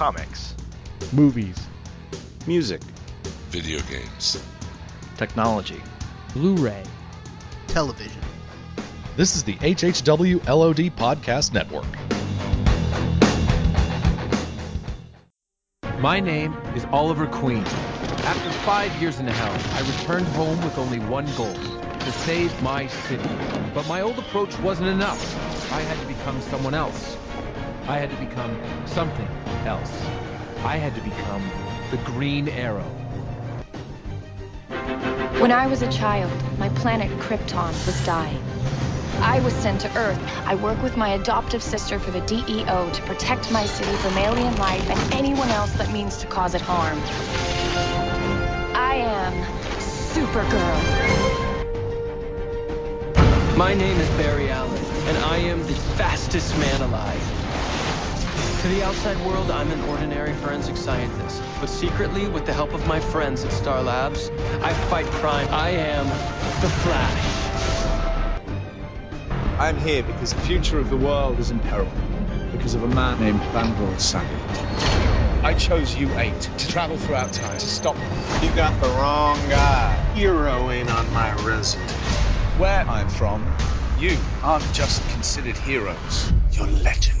Comics. Movies. Music. Video games. Technology. Blu-ray. Television. This is the HHW LOD Podcast Network. My name is Oliver Queen. After five years in a hell, I returned home with only one goal to save my city. But my old approach wasn't enough. I had to become someone else. I had to become something else. I had to become the Green Arrow. When I was a child, my planet Krypton was dying. I was sent to Earth. I work with my adoptive sister for the DEO to protect my city from alien life and anyone else that means to cause it harm. I am Supergirl. My name is Barry Allen, and I am the fastest man alive. To the outside world, I'm an ordinary forensic scientist. But secretly, with the help of my friends at Star Labs, I fight crime. I am the Flash. I'm here because the future of the world is in peril because of a man named Vandal Savage. I chose U8 to travel throughout time to stop them. You got the wrong guy. Hero ain't on my resume. Where I'm from, you aren't just considered heroes, you're legend.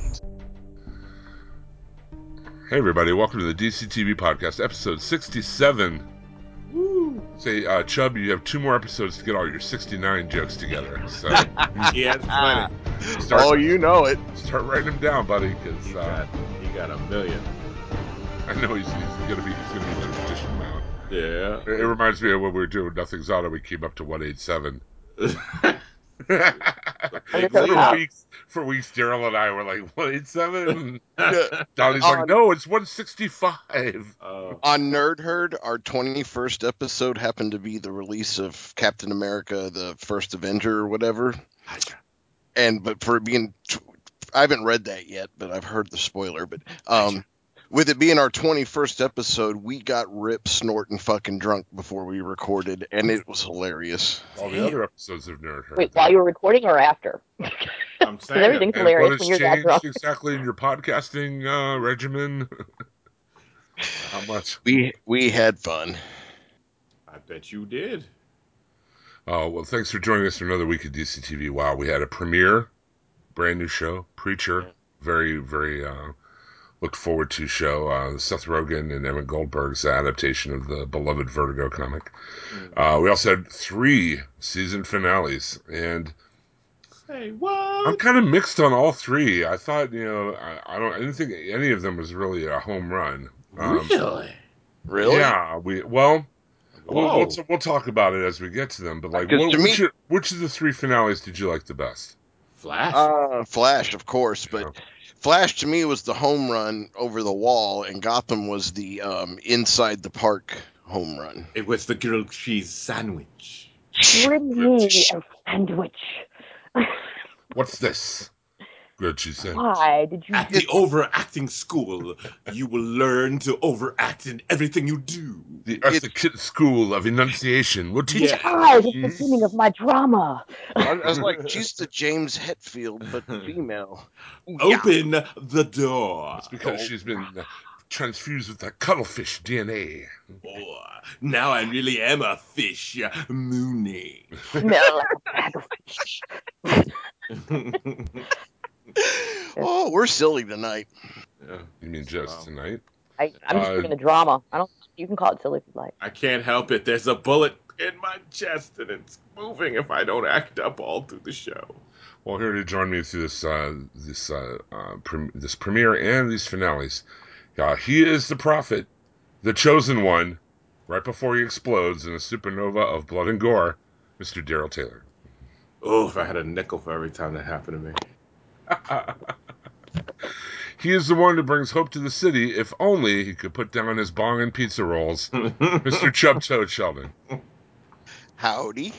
Hey, everybody, welcome to the DCTV Podcast, episode 67. Woo! Say, uh, Chubb, you have two more episodes to get all your 69 jokes together. So, yeah, it's funny. Start, oh, you know it. Start writing them down, buddy, because He uh, got, he got a million. I know he's, he's gonna be he's gonna be the magician now. Yeah. It, it reminds me of when we were doing Nothing's Auto. We came up to 187. for weeks, for weeks, Daryl and I were like 187. Donnie's like, Um, no, it's 165. Oh. On Nerd Herd, our 21st episode happened to be the release of Captain America, the First Avenger, or whatever. And but for being, I haven't read that yet, but I've heard the spoiler. But um, with it being our 21st episode, we got rip snorting fucking drunk before we recorded, and it was hilarious. All the other episodes of Nerd Herd. Wait, while you were recording or after? I'm Because everything's And hilarious what when has you're that changed drunk. exactly in your podcasting uh, regimen? How much? We we had fun. I bet you did. Oh, well, thanks for joining us for another week of DCTV. Wow, we had a premiere, brand new show, Preacher. Very, very uh, looked forward to show. Uh, Seth Rogen and Evan Goldberg's adaptation of the beloved Vertigo comic. Uh, we also had three season finales, and Say what? I'm kind of mixed on all three. I thought, you know, I, I don't, I didn't think any of them was really a home run. Um, really? Really? Yeah, we well. We'll, we'll, we'll talk about it as we get to them, but like, what, me- which, which of the three finales did you like the best? Flash. Uh, Flash, of course, but Flash to me was the home run over the wall, and Gotham was the um, inside the park home run. it was the grilled cheese sandwich. Bring me a sandwich. What's this? Good, she said. Why did you At the overacting school, you will learn to overact in everything you do. The Eartha Kitt School of Enunciation will teach. Yeah. Hi, it's the beginning of my drama. I, I was like, she's the James Hetfield, but female. Yeah. Open the door. It's because she's been uh, transfused with the cuttlefish DNA. Oh, now I really am a fish, Mooney. Smell like a bag of fish. Oh, we're silly tonight. You mean just Wow. tonight? I, I'm just Uh, bringing the drama. I don't. You can call it silly if you like. I can't help it. There's a bullet in my chest, and it's moving if I don't act up all through the show. Well, here to join me through this uh, this uh, uh, prem- this premiere and these finales, uh, he is the prophet, the chosen one. Right before he explodes in a supernova of blood and gore, Mr. Daryl Taylor. Oh, if I had a nickel for every time that happened to me. He is the one who brings hope to the city. If only he could put down his bong and pizza rolls, Mr. Chub Toad Sheldon. Howdy.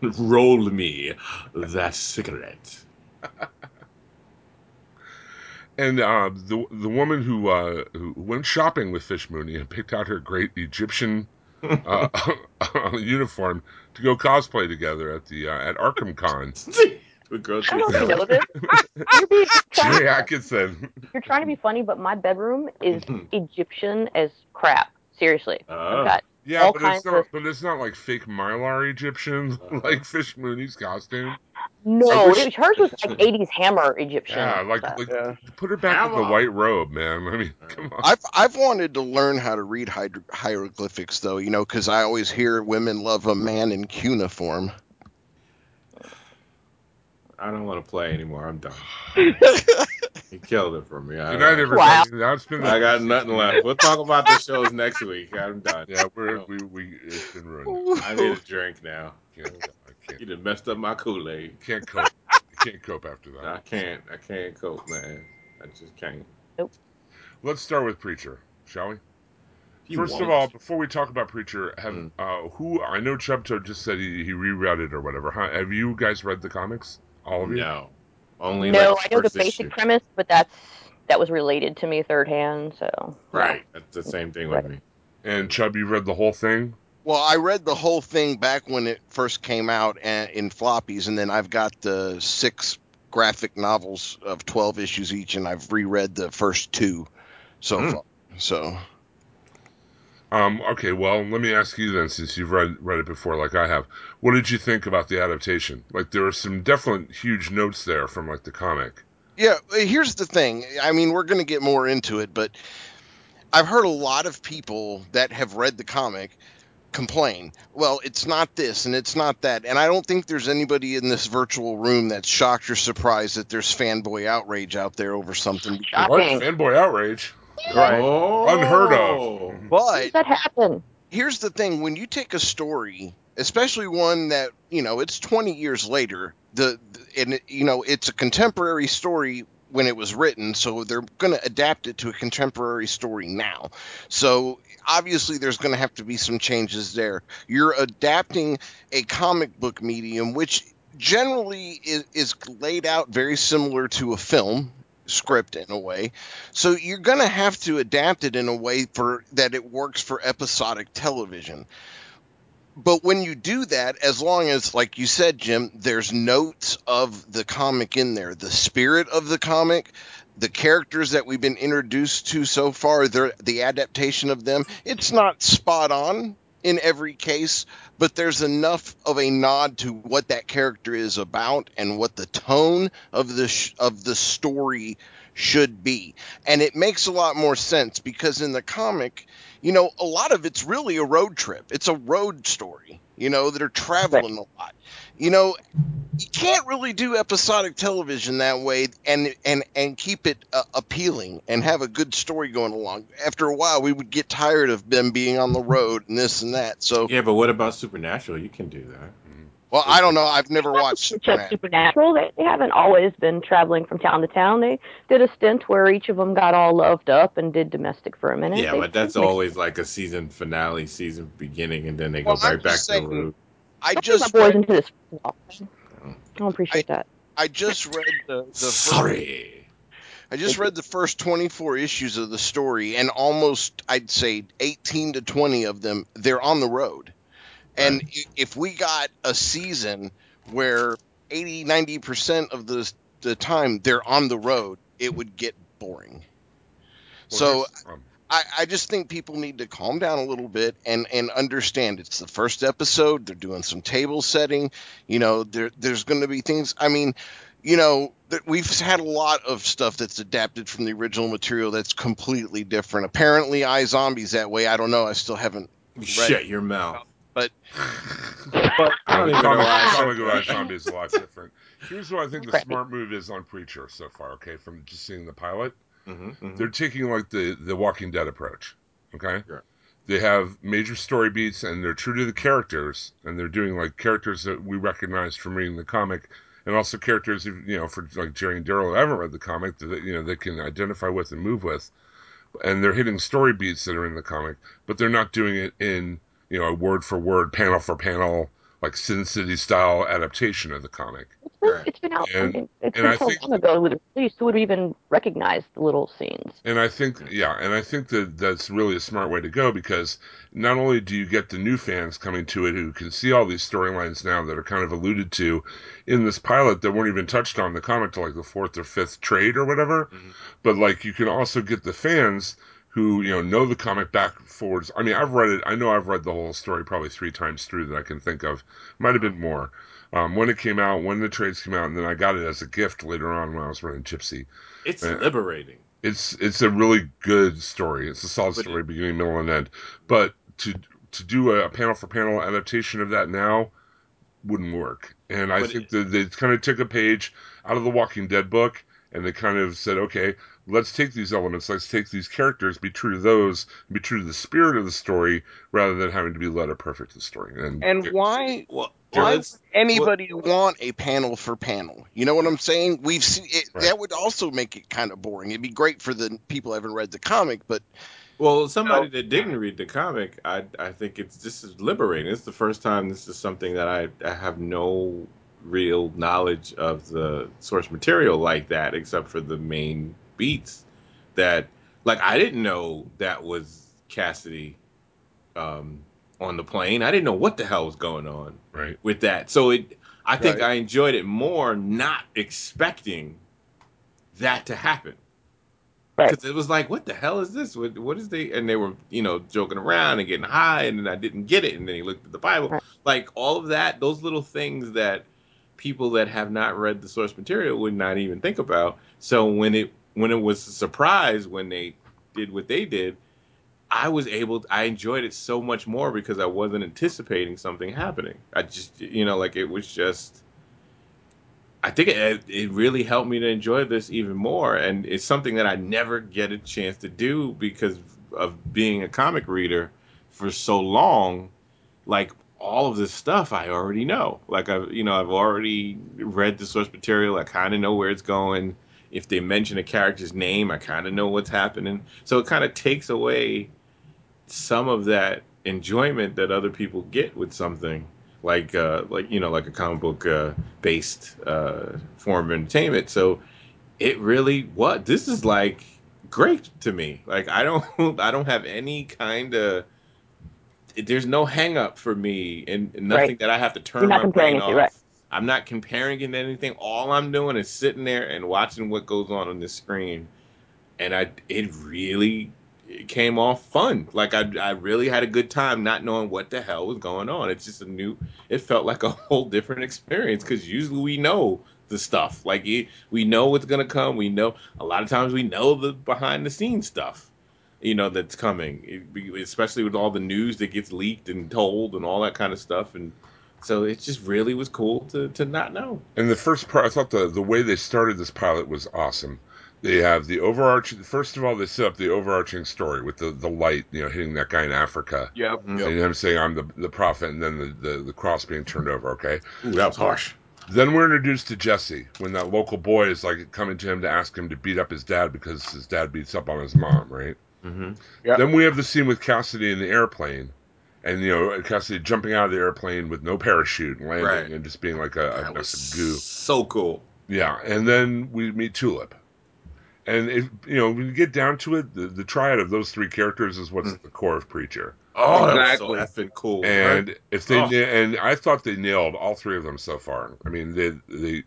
Roll me that cigarette. And uh, the the woman who uh, who went shopping with Fish Mooney and picked out her great Egyptian uh, uniform to go cosplay together at the uh, at Arkham Con. With girls I don't know if you with know this. You're, being, trying, Jay Atkinson. you're trying to be funny, but my bedroom is Egyptian as crap. Seriously. I've ah. got Yeah, but it's not. of But it's not like fake Mylar Egyptian, uh-huh. like Fish Mooney's costume. no. wish- it was- hers was like '80s Hammer Egyptian. Yeah, like like Yeah. put her back with the white robe, man. I mean, come on. I've I've wanted to learn how to read hydro- hieroglyphics though, you know, because I always hear women love a man in cuneiform. I don't want to play anymore. I'm done. He killed it for me. I, Good night, everybody. Wow. Been. I got nothing left. We'll talk about the shows next week. I'm done. Yeah, we're we we it's been ruined. I need a drink now. I Can't, I You can't done messed up my Kool-Aid. can't cope. I can't cope after that. I can't. I can't cope, man. I just can't. Nope. Let's start with Preacher, shall we? You First of won't. all, before we talk about Preacher, have Mm. uh, who I know Chubto just said he, he reread it or whatever. Huh? Have you guys read the comics? All of you? no, only no, like I know the basic issue. premise, but that's that was related to me third hand. So Right, that's the same thing with Right. me. And Chub, you read the whole thing? Well, I read the whole thing back when it first came out a- in floppies, and then I've got the six graphic novels of twelve issues each, and I've reread the first two so Hmm. far. So Um, okay, well, let me ask you then, since you've read read it before, like I have. What did you think about the adaptation? Like, there are some definite huge notes there from like the comic. Yeah, uh, here's the thing. I mean, we're going to get more into it, but I've heard a lot of people that have read the comic complain, well, it's not this and it's not that. And I don't think there's anybody in this virtual room that's shocked or surprised that there's fanboy outrage out there over something. What fanboy outrage? Right. Oh, Unheard of. But that happen? here's the thing when you take a story especially one that you know it's 20 years later the, the and it, you know it's a contemporary story when it was written so they're going to adapt it to a contemporary story now so obviously there's going to have to be some changes there you're adapting a comic book medium which generally is, is laid out very similar to a film script in a way so you're going to have to adapt it in a way for that it works for episodic television. But when you do that, as long as, like you said, Jim, there's notes of the comic in there, the spirit of the comic, the characters that we've been introduced to so far, the adaptation of them, it's not spot on in every case, but there's enough of a nod to what that character is about and what the tone of the sh- of the story should be. And it makes a lot more sense because in the comic, you know, a lot of it's really a road trip. It's a road story. You know, they're traveling a lot. You know, you can't really do episodic television that way and and and keep it uh, appealing and have a good story going along. After a while, we would get tired of them being on the road and this and that. So, Yeah, but what about Supernatural? You can do that. well, I don't know. I've never watched It's just Superman. supernatural. They, they haven't always been traveling from town to town. They did a stint where each of them got all loved up and did domestic for a minute. Yeah, They- but that's always like a season finale, season beginning, and then they go Well, I'm right back just to the saying- root. I Don't just my boys read, into this. I don't appreciate that. I just read the, the first Sorry. I just read the first 24 issues of the story, and almost, I'd say, 18 to 20 of them, they're on the road. And i if we got a season where 80, 90% of the, the time they're on the road, it would get boring. So Well, here's- um, I, I just think people need to calm down a little bit and, and understand it's the first episode. They're doing some table setting. You know, there there's going to be things. I mean, you know, that we've had a lot of stuff that's adapted from the original material that's completely different. Apparently, iZombie's that way. I don't know. I still haven't. Shut your mouth. But I don't even know comic, why I said comic about that. is a lot different. Here's what I think the Right. smart move is on Preacher so far. Okay, from just seeing the pilot, Mhm, mhm. they're taking like the the Walking Dead approach. Okay, Sure. they have major story beats and they're true to the characters, and they're doing like characters that we recognize from reading the comic, and also characters you know for like Jerry and Daryl who haven't read the comic that you know they can identify with and move with, and they're hitting story beats that are in the comic, but they're not doing it in you know a word for word, panel for panel like Sin City style adaptation of the comic. It's been, it's been out. And- I it's and been I so think- long ago it was released. Who would even recognize the little scenes? And I think, yeah, and I think that that's really a smart way to go because not only do you get the new fans coming to it who can see all these storylines now that are kind of alluded to in this pilot that weren't even touched on the comic till like the fourth or fifth trade or whatever, mm-hmm. but like you can also get the fans who you know know the comic back forwards. I mean, I've read it. I know I've read the whole story probably three times through that I can think of. Might have been more. Um, when it came out, when the trades came out, and then I got it as a gift later on when I was running Gypsy. It's Uh, liberating. It's it's a really good story. It's a solid But story, beginning, middle, and end. But to to do a panel for panel adaptation of that now wouldn't work. And I think that they kind of took a page out of the Walking Dead book, and they kind of said, okay, let's take these elements, let's take these characters, be true to those, be true to the spirit of the story, rather than having to be letter perfect to the story. And, And why Well, why let's- would anybody want a panel for panel? You know what I'm saying? We've seen it, Right. that would also make it kind of boring. It'd be great for the people who haven't read the comic, but Well, somebody that didn't read the comic, I I think it's this is liberating. It's the first time this is something that I, I have no real knowledge of the source material like that, except for the main beats. That like I didn't know that was Cassidy um, on the plane. I didn't know what the hell was going on right, with that. So it, I think Right. I enjoyed it more not expecting that to happen. Right. Because it was like, what the hell is this? What, what is they? And they were, you know, joking around and getting high, and then I didn't get it. And then he looked at the Bible, Right. like all of that. Those little things that people that have not read the source material would not even think about. So when it when it was a surprise when they did what they did, I was able. I enjoyed it so much more because I wasn't anticipating something happening. I just, you know, like it was just. I think it, it really helped me to enjoy this even more, and it's something that I never get a chance to do because of being a comic reader for so long. Like all of this stuff, I already know. Like I've, you know, I've already read the source material. I kind of know where it's going. If they mention a character's name, I kind of know what's happening. So it kind of takes away some of that enjoyment that other people get with something like uh like you know like a comic book uh based uh form of entertainment so it really what this is like great to me like i don't i don't have any kind of there's no hang up for me and nothing Right. that i have to turn my brain off right. I'm not comparing it to anything all i'm doing is sitting there and watching what goes on on the screen and I it really it came off fun. Like I I really had a good time not knowing what the hell was going on. It's just a new. It felt like a whole different experience because usually we know the stuff. Like it, we know what's gonna come. We know a lot of times we know the behind the scenes stuff. You know that's coming, It especially with all the news that gets leaked and told and all that kind of stuff. And so it just really was cool to to not know. And the first part, I thought the the way they started this pilot was awesome. They have the overarching. First of all, they set up the overarching story with the, the light, you know, hitting that guy in Africa, yep, yep. and him saying, "I'm the the prophet," and then the, the the cross being turned over. Okay. Ooh, that was harsh. Then we're introduced to Jesse when that local boy is like coming to him to ask him to beat up his dad because his dad beats up on his mom, right? Mm-hmm. Yeah. Then we have the scene with Cassidy in the airplane, and you know Cassidy jumping out of the airplane with no parachute and landing Right. and just being like a, a That mess was of goo. so cool. Yeah, and then we meet Tulip, and if you know when you get down to it, the, the triad of those three characters is what's hmm. at the core of Preacher. Oh, Exactly. that was so effing cool. And if they Oh. and I thought they nailed all three of them so far. I mean, they they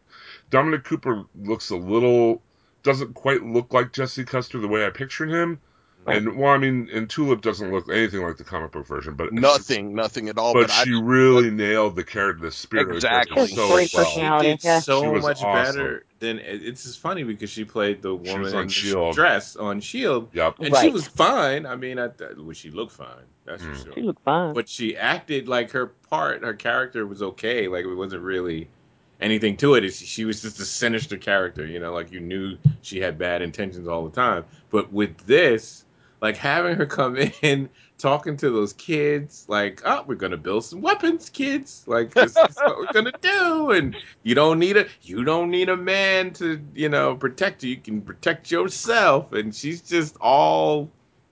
Dominic Cooper looks a little doesn't quite look like Jesse Custer the way I pictured him. And well, I mean, and Tulip doesn't look anything like the comic book version, but Nothing, nothing at all. But, But, I, she really nailed the character, the spirit Exactly. of the character so Great well. personality. She did yeah. so She much awesome. better than it's just funny because she played the woman on in the S.H.I.E.L.D.. dress on Shield, Yep. and she was fine. I mean, I th- well, she looked fine. That's Mm. for sure. She looked fine. But she acted like her part, her character was okay. Like it wasn't really anything to it. She was just a sinister character, you know. Like you knew she had bad intentions all the time. But with this, like having her come in talking to those kids, like, oh, we're gonna build some weapons, kids. Like this is what we're gonna do, and you don't need a you don't need a man to you know protect you. You can protect yourself. And she's just all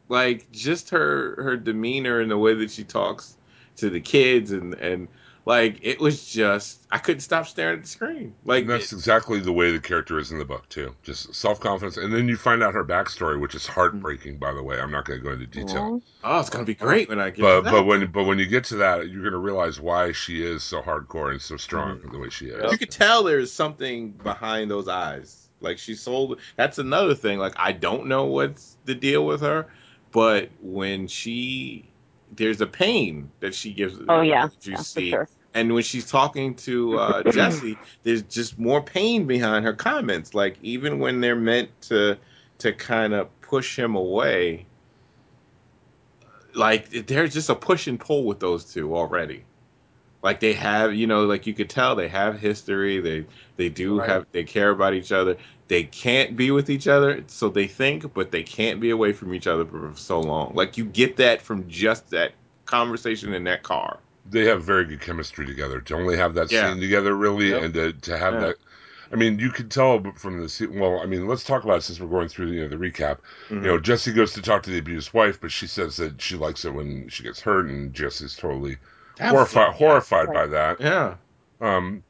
like just her her demeanor and the way that she talks to the kids and and Like it was just I couldn't stop staring at the screen. Like And that's it- exactly the way the character is in the book too. Just self confidence, and then you find out her backstory, which is heartbreaking. By the way, I'm not going to go into detail. oh, it's gonna be great when I get. But to that. but when but when you get to that, you're going to realize why she is so hardcore and so strong Mm-hmm. the way she is. you could tell there's something behind those eyes. Like she sold. That's another thing. Like I don't know what's the deal with her, but when she there's a pain that she gives. Oh yeah, that you yeah, for see. sure. And when she's talking to uh, Jesse, there's just more pain behind her comments. Like even when they're meant to to kind of push him away, like there's just a push and pull with those two already. Like they have, you know, like you could tell they have history. They they do Right. have they care about each other. They can't be with each other, so they think, but they can't be away from each other for so long. Like you get that from just that conversation in that car. They have very good chemistry together. To only have that Yeah. scene together, really, Yep. and to, to have Yeah. that. I mean, you could tell from the scene. Well, I mean, let's talk about it since we're going through you know, the recap. Mm-hmm. You know, Jesse goes to talk to the abused wife, but she says that she likes it when she gets hurt, and Jesse's totally horrified horrified by that. Yeah. Um,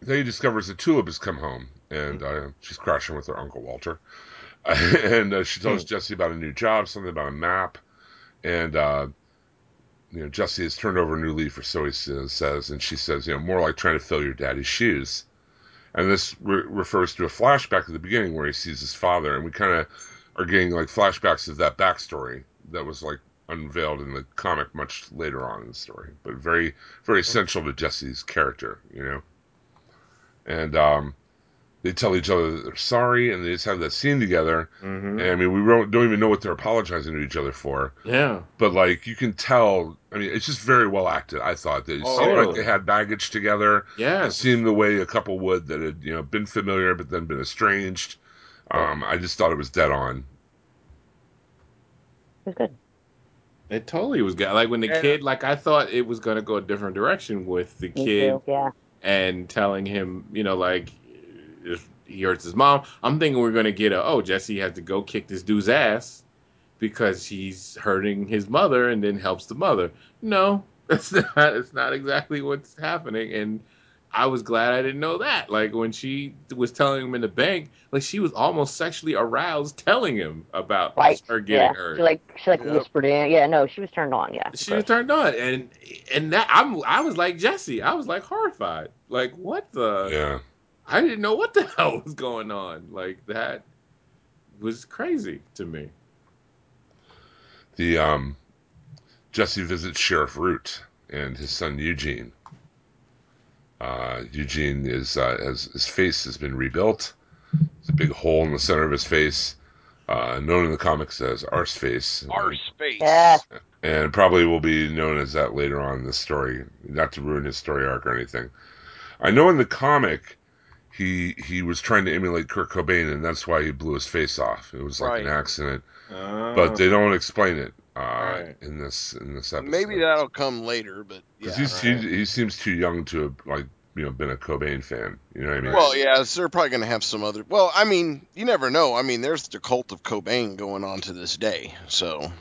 then he discovers that Tulip has come home, and uh, she's crashing with her uncle Walter. and uh, she tells Jesse about a new job, something about a map, and uh, you know Jesse has turned over a new leaf, or so he says, says, and she says, you know, more like trying to fill your daddy's shoes. And this re- refers to a flashback at the beginning where he sees his father, and we kind of are getting like flashbacks of that backstory that was like unveiled in the comic much later on in the story, but very very essential to Jesse's character, you know. And um, they tell each other that they're sorry, and they just have that scene together. Mm-hmm. And I mean, we don't, don't even know what they're apologizing to each other for, Yeah. but like you can tell. I mean, it's just very well acted. I thought that it Oh, seemed like they had baggage together. It Yes. seemed the way a couple would that had you know been familiar but then been estranged. Um, I just thought it was dead on. It was good. It totally was good. Like when the Yeah. Uh, kid, like I thought it was gonna go a different direction with the Me kid too. Yeah. and telling him, you know, like if he hurts his mom. I'm thinking we're gonna get a oh Jesse has to go kick this dude's ass because he's hurting his mother and then helps the mother. No, that's not. It's not exactly what's happening. And I was glad I didn't know that. Like when she was telling him in the bank, like she was almost sexually aroused telling him about Right. her getting yeah. hurt. She like she like Yep. whispered in. Yeah. No, she was turned on. Yeah. she was turned on and and that i'm i was like jesse i was like horrified like what the Yeah. i didn't know what the hell was going on like that was crazy to me The um, Jesse visits Sheriff Root and his son Eugene. Uh, Eugene is uh, has his face has been rebuilt. There's a big hole in the center of his face, uh, known in the comics as Arse face. Our space. Yeah. and probably will be known as that later on in the story. Not to ruin his story arc or anything. I know in the comic, he he was trying to emulate Kurt Cobain, and that's why he blew his face off. It was like an accident, Uh, but they don't explain it uh, Right. in this in this episode. Maybe that'll come later, but yeah. because right. he, he seems too young to have like you know been a Cobain fan. You know what I mean? Well, yeah, so they're probably going to have some other. Well, I mean, you never know. I mean, there's the cult of Cobain going on to this day, so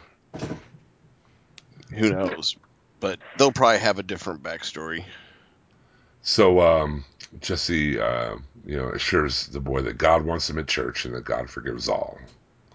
who knows? But they'll probably have a different backstory. So um, Jesse, uh, you know, assures the boy that God wants him at church and that God forgives all.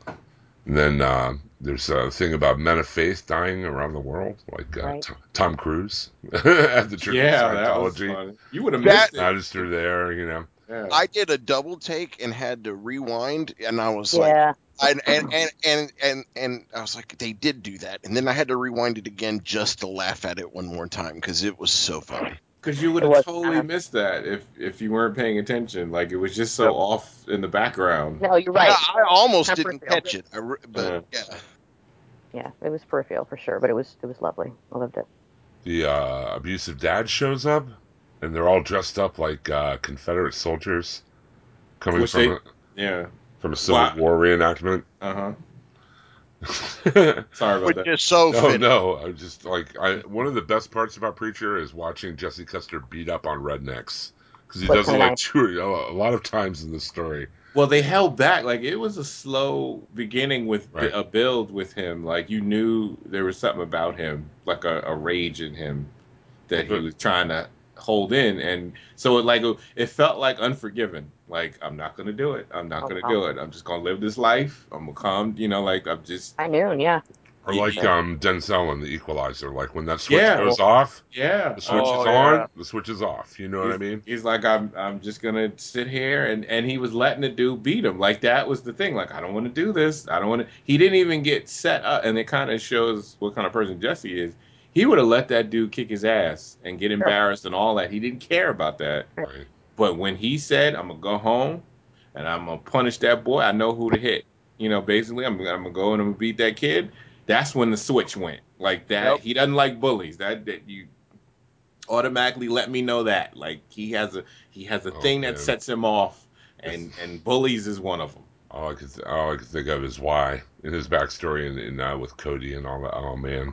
And then uh, there's a thing about men of faith dying around the world, like uh, Right. T- Tom Cruise at the Church yeah of that was Scientology. you would have That- missed it Magister there, you know. yeah. I did a double take and had to rewind, and I was like, Yeah. and and, and and and and I was like, they did do that, and then I had to rewind it again just to laugh at it one more time because it was so funny. Because you would have totally kind missed that if if you weren't paying attention like it was just so off in the background No, you're right. Yeah, I almost Not didn't catch it, I re- but yeah. Yeah, it was peripheral for sure, but it was it was lovely. I loved it. The uh, abusive dad shows up, and they're all dressed up like uh, Confederate soldiers coming Which from they- a, yeah from a Civil Wow. War reenactment. uh-huh no, sorry about which that is so fitting. no, I'm just like I. One of the best parts about Preacher is watching Jesse Custer beat up on rednecks because he What's does it like nice. two a lot of times in the story. Well, they held back. Like it was a slow beginning with Right. a build with him. Like you knew there was something about him, like a, a rage in him that he was trying to hold in, and so it like it felt like Unforgiven. Like I'm not gonna do it. I'm not Oh, gonna wow. do it. I'm just gonna live this life. I'm gonna come. You know, like I'm just I knew, yeah. Or Yeah. like um, Denzel in The Equalizer, like when that switch Yeah. goes off, yeah. the switch Oh, is yeah. on, the switch is off. You know what I mean? He's like, I'm, I'm just gonna sit here, and and he was letting the dude beat him. Like that was the thing. Like I don't want to do this. I don't want to. He didn't even get set up, and it kind of shows what kind of person Jesse is. He would have let that dude kick his ass and get embarrassed and all that. He didn't care about that. Right. But when he said, "I'm gonna go home, and I'm gonna punish that boy," I know who to hit. You know, basically, I'm, I'm gonna go and I'm gonna beat that kid. That's when the switch went. Like that. Yep. He doesn't like bullies. That that you automatically let me know that. Like he has a he has a Oh, thing man. that sets him off, and and bullies is one of them. All I could all I could think of is why in his backstory and, and uh, with Cody and all that. Oh man.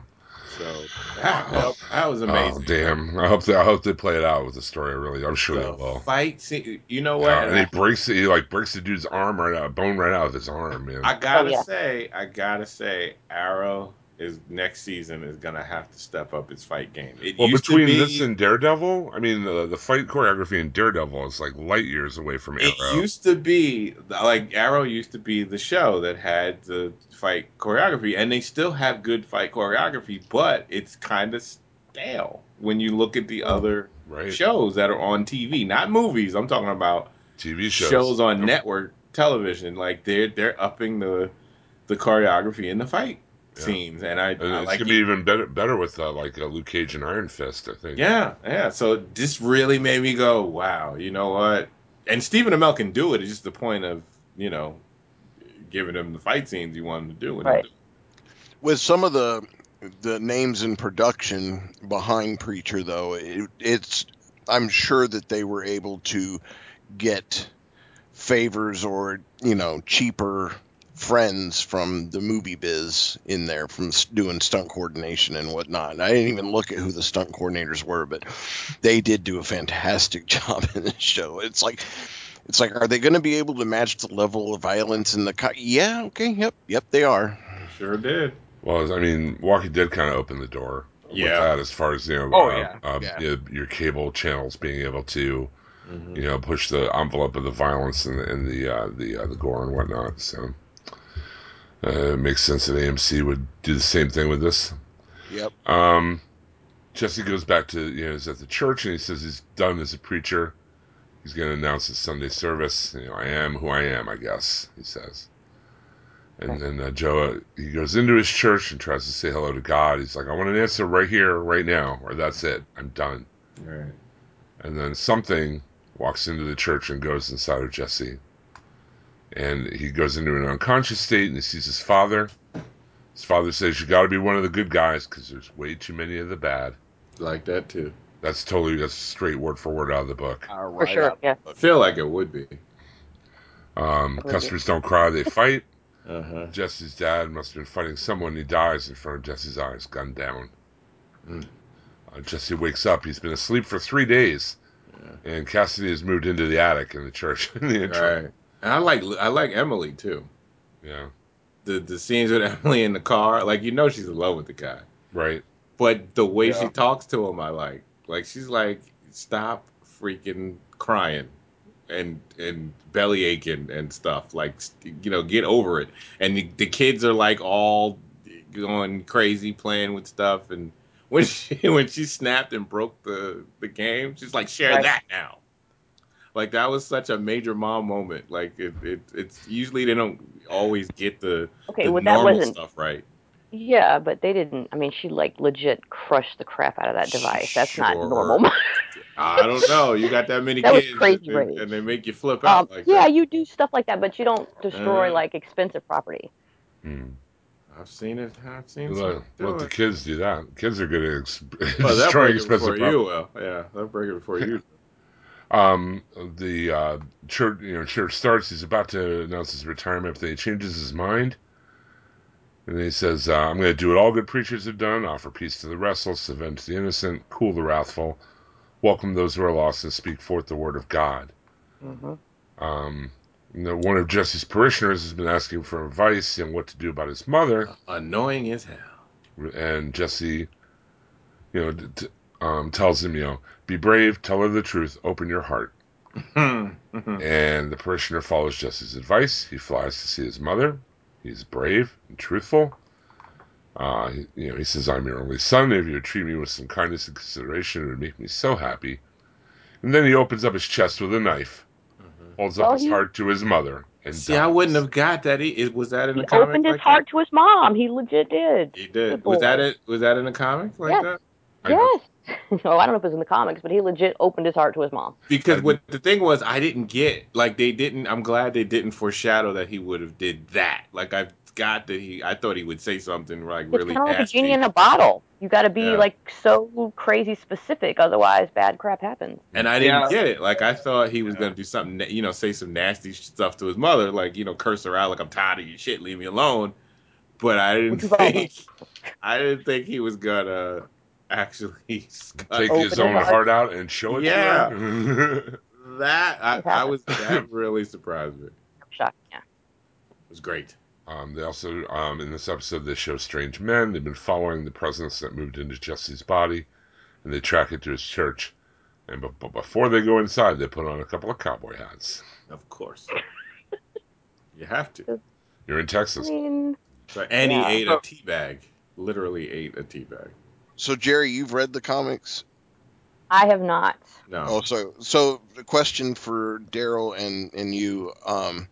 So that, that, that was oh, amazing. Oh damn! I hope they I hope they play it out with the story. Really, I'm sure The they will. fight scene. You know what? Yeah, And and he breaks he like breaks the dude's arm right out, bone right out of his arm, man. I gotta Oh, yeah. say, I gotta say, Arrow is next season is gonna have to step up its fight game. It well, used to between be, this and Daredevil, I mean, the the fight choreography in Daredevil is like light years away from Arrow. it used to be like Arrow used to be the show that had the fight choreography, and they still have good fight choreography, but it's kind of stale when you look at the other right? shows that are on TV, not movies. I'm talking about TV shows, shows, on network television. Like they're they're upping the the choreography in the fight. Scenes, and I, And I it's like gonna be even better better with uh, like uh, Luke Cage and Iron Fist. I think. Yeah, yeah. So this really made me go, wow. You know what? And Stephen Amell can do it. It's just the point of you know giving him the fight scenes you want him to do. Right. with some of the the names in production behind Preacher, though, it, it's I'm sure that they were able to get favors or you know cheaper friends from the movie biz in there from doing stunt coordination and whatnot. I didn't even look at who the stunt coordinators were, but they did do a fantastic job in this show. It's like. It's like, are they going to be able to match the level of violence in the? Co- yeah, okay, yep, yep, they are. Sure did. Well, I mean, Walking Dead kind of opened the door with Yeah. that as far as you know, Oh, uh, yeah, um, yeah. you know, your cable channels being able to Mhm. you know push the envelope of the violence and the and the uh, the uh, the gore and whatnot. So uh, it makes sense that AMC would do the same thing with this. Yep. Um, Jesse goes back to you know he's at the church and he says he's done as a preacher. He's going to announce his Sunday service. You know, I am who I am. I guess he says. And then uh, Joe uh, he goes into his church and tries to say hello to God. He's like, I want an answer right here, right now, or that's it. I'm done. Right. And then something walks into the church and goes inside of Jesse. And he goes into an unconscious state and he sees his father. His father says, You got to be one of the good guys because there's way too many of the bad. Like that too. That's totally, that's straight word for word out of the book. Uh, For sure, out. yeah. I feel like it would be. Um, Okay. Custers don't cry, they fight. Uh huh. Jesse's dad must have been fighting someone. He dies in front of Jesse's eyes, gunned down. Mm. Uh, Jesse wakes up. He's been asleep for three days. And Cassidy has moved into the attic in the church in the intro. Right. And I like I like Emily too. Yeah, The the scenes with Emily in the car, like you know she's in love with the guy. right. But the way she talks to him, I like. Like she's like, stop freaking crying and and belly aching and stuff. Like you know, get over it. And the, the kids are like all going crazy playing with stuff. And when she when she snapped and broke the the game, she's like, share Right. that now. Like that was such a major mom moment. Like it, it it's usually they don't always get the, Okay, the well, that normal wasn't. stuff right. Yeah, but they didn't. I mean, she like legit crushed the crap out of that device. That's not normal. I don't know. You got that many That was kids, crazy and, they, rage. and they make you flip out um, like yeah, that. you do stuff like that, but you don't destroy Uh. like expensive property. Hmm. I've seen it. I've seen Let, some let the kids do that. Kids are good at ex- Well, they'll destroying break it expensive you property. will. Yeah, they'll break it before you. Um, the uh, church, you know, church starts. He's about to announce his retirement, but then he changes his mind, and he says, uh, "I'm going to do what all good preachers have done: offer peace to the restless, avenge the innocent, cool the wrathful, welcome those who are lost, and speak forth the word of God." hmm Um, you know, one of Jesse's parishioners has been asking for advice on what to do about his mother, Annoying as hell. and Jesse, you know, d- t- um, tells him, you know, be brave, tell her the truth, open your heart. Hmm, hmm. and the parishioner follows Jesse's advice. He flies to see his mother. He's brave and truthful. Uh, he, you know, he says, "I'm your only son. If you would treat me with some kindness and consideration, it would make me so happy." And then he opens up his chest with a knife, mm-hmm. holds up his he- heart to his mother, and See, I wouldn't have got that. He, it- was that in He the comic? He opened his like heart to his mom. He legit did. He did. Was that it? Was that in the comic like Yes. that? Yes. oh, I don't know if it was in the comics, but he legit opened his heart to his mom. Because what the thing was, I didn't get like they didn't. I'm glad they didn't foreshadow that he would have did that. Like I've got that he. I thought he would say something like It's really kind of like a genie in a bottle. You got to be Yeah. like so crazy specific, otherwise bad crap happens. And I didn't Yeah. get it. Like I thought he was gonna do something, na- you know, say some nasty stuff to his mother, like you know, curse her out, like I'm tired of your shit, leave me alone. But I didn't Which is awesome. think, I didn't think he was gonna actually Take his own his heart out and show it Yeah. to her. that. I, I was that really surprised me. I'm shocked. Yeah. It was great. Um, they also, um, in this episode, they show strange men. They've been following the presence that moved into Jesse's body, and they track it to his church. And but, but before they go inside, they put on a couple of cowboy hats. Of course, you have to. You're in Texas. I mean, So, and Yeah. he ate a tea bag. Literally ate a tea bag. So Jerry, you've read the comics. I have not. No. Oh, so so the question for Daryl and and you, um,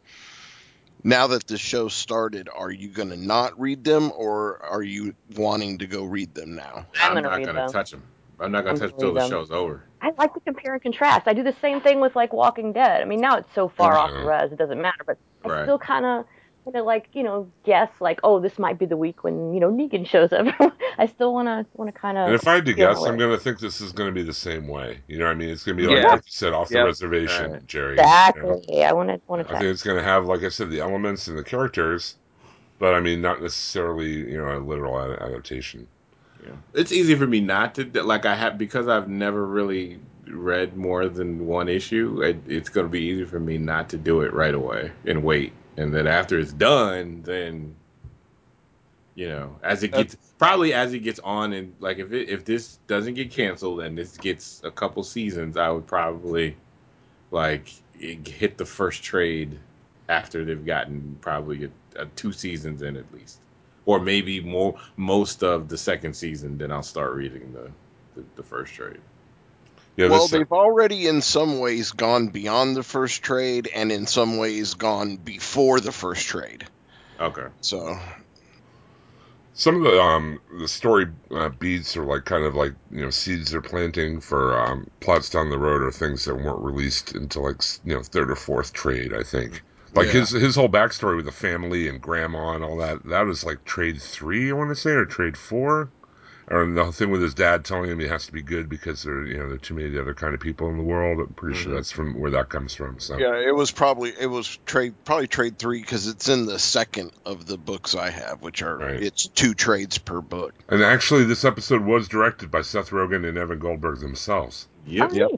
now that the show started, are you going to not read them, or are you wanting to go read them now? I'm I'm, not gonna touch them. I'm not gonna touch gonna till read the show's over. I like to compare and contrast. I do the same thing with like Walking Dead. I mean, now it's so far off the res, it doesn't matter. But I Right. still kind of, kind of like you know, guess like, oh, this might be the week when you know Negan shows up. I still want to, want to kind of. And if I had to guess, I'm going to think this is going to be the same way. You know what I mean? It's going to be like, Yeah. like you said, off the reservation, Right. Jerry. you know? Exactly. I want to, want to. I think it's going to have, like I said, the elements and the characters, but I mean, not necessarily, you know, a literal ad- adaptation. Yeah. It's easy for me not to like I have because I've never really read more than one issue. It, it's going to be easy for me not to do it right away and wait, and then after it's done, then you know, as it gets probably as it gets on and like if it if this doesn't get canceled and this gets a couple seasons, I would probably like hit the first trade after they've gotten probably a, a two seasons in at least or maybe more most of the second season, then I'll start reading the the, the first trade. Yeah, well, they've already in some ways gone beyond the first trade, and in some ways gone before the first trade. Okay. So some of the um the story uh, beats are like kind of like you know seeds they're planting for um plots down the road or things that weren't released until like you know third or fourth trade I think like Yeah. his his whole backstory with the family and grandma and all that that was like trade three I want to say or trade four or the whole thing with his dad telling him he has to be good because there you know there are too many other kind of people in the world I'm pretty sure Mhm. that's from where that comes from so yeah, it was probably it was trade probably trade three because it's in the second of the books I have, which are Right. it's two trades per book. and actually this episode was directed by Seth Rogen and Evan Goldberg themselves Yep. Yep.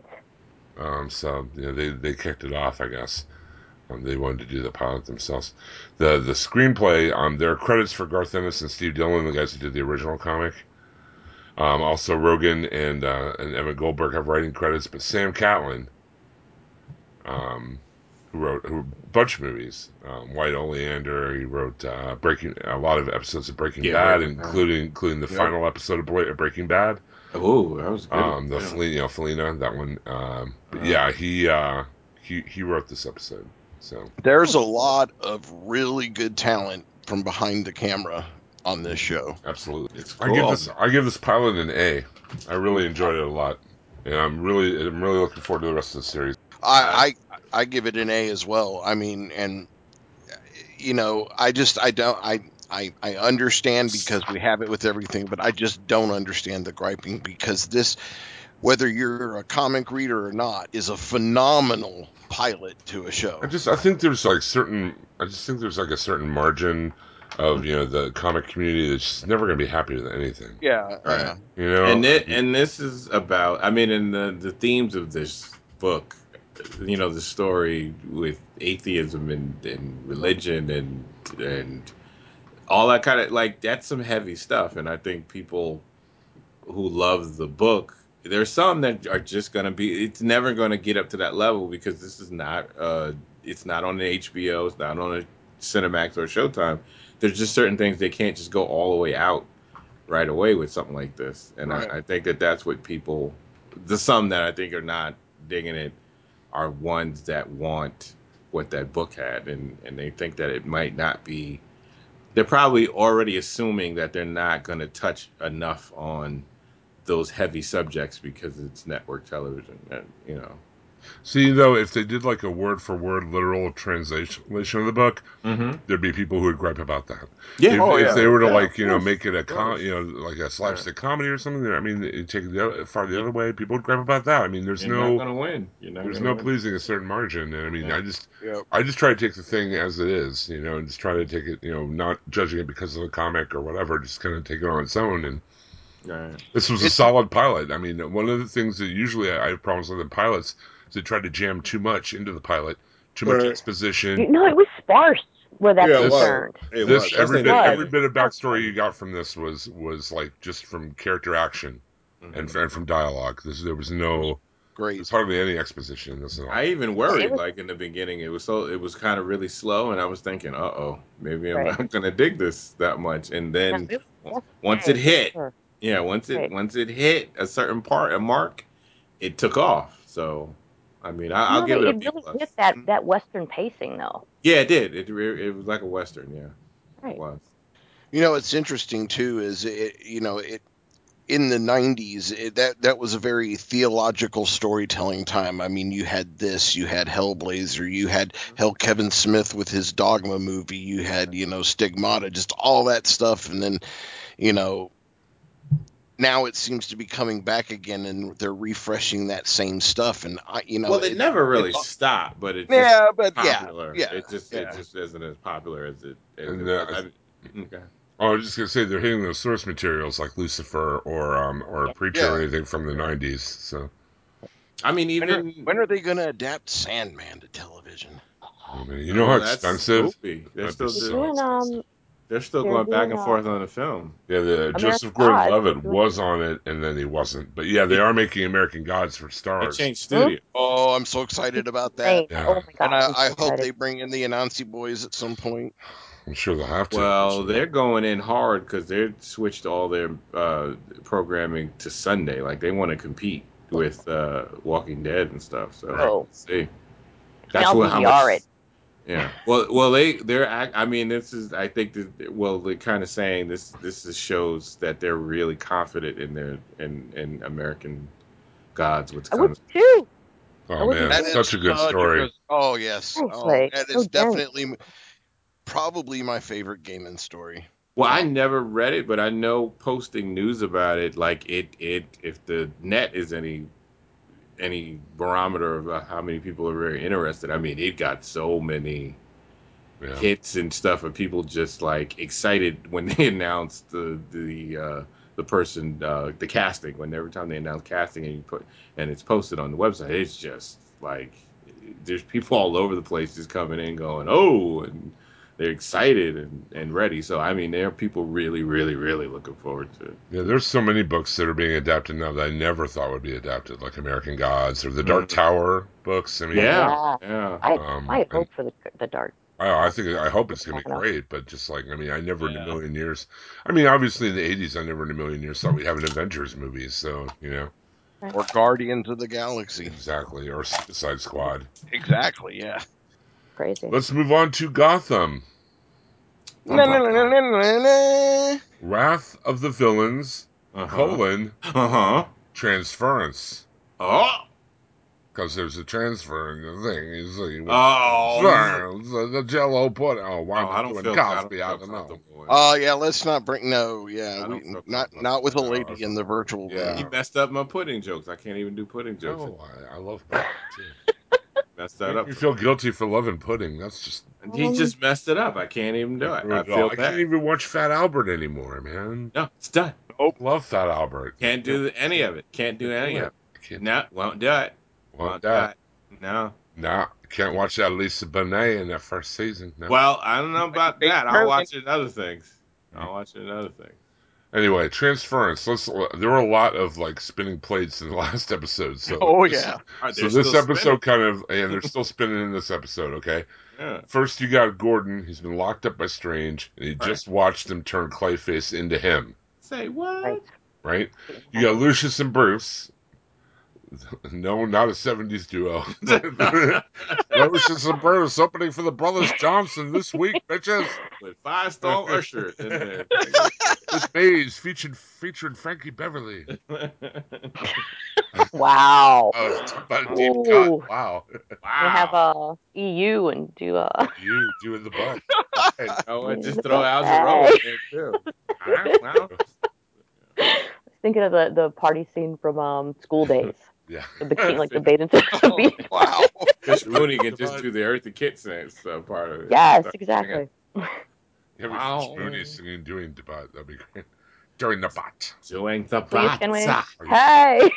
Um, so you know, they they kicked it off, I guess. Um, they wanted to do the pilot themselves. The the screenplay, um, there are credits for Garth Ennis and Steve Dillon, the guys who did the original comic. Um, also Rogen and uh, and Evan Goldberg have writing credits, but Sam Catlin, um, who wrote who, a bunch of movies, um, White Oleander, he wrote uh, Breaking a lot of episodes of Breaking Yeah, Bad, Breaking Bad. including including the Yep. final episode of Bla- Breaking Bad. Oh, that was good. Um, the Yeah. Fel- you know Felina, that one. Um, but Uh-huh. yeah, he uh, he he wrote this episode. So There's a lot of really good talent from behind the camera on this show. absolutely, It's I give this I give this pilot an A. I really enjoyed it a lot, and I'm really I'm really looking forward to the rest of the series. I, I I give it an A as well. I mean, and you know, I just I don't I I I understand because we have it with everything, but I just don't understand the griping because this, whether you're a comic reader or not, is a phenomenal pilot to a show. I just I think there's like certain I just think there's like a certain margin of you know the comic community that's just never gonna be happy with anything. Yeah, Right. yeah. You know, and it, and this is about I mean, and the the themes of this book, you know, the story with atheism and, and religion and and all that kind of like that's some heavy stuff, and I think people who love the book there's some that are just gonna be. It's never gonna get up to that level because this is not. uh It's not on the HBO. It's not on a Cinemax or Showtime. There's just certain things they can't just go all the way out right away with something like this, and Right. I, I think that that's what people. The some that I think are not digging it are ones that want what that book had, and and they think that it might not be. They're probably already assuming that they're not going to touch enough on those heavy subjects because it's network television, and you know. See, though, if they did like a word for word literal translation of the book, Mm-hmm. there'd be people who would gripe about that. Yeah. If, Oh, if yeah. they were to Yeah, like, of you know, make it a com, you know, like a slapstick comedy or something, I mean, take it the other, far the other way, people would gripe about that. I mean, there's You're no, not gonna win. You're not there's gonna no win. pleasing a certain margin. And I mean, Yeah. I just, Yep. I just try to take the thing as it is, you know, and just try to take it, you know, not judging it because of the comic or whatever, just kind of take it on its own. And Right. this was a It's- solid pilot. I mean, one of the things that usually I I have problems with in pilots is they try to jam too much into the pilot, too much Right. exposition. No, it was sparse where that's Yeah, it was. concerned. It this was. every bit was. every bit of backstory you got from this was was like just from character action Mhm. and, and from dialogue. This, there was no Great. there's hardly any exposition in this at all. I even worried, was- like in the beginning, it was so it was kind of really slow, and I was thinking, uh oh, maybe I'm Right. not gonna dig this that much. And then No, once it hit, sure. yeah, once it Right. once it hit a certain part, a mark, it took off. So, I mean, I, I'll No, give they- it a it B really plus. hit that that Western pacing though. Yeah, it did. It it was like a western. Yeah, Right. it was. You know, it's interesting too. Is it? You know, it in the '90s it, that that was a very theological storytelling time. I mean, you had this, you had Hellblazer, you had mm-hmm. hell Kevin Smith with his Dogma movie, you had you know Stigmata, just all that stuff, and then you know. Now it seems to be coming back again, and they're refreshing that same stuff. And I, you know, well, it, it- never really it- stopped, but it just yeah, but yeah, popular. yeah, it just yeah. it just isn't as popular as it. As it uh. I- okay. Oh, I was just gonna say they're hitting those source materials like Lucifer or um or Preacher Yeah. or anything from the '90s. So I mean, When are, even when are they going to adapt Sandman to television? I mean, you know Oh, how that's expensive. Spoopy. They're still be doing, doing um expensive. They're still they're going back and forth on the film. Yeah, the American Joseph Gordon-Levitt was on it, and then he wasn't. But yeah, they are making American Gods for Starz. They changed studio. Oh, I'm so excited about that. Right. Yeah. Oh my god. And I, I'm so hope they bring in the Anansi boys at some point. I'm sure they'll have to. Well, they're going in hard because they switched all their uh, programming to Sunday. Like they want to compete with uh, Walking Dead and stuff. So Oh. let's see. I'll what- how DVR much- it. Yeah. Well, well, they they're. act- I mean, this is. I think that. Well, they're kind of saying this. This is shows that they're really confident in their in in American gods. What's I coming? would too. oh would man, be That is such a good uh, story. oh yes, Thanks, oh, Ray. that So is dense. definitely probably my favorite Gaiman story. Well, I never read it, but I know posting news about it, like it, it, if the net is any, any barometer of uh, how many people are very interested, I mean, it got so many Yeah. hits and stuff, and people just like excited when they announced the the uh, the person, uh, the casting. When every time they announce casting and you put and it's posted on the website, it's just like there's people all over the place just coming in, going, oh, and they're excited and, and ready. So I mean, there are people really, really, really looking forward to it. Yeah, there's so many books that are being adapted now that I never thought would be adapted, like American Gods or the Dark Mhm. Tower books. I mean, Yeah, yeah. I Um, I and- hope for the the dark. I, I think I hope it's gonna be great, but just like I mean, I never in a million years. I mean, obviously in the '80s, I never in a million years thought we'd have an Avengers movie. So you know, Or Guardians of the Galaxy. exactly, or Suicide Squad. Exactly. Yeah. Crazy. Let's move on to Gotham, Na, na, na, na, na, na, na. Wrath of the Villains: Uh colon huh. Transference, Oh. because there's a transfer in the thing. You see, with- Oh. the, the Jello put. Oh, why Oh, I I don't doing feel. I don't Cosby? I don't know. comfortable with. Oh yeah, let's not bring no, yeah, don't we, not not with a lady that's in the virtual Yeah, room. he messed up my pudding jokes. I can't even do pudding jokes. No, I, I love pudding too. Messed that Make up. me feel guilty for loving pudding. That's just. He just messed it up. I can't even do it. I I, feel can't even watch Fat Albert anymore, man. No, it's done. Oh, love Fat Albert. Can't do any of it. Can't do any of it. Can't No, won't do it. want Won't do it. No. No, can't watch that Lisa Bonet in that first season. No. Well, I don't know about that. I'll watch it in other things. I'll watch it in other things. Anyway, transference. Let's. There were a lot of like spinning plates in the last episode. So Oh this- yeah. Are So this still episode kind of, and they're still spinning in this episode. Okay. Yeah. First, you got Gordon. He's been locked up by Strange, and he Right. just watched him turn Clayface into him. Say what? Right. Right. You oh. got Lucius and Bruce. No, not a '70s duo. Lucius and Bruce opening for the Brothers Johnson this week, bitches. With Firestorm Usher in there. With Maze featuring featuring Frankie Beverly. Wow. Oh, it's about a deep Ooh. cut. Wow. We have a EU and do a. You do in the butt. oh, and just throw Al Jarreau in there too. Wow. thinking of the, the party scene from um School Daze. Yeah. The bikini, like the bathing suit. the Oh, beach. wow. Fish Mooney can just do the Eartha Kitt sense uh, part of it. Yes, Start exactly. Yeah, but Wow. Fish Mooney singing doing the bot. That'd be great. During the bot. Doing the bot. can we? bata. Hey,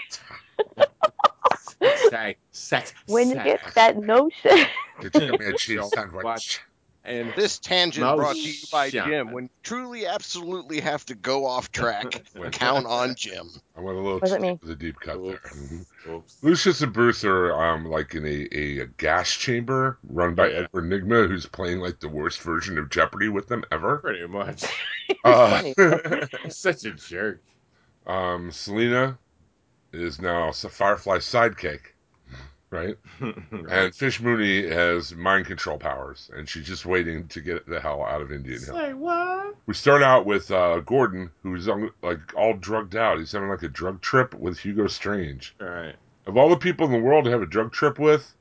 Sex, sex, when you get that notion. Get you me a cheese Don't sandwich. Watch. And This tangent No brought to you by shot. Jim. When you truly absolutely have to go off track, count on Jim. I went a little What too deep the deep cut there. Oops, oops. Lucius and Bruce are um like in a, a, gas chamber run by Yeah. Edward Nygma, who's playing like the worst version of Jeopardy with them ever. Pretty much. Uh, such a jerk. um, Selina is now a Firefly sidekick, right? And Fish Mooney has mind control powers, and she's just waiting to get the hell out of Indian Hill. Say what? We start out with uh, Gordon, who's on, like all drugged out. He's having like a drug trip with Hugo Strange. All right. Of all the people in the world to have a drug trip with,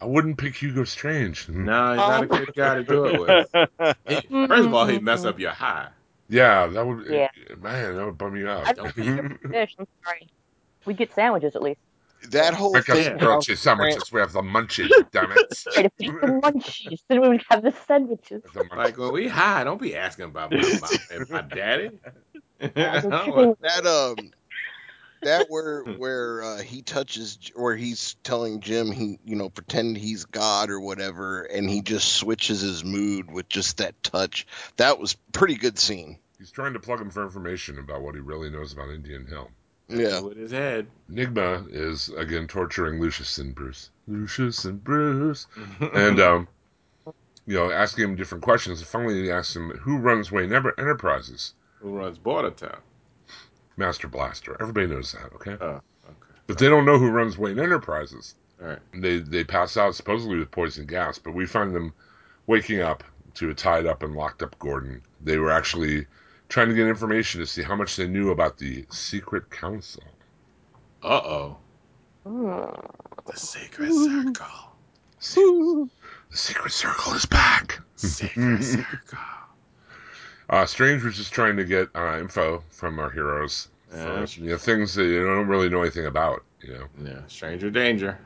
I wouldn't pick Hugo Strange. No, he's not a good guy to do it with. He- first of all, he'd mess up your high. Yeah, that would. Yeah. Man, that would bum you out. I don't think fish. I'm sorry. We get sandwiches at least. That whole Pick us thing. grilled cheese sandwiches. We have the munchies, damn it. We get the munchies, then we would have the sandwiches. The munchies. Like when we high, don't be asking about my my, my daddy. that um that where where uh, he touches where he's telling Jim he you know pretend he's God or whatever and he just switches his mood with just that touch that was pretty good scene He's trying to plug him for information about what he really knows about Indian Hill. Yeah With his head. Nygma is again torturing Lucius and Bruce. Lucius and Bruce. and um, you know, asking him different questions. And finally, he asks him, "Who runs Wayne Enterprises?" Who runs Bartertown? Master Blaster. Everybody knows that, okay? Oh, okay. But they don't know who runs Wayne Enterprises. All right. They they pass out supposedly with poison gas, but we find them waking up to a tied up and locked up Gordon. They were actually trying to get information to see how much they knew about the secret council. Uh oh. The secret circle. The secret circle is back. Secret circle. Uh, Strange was just trying to get uh, info from our heroes. Yeah. For, you know, things that you don't really know anything about. You know, Yeah. Stranger danger.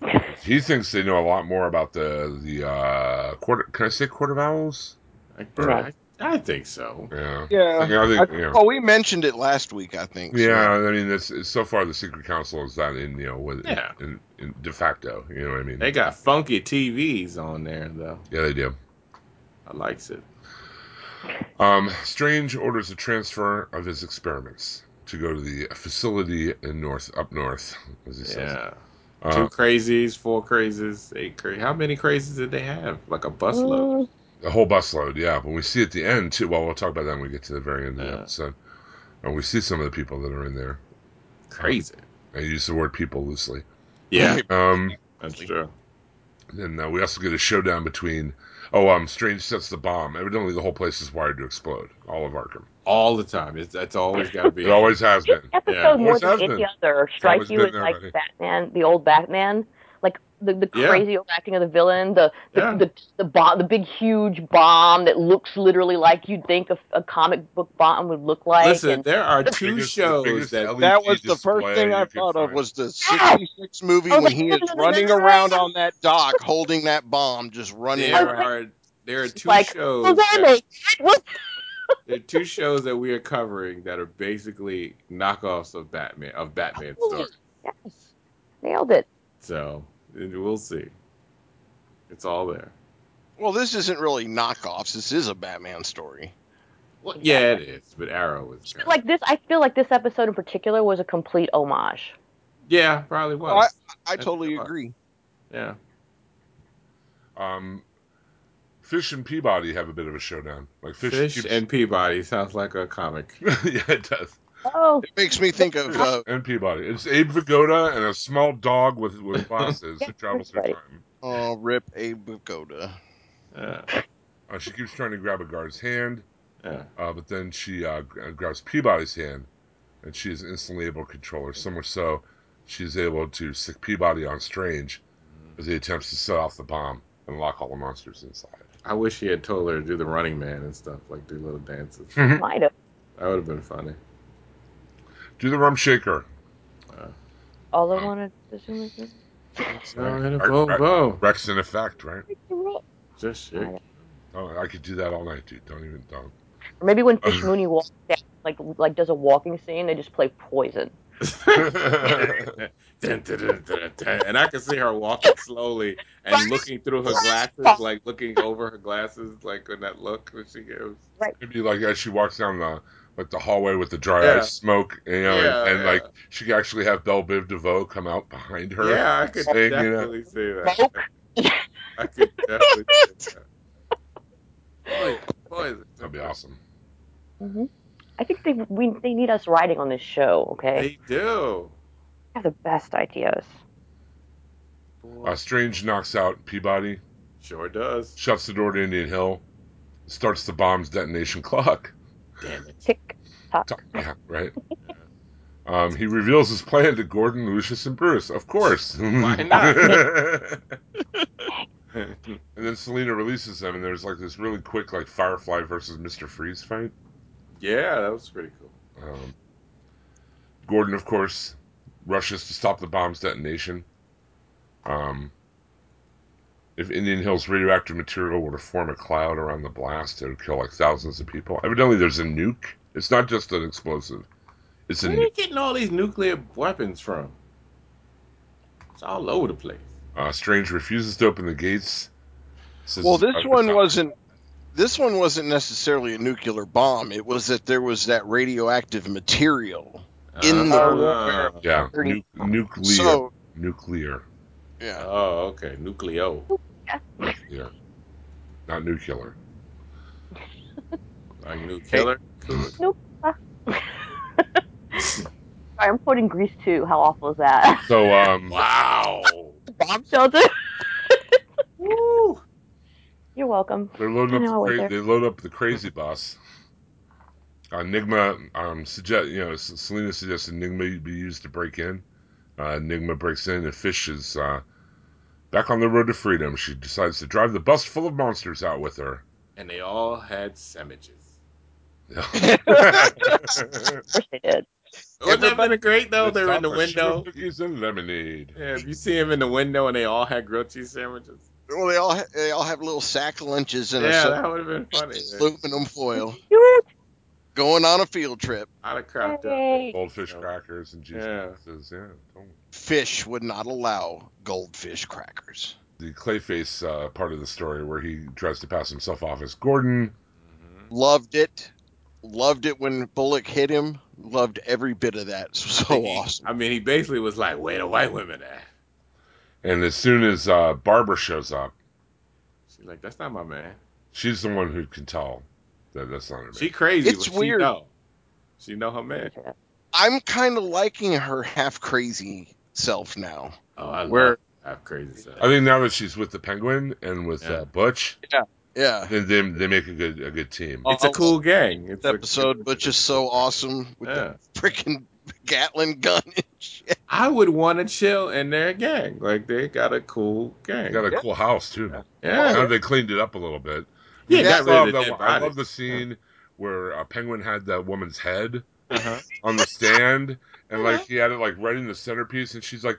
he thinks they know a lot more about the the uh, quarter. Can I say Court of Owls? I, Right. I, I think so. Yeah. yeah I, mean, I think, yeah. oh we mentioned it last week I think so. Yeah, I mean, it's, it's so far the secret council is not in you know with Yeah. in, in de facto. You know what I mean? They got funky TVs on there though. yeah, they do. I likes it. Um, Strange orders a transfer of his experiments to go to the facility in north up north, as he says. Yeah. Uh, Two crazies, four crazies, eight crazy. How many crazies did they have? Like a busload. Mm. A whole busload, yeah. But we see at the end too. Well, we'll talk about that when we get to the very end of the episode. And we see some of the people that are in there. Crazy. I use the word people loosely. Yeah, Um, that's true. and uh, we also get a showdown between. Oh, um, Strange sets the bomb. Evidently, the whole place is wired to explode. All of Arkham. All the time. It's that's always got to be. It always has been. Episode Yeah. more Always than has any other strike you as like buddy. Batman, the old Batman, like the the crazy old acting of the villain, the the Yeah. the, the bomb, the big huge bomb that looks literally like you'd think a, a comic book bomb would look like. Listen, and there are The two biggest- shows that LED that was the first thing I thought of oh, was the 66 movie Oh, when he is running around on that dock holding that bomb just running there around are there are two like, shows. "Well, that- damn it, there are two shows that we are covering that are basically knockoffs of Batman of Batman stories. Yes, nailed it. So we'll see. It's all there. well this isn't really knockoffs this is a Batman story Well, yeah, it is. But Arrow was kind of, Like this, I feel like this episode in particular was a complete homage. yeah, probably was. Well, I, I totally smart. agree. yeah. Um, Fish and Peabody have a bit of a showdown. Like Fish, Fish keeps- and Peabody sounds like a comic. yeah, it does. Oh, It makes me think of uh, and Peabody. It's Abe Vigoda and a small dog with with glasses who travels through Right. time. oh, Rip Abe Vigoda. Yeah. Uh, she keeps trying to grab a guard's hand, Yeah. uh, but then she uh, grabs Peabody's hand, and she is instantly able to control her. So much so, she's able to sick Peabody on Strange as he attempts to set off the bomb and lock all the monsters inside. I wish he had told her to do the Running Man and stuff, like do little dances. might have. That would have been funny. Do the rum shaker. Uh, all I um, wanted to do was just Oh, and a Right, boom, right. boom. Wreckx-n-Effect, right? Just shake. Oh, I could do that all night, dude. Don't even don't. Or maybe when Fish um, Mooney walks down, like like does a walking scene, they just play Poison. Dun, dun, dun, dun, dun. and I can see her walking slowly and looking through her glasses, like looking over her glasses, like in that look that she gives. It'd be like as she walks down the like the hallway with the dry Yeah. ice smoke, you know, Yeah, and, and yeah. like she could actually have Bell Biv DeVoe come out behind her. Yeah, I could saying, you know, definitely see that. I could definitely see that. Poison, poison. that'd be awesome. hmm I think they we they need us writing on this show. Okay, They do. they have the best ideas. Uh, Strange knocks out Peabody, Sure does. shuts the door to Indian Hill, starts the bomb's detonation clock. Damn it. Tick tock. Yeah, right. Um, he reveals his plan to Gordon, Lucius, and Bruce. Of course. Why not? and then Selina releases them, and there's like this really quick, like Firefly versus Mister Freeze fight. yeah, that was pretty cool. Um, Gordon, of course, rushes to stop the bomb's detonation. Um, if Indian Hill's radioactive material were to form a cloud around the blast, it would kill like thousands of people. Evidently, there's a nuke. It's not just an explosive. It's a Where are they nuke. getting all these nuclear weapons from? It's all over the place. Uh, Strange refuses to open the gates. Says Well, this about one stop. wasn't. This one wasn't necessarily a nuclear bomb. It was that there was that radioactive material in the Uh. Yeah, nu- nuclear. So nuclear. yeah, Oh, okay. Nucleo. Yeah. Not nuclear. Like new killer. Sorry, I'm quoting Grease too. How awful is that? So, um, Wow. Bomb shelter. Woo. You're welcome. They're loading up. The cra- they load up the crazy bus. Uh, Enigma um, suggest you know Selina suggests Enigma be used to break in. Uh, Enigma breaks in and Fish is uh, back on the road to freedom. She decides to drive the bus full of monsters out with her. And they all had sandwiches. Of course they did. Wouldn't that been great though? They're in the window. Cookies and lemonade. Yeah, if you see them in the window and they all had grilled cheese sandwiches. well, they all ha- they all have little sack lunches and Yeah, a that would have been funny. aluminum foil. Going on a field trip. I'd have cracked up. Yay. Goldfish crackers and cheese Yeah. boxes. Yeah. Fish would not allow goldfish crackers. The Clayface uh, part of the story where he tries to pass himself off as Gordon. Loved it. Loved it when Bullock hit him. Loved every bit of that. So awesome. I mean, he basically was like, "Where the white women at?" And as soon as uh, Barbara shows up, She's like, "That's not my man." she's the one who can tell that that's not her. Man. She crazy. It's but weird. She know. She know her man. I'm kind of liking her half crazy self now. Oh, I Where- love crazy stuff. I think now that she's with the Penguin and with Yeah. uh, Butch, Yeah. then they, they make a good a good team. It's a cool gang. It's This a- episode, but just so awesome with Yeah. the freaking Gatling gun and shit. I would want to chill in their gang. Like they got a cool gang. They got a cool house too. yeah. Now they cleaned it up a little bit. Yeah, I got rid love of the that dead one- I love the scene where a penguin had that woman's head Uh-huh. on the stand, and like he had it like right in the centerpiece, and she's like,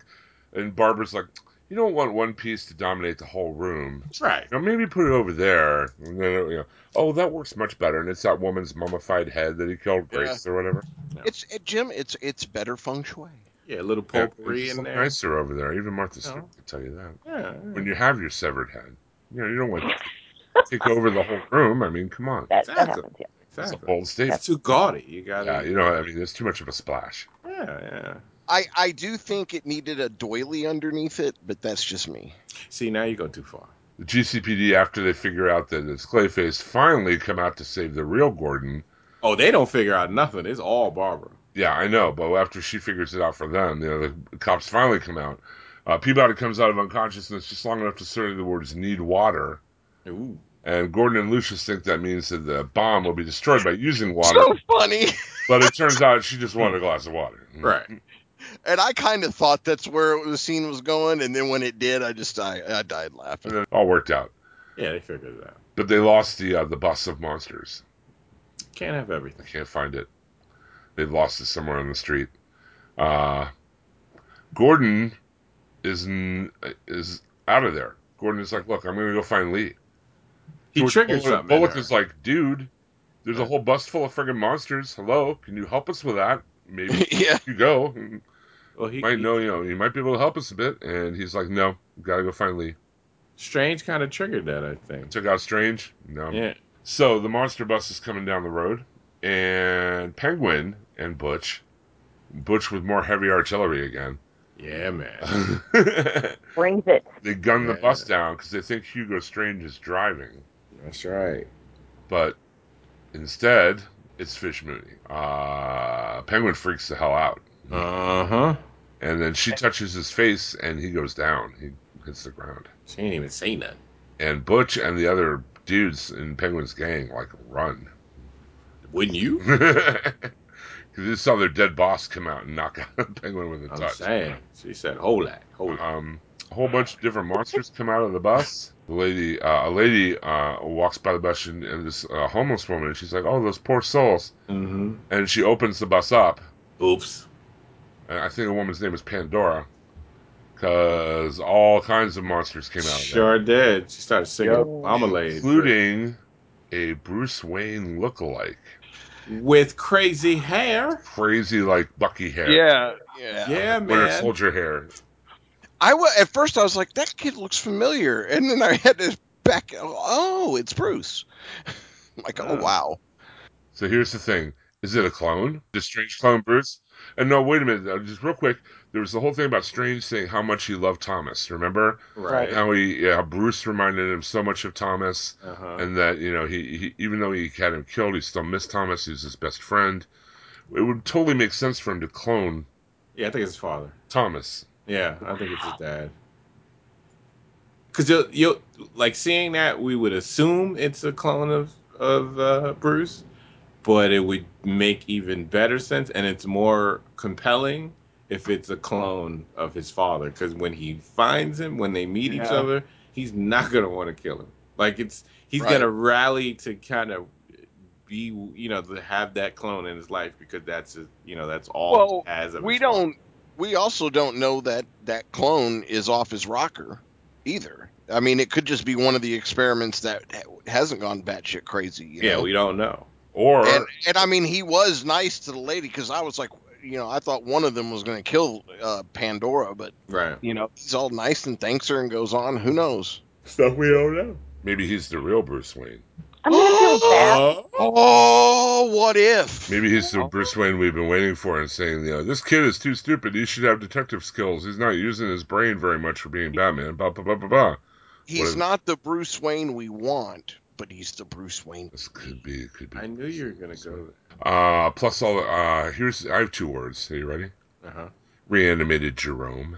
and Barbara's like, you don't want one piece to dominate the whole room. That's right. You know, maybe put it over there. And then, you know, oh, that works much better. And it's that woman's mummified head that he killed, Grace or whatever. It's it, Jim. It's it's better feng shui. Yeah, a little Yeah, potpourri it's in there. nicer over there. Even Martha You Stewart know. could tell you that. Yeah. When you have your severed head, you know, you don't want to take over the whole room. I mean, come on. That, that Exactly. happens. Yeah. It's a Exactly. bold statement. It's too gaudy. You got it. Yeah, you know, I mean, it's too much of a splash. Yeah, yeah. I, I do think it needed a doily underneath it, but that's just me. See, now you go too far. The GCPD, after they figure out that it's Clayface, finally come out to save the real Gordon. Oh, they don't figure out nothing. It's all Barbara. Yeah, I know, but after she figures it out for them, you know, the cops finally come out. Uh, Peabody comes out of unconsciousness just long enough to say the words "need water," Ooh. and Gordon and Lucius think that means that the bomb will be destroyed by using water. So funny. but it turns out she just wanted a glass of water. Right. And I kind of thought that's where the scene was going, and then when it did, I just I, I died laughing. And then it all worked out. Yeah, they figured it out. But they lost the uh, the bus of monsters. Can't have everything. I can't find it. They've lost it somewhere on the street. Uh, Gordon is n- is out of there. Gordon is like, look, I'm gonna go find Lee. He George triggered Bullock, something. Bullock is like, dude, there's a whole bus full of friggin' monsters. Hello, can you help us with that? Maybe yeah. you go. Well, he, might he- know, you know, he might be able to help us a bit. And he's like, no, gotta go find Lee. Strange kind of triggered that, I think. Took out Strange. No. Yeah. So the monster bus is coming down the road, and Penguin and Butch, Butch with more heavy artillery again. Yeah, man. Brings it. they gun the bus down because they think Hugo Strange is driving, That's right. but instead it's Fish Mooney. Uh, Penguin freaks the hell out, Uh huh. and then she touches his face, and he goes down. He hits the ground, She ain't even say that. and Butch and the other dudes in Penguin's gang like run. Wouldn't you? Because they saw their dead boss come out and knock out Penguin with a I'm touch. saying. She said, "Hold that, hold that." Um, a whole bunch of different monsters come out of the bus. The lady, uh, a lady, uh, walks by the bus and, and this uh, homeless woman, and she's like, "Oh, those poor souls!" Mm-hmm. And she opens the bus up, Oops. And I think the woman's name is Pandora, because all kinds of monsters came out of there, Sure did. She started singing Yep. Marmalade including a Bruce Wayne lookalike, with crazy hair. crazy like Bucky hair, Yeah. Yeah. Yeah, Winter man. Soldier hair. I wa- at first I was like, that kid looks familiar, and then I had to back. Oh, it's Bruce. I'm like, oh Oh. wow. So here's the thing: is it a clone? The Strange clone Bruce? And no, wait a minute. Just real quick, there was the whole thing about Strange saying how much he loved Thomas. Remember Right. how he, yeah, Bruce reminded him so much of Thomas, Uh huh. and that you know he, he, even though he had him killed, he still missed Thomas. He was his best friend. It would totally make sense for him to clone Yeah, I think it's his father. Thomas. Yeah, I think it's his dad. Cause you'll you'll like seeing that we would assume it's a clone of of uh, Bruce, but it would make even better sense, and it's more compelling if it's a clone of his father. Because when he finds him, when they meet each other, he's not gonna want to kill him. Like it's he's Right. gonna rally to kind of be you know to have that clone in his life because that's his, you know that's all Well, he has of we his don't. We also don't know that that clone is off his rocker either. I mean, it could just be one of the experiments that hasn't gone batshit crazy. You Yeah, know? we don't know. Or and and I mean, he was nice to the lady because I was like, you know, I thought one of them was going to kill uh, Pandora, but Right. you know, he's all nice and thanks her and goes on. Who knows? Stuff we don't know. maybe he's the real Bruce Wayne. I'm gonna feel bad. Oh, what if? Maybe he's the Bruce Wayne we've been waiting for and saying, you know, this kid is too stupid. He should have detective skills. He's not using his brain very much for being Batman. Blah, blah, blah, blah, blah. He's if- not the Bruce Wayne we want, but he's the Bruce Wayne. This could be, could be. I knew you were gonna go. Uh, plus all, uh, here's, I have two words. Are you ready? Uh huh. Reanimated Jerome.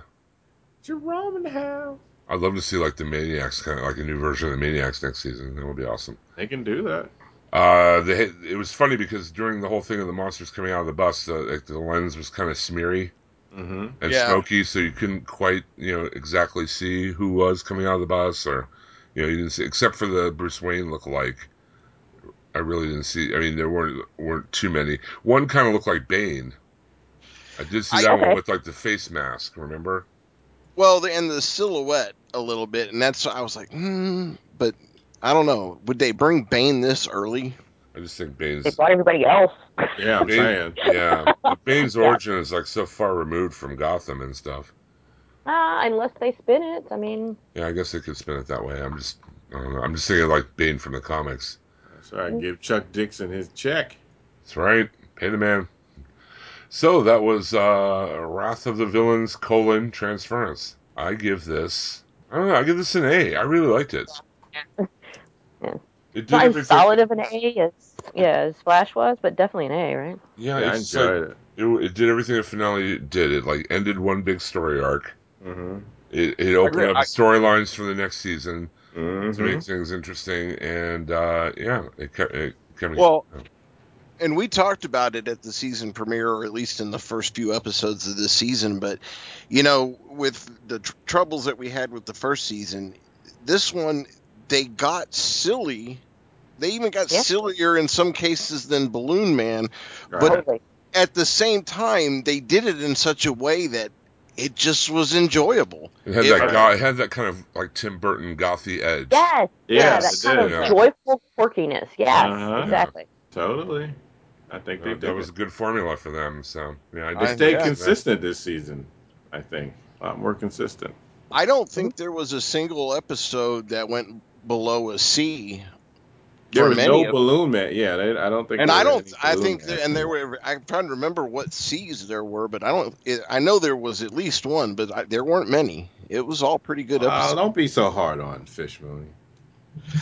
Jerome and the house. I'd love to see like the Maniacs, kind of like a new version of the Maniacs next season. That would be awesome. They can do that. Uh, they it was funny because during the whole thing of the monsters coming out of the bus, the, like the lens was kind of smeary Mm-hmm. and Yeah. smoky, so you couldn't quite, you know, exactly see who was coming out of the bus, or, you know, you didn't see except for the Bruce Wayne look-alike. I really didn't see. I mean, there weren't weren't too many. One kind of looked like Bane. I did see I- that okay. one with like the face mask. Remember? Well, the, and the silhouette a little bit, and that's I was like, hmm, but I don't know. Would they bring Bane this early? I just think Bane's They brought everybody else. Yeah, Bane- yeah, but Bane's Yeah. origin is like so far removed from Gotham and stuff. Uh, unless they spin it. I mean, Yeah, I guess they could spin it that way. I'm just, I don't know. I'm just thinking like Bane from the comics. That's right. Give Chuck Dixon his check. That's right. Pay the man. So that was uh, Wrath of the Villains colon Transference. I give this. I don't know. I give this an A. I really liked it. Yeah. It did Not as everything- solid of an A as yeah as Flash was, but definitely an A, right? Yeah, Yeah, I it's like, enjoyed it. it. It did everything the finale did. It like ended one big story arc. Mm-hmm. It, it opened up storylines for the next season to Mm-hmm. make things interesting, and uh, yeah, it kept it kept me. Well, and we talked about it at the season premiere, or at least in the first few episodes of this season. But you know, with the tr- troubles that we had with the first season, this one they got silly. They even got Yeah. sillier in some cases than Balloon Man. But- Totally. At the same time, they did it in such a way that it just was enjoyable. it had it- that go- it had that kind of like Tim Burton gothy edge. Yes. Yeah, that kind did, of yeah. joyful quirkiness. Yes, Uh-huh. exactly. Totally. I think they Uh, did. that was a good formula for them. So yeah, I They just stayed yeah, consistent this season. I think a lot more consistent. I don't think there was a single episode that went below a C. There for was many no balloon man. Yeah, they, I don't think. and I don't. I think, Man that, and there were. I'm trying to remember what seas there were, but I don't. It, I know there was at least one, but I, there weren't many. It was all pretty good Oh, episodes. don't be so hard on Fish Mooney.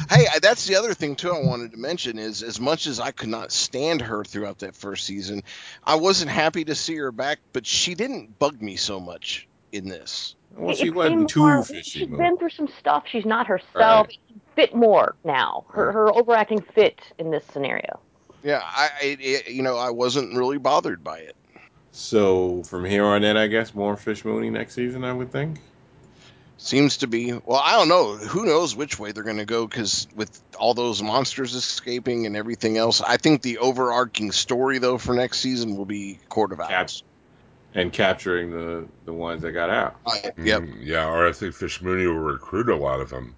Hey, that's the other thing too. I wanted to mention is as much as I could not stand her throughout that first season, I wasn't happy to see her back, but she didn't bug me so much in this. Well, It she seemed wasn't too more- fishy. She's Mooney. been through some stuff. She's not herself. Right. She fit more now. Her her overacting fit in this scenario. Yeah, I, it, it, you know, I wasn't really bothered by it. So from here on in, I guess more Fish Mooney next season. I would think. Seems to be. Well, I don't know. Who knows which way they're going to go? Because with all those monsters escaping and everything else, I think the overarching story though for next season will be Court of Cap- Owls. And capturing the the ones that got out. I- Yep. Mm, yeah, or I think Fish Mooney will recruit a lot of them,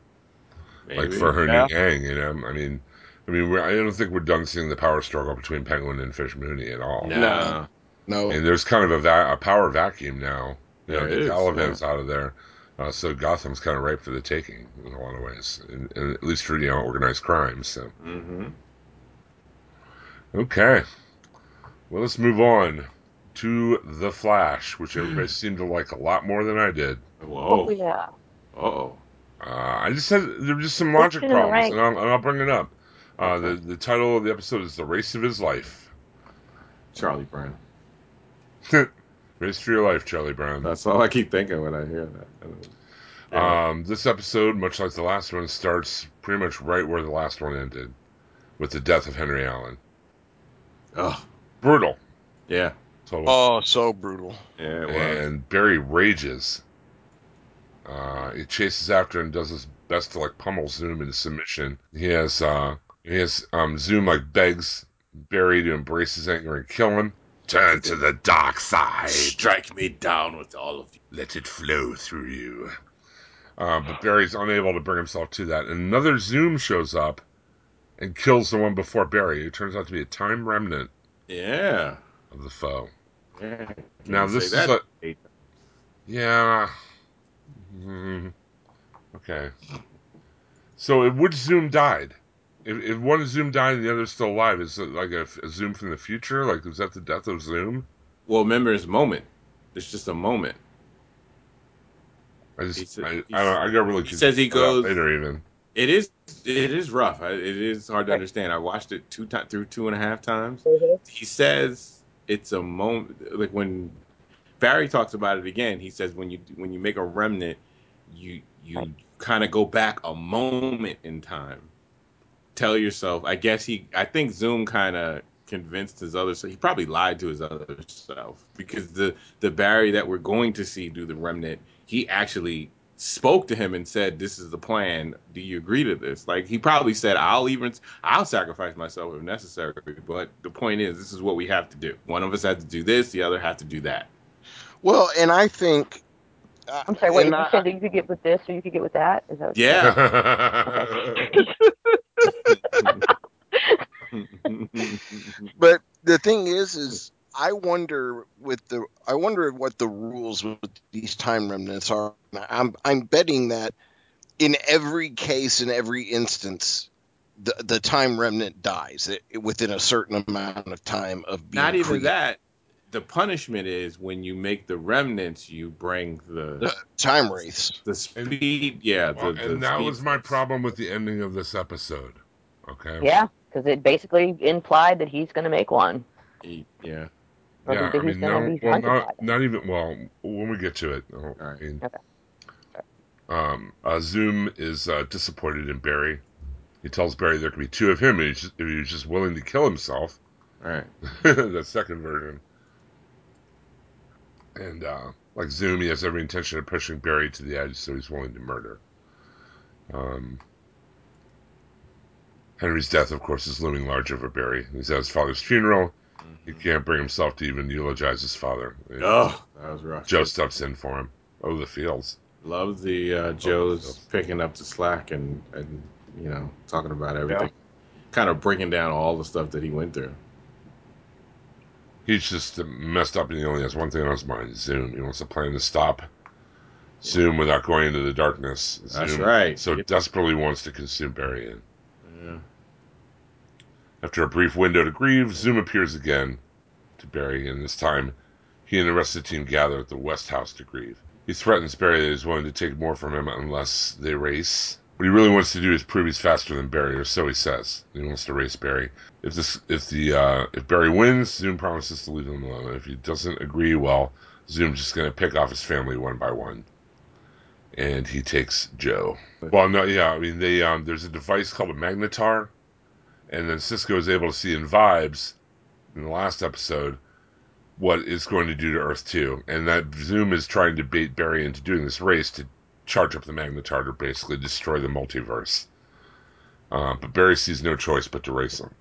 Maybe. like for her Yeah. new gang. You know, I mean, I mean, we're, I don't think we're done seeing the power struggle between Penguin and Fish Mooney at all. No. No. And there's kind of a, va- a power vacuum now. You know, There the is, Taliban's out of there. Uh, so Gotham's kind of ripe for the taking in a lot of ways, and, and at least for you know organized crime. So Mm-hmm. okay, well let's move on to the Flash, which everybody seemed to like a lot more than I did. Whoa. Oh yeah. Oh. Uh, I just had there were just some logic Pushing problems, and. I'll, and I'll bring it up. Uh, the Okay. the title of the episode is "The Race of His Life." Charlie Brown. Race for your life, Charlie Brown. That's all I keep thinking when I hear that. Yeah. Um, this episode, much like the last one, starts pretty much right where the last one ended, with the death of Henry Allen. oh. Brutal, Yeah. total. Oh, so brutal. Yeah. It was. and Barry rages. Uh, he chases after and does his best to like pummel Zoom into submission. He has uh, he has um, Zoom like begs Barry to embrace his anger and kill him. Turn to the dark side. Strike me down with all of you. Let it flow through you. Uh, but Barry's unable to bring himself to that. And another Zoom shows up and kills the one before Barry. It turns out to be a time remnant Yeah. of the foe. yeah. Now, this is a- Yeah. Mhm. Okay. So if which Zoom died? If, if one Zoom died and the other's still alive, is it like a, a Zoom from the future? Like, is that the death of Zoom? Well, remember, it's a moment. It's just a moment. I He just, said- I, I, don't, I got really he says he confused about that goes- later even. It is. It is rough. It is hard to understand. I watched it two times through two and a half times. He says it's a moment. Like when Barry talks about it again, he says when you when you make a remnant, you you kind of go back a moment in time. Tell yourself. I guess he. I think Zoom kind of convinced his other. So he probably lied to his other self because the the Barry that we're going to see do the remnant, he actually spoke to him and said, "This is the plan. Do you agree to this?" Like he probably said, "I'll even I'll sacrifice myself if necessary." But the point is, this is what we have to do. One of us has to do this, the other has to do that. Well, and I think. Uh, I'm sorry. Wait, and you I- said that you could get with this, or you could get with that? Is that? What Yeah. But the thing is, is I wonder with the I wonder what the rules with these time remnants are. I'm I'm betting that in every case, in every instance, the the time remnant dies it, within a certain amount of time of being Not even created. that. The punishment is when you make the remnants, you bring the The time wraiths. the speed. Yeah, Well, the and that was my problem with the ending of this episode. Okay. Yeah, because it basically implied that he's going to make one. He- Yeah. Or Yeah, I mean, no, well, not, not even. Well, when we get to it, oh, I Alright. mean, Okay. um, uh, Zoom is uh, disappointed in Barry. He tells Barry there could be two of him if he's just, if he was just willing to kill himself. All right. the second version. And uh, like Zoom, he has every intention of pushing Barry to the edge, so he's willing to murder. Um, Henry's death, of course, is looming large over Barry. He's at his father's funeral. He can't bring himself to even eulogize his father. Oh, that was rough. Joe steps in for him. Oh, the fields. Love the uh, Joe's Phils. picking up the slack and and you know talking about everything, kind of breaking down all the stuff that he went through. He's just messed up and he only has one thing on his mind Zoom. He wants the plan to stop Zoom without going into the darkness. That's right. So Yep. desperately wants to consume Barry in. Yeah. After a brief window to grieve, Zoom appears again to Barry, and this time he and the rest of the team gather at the West House to grieve. He threatens Barry that he's willing to take more from him unless they race. What he really wants to do is prove he's faster than Barry, or so he says. He wants to race Barry. If this, if the, uh, if Barry wins, Zoom promises to leave him alone. If he doesn't agree, well, Zoom's just going to pick off his family one by one, and he takes Joe. Well, no, yeah, I mean, they, um, there's a device called a magnetar, and then Cisco is able to see in vibes in the last episode what it's going to do to Earth 2. And that Zoom is trying to bait Barry into doing this race to charge up the magnetar to basically destroy the multiverse. Uh, but Barry sees no choice but to race him.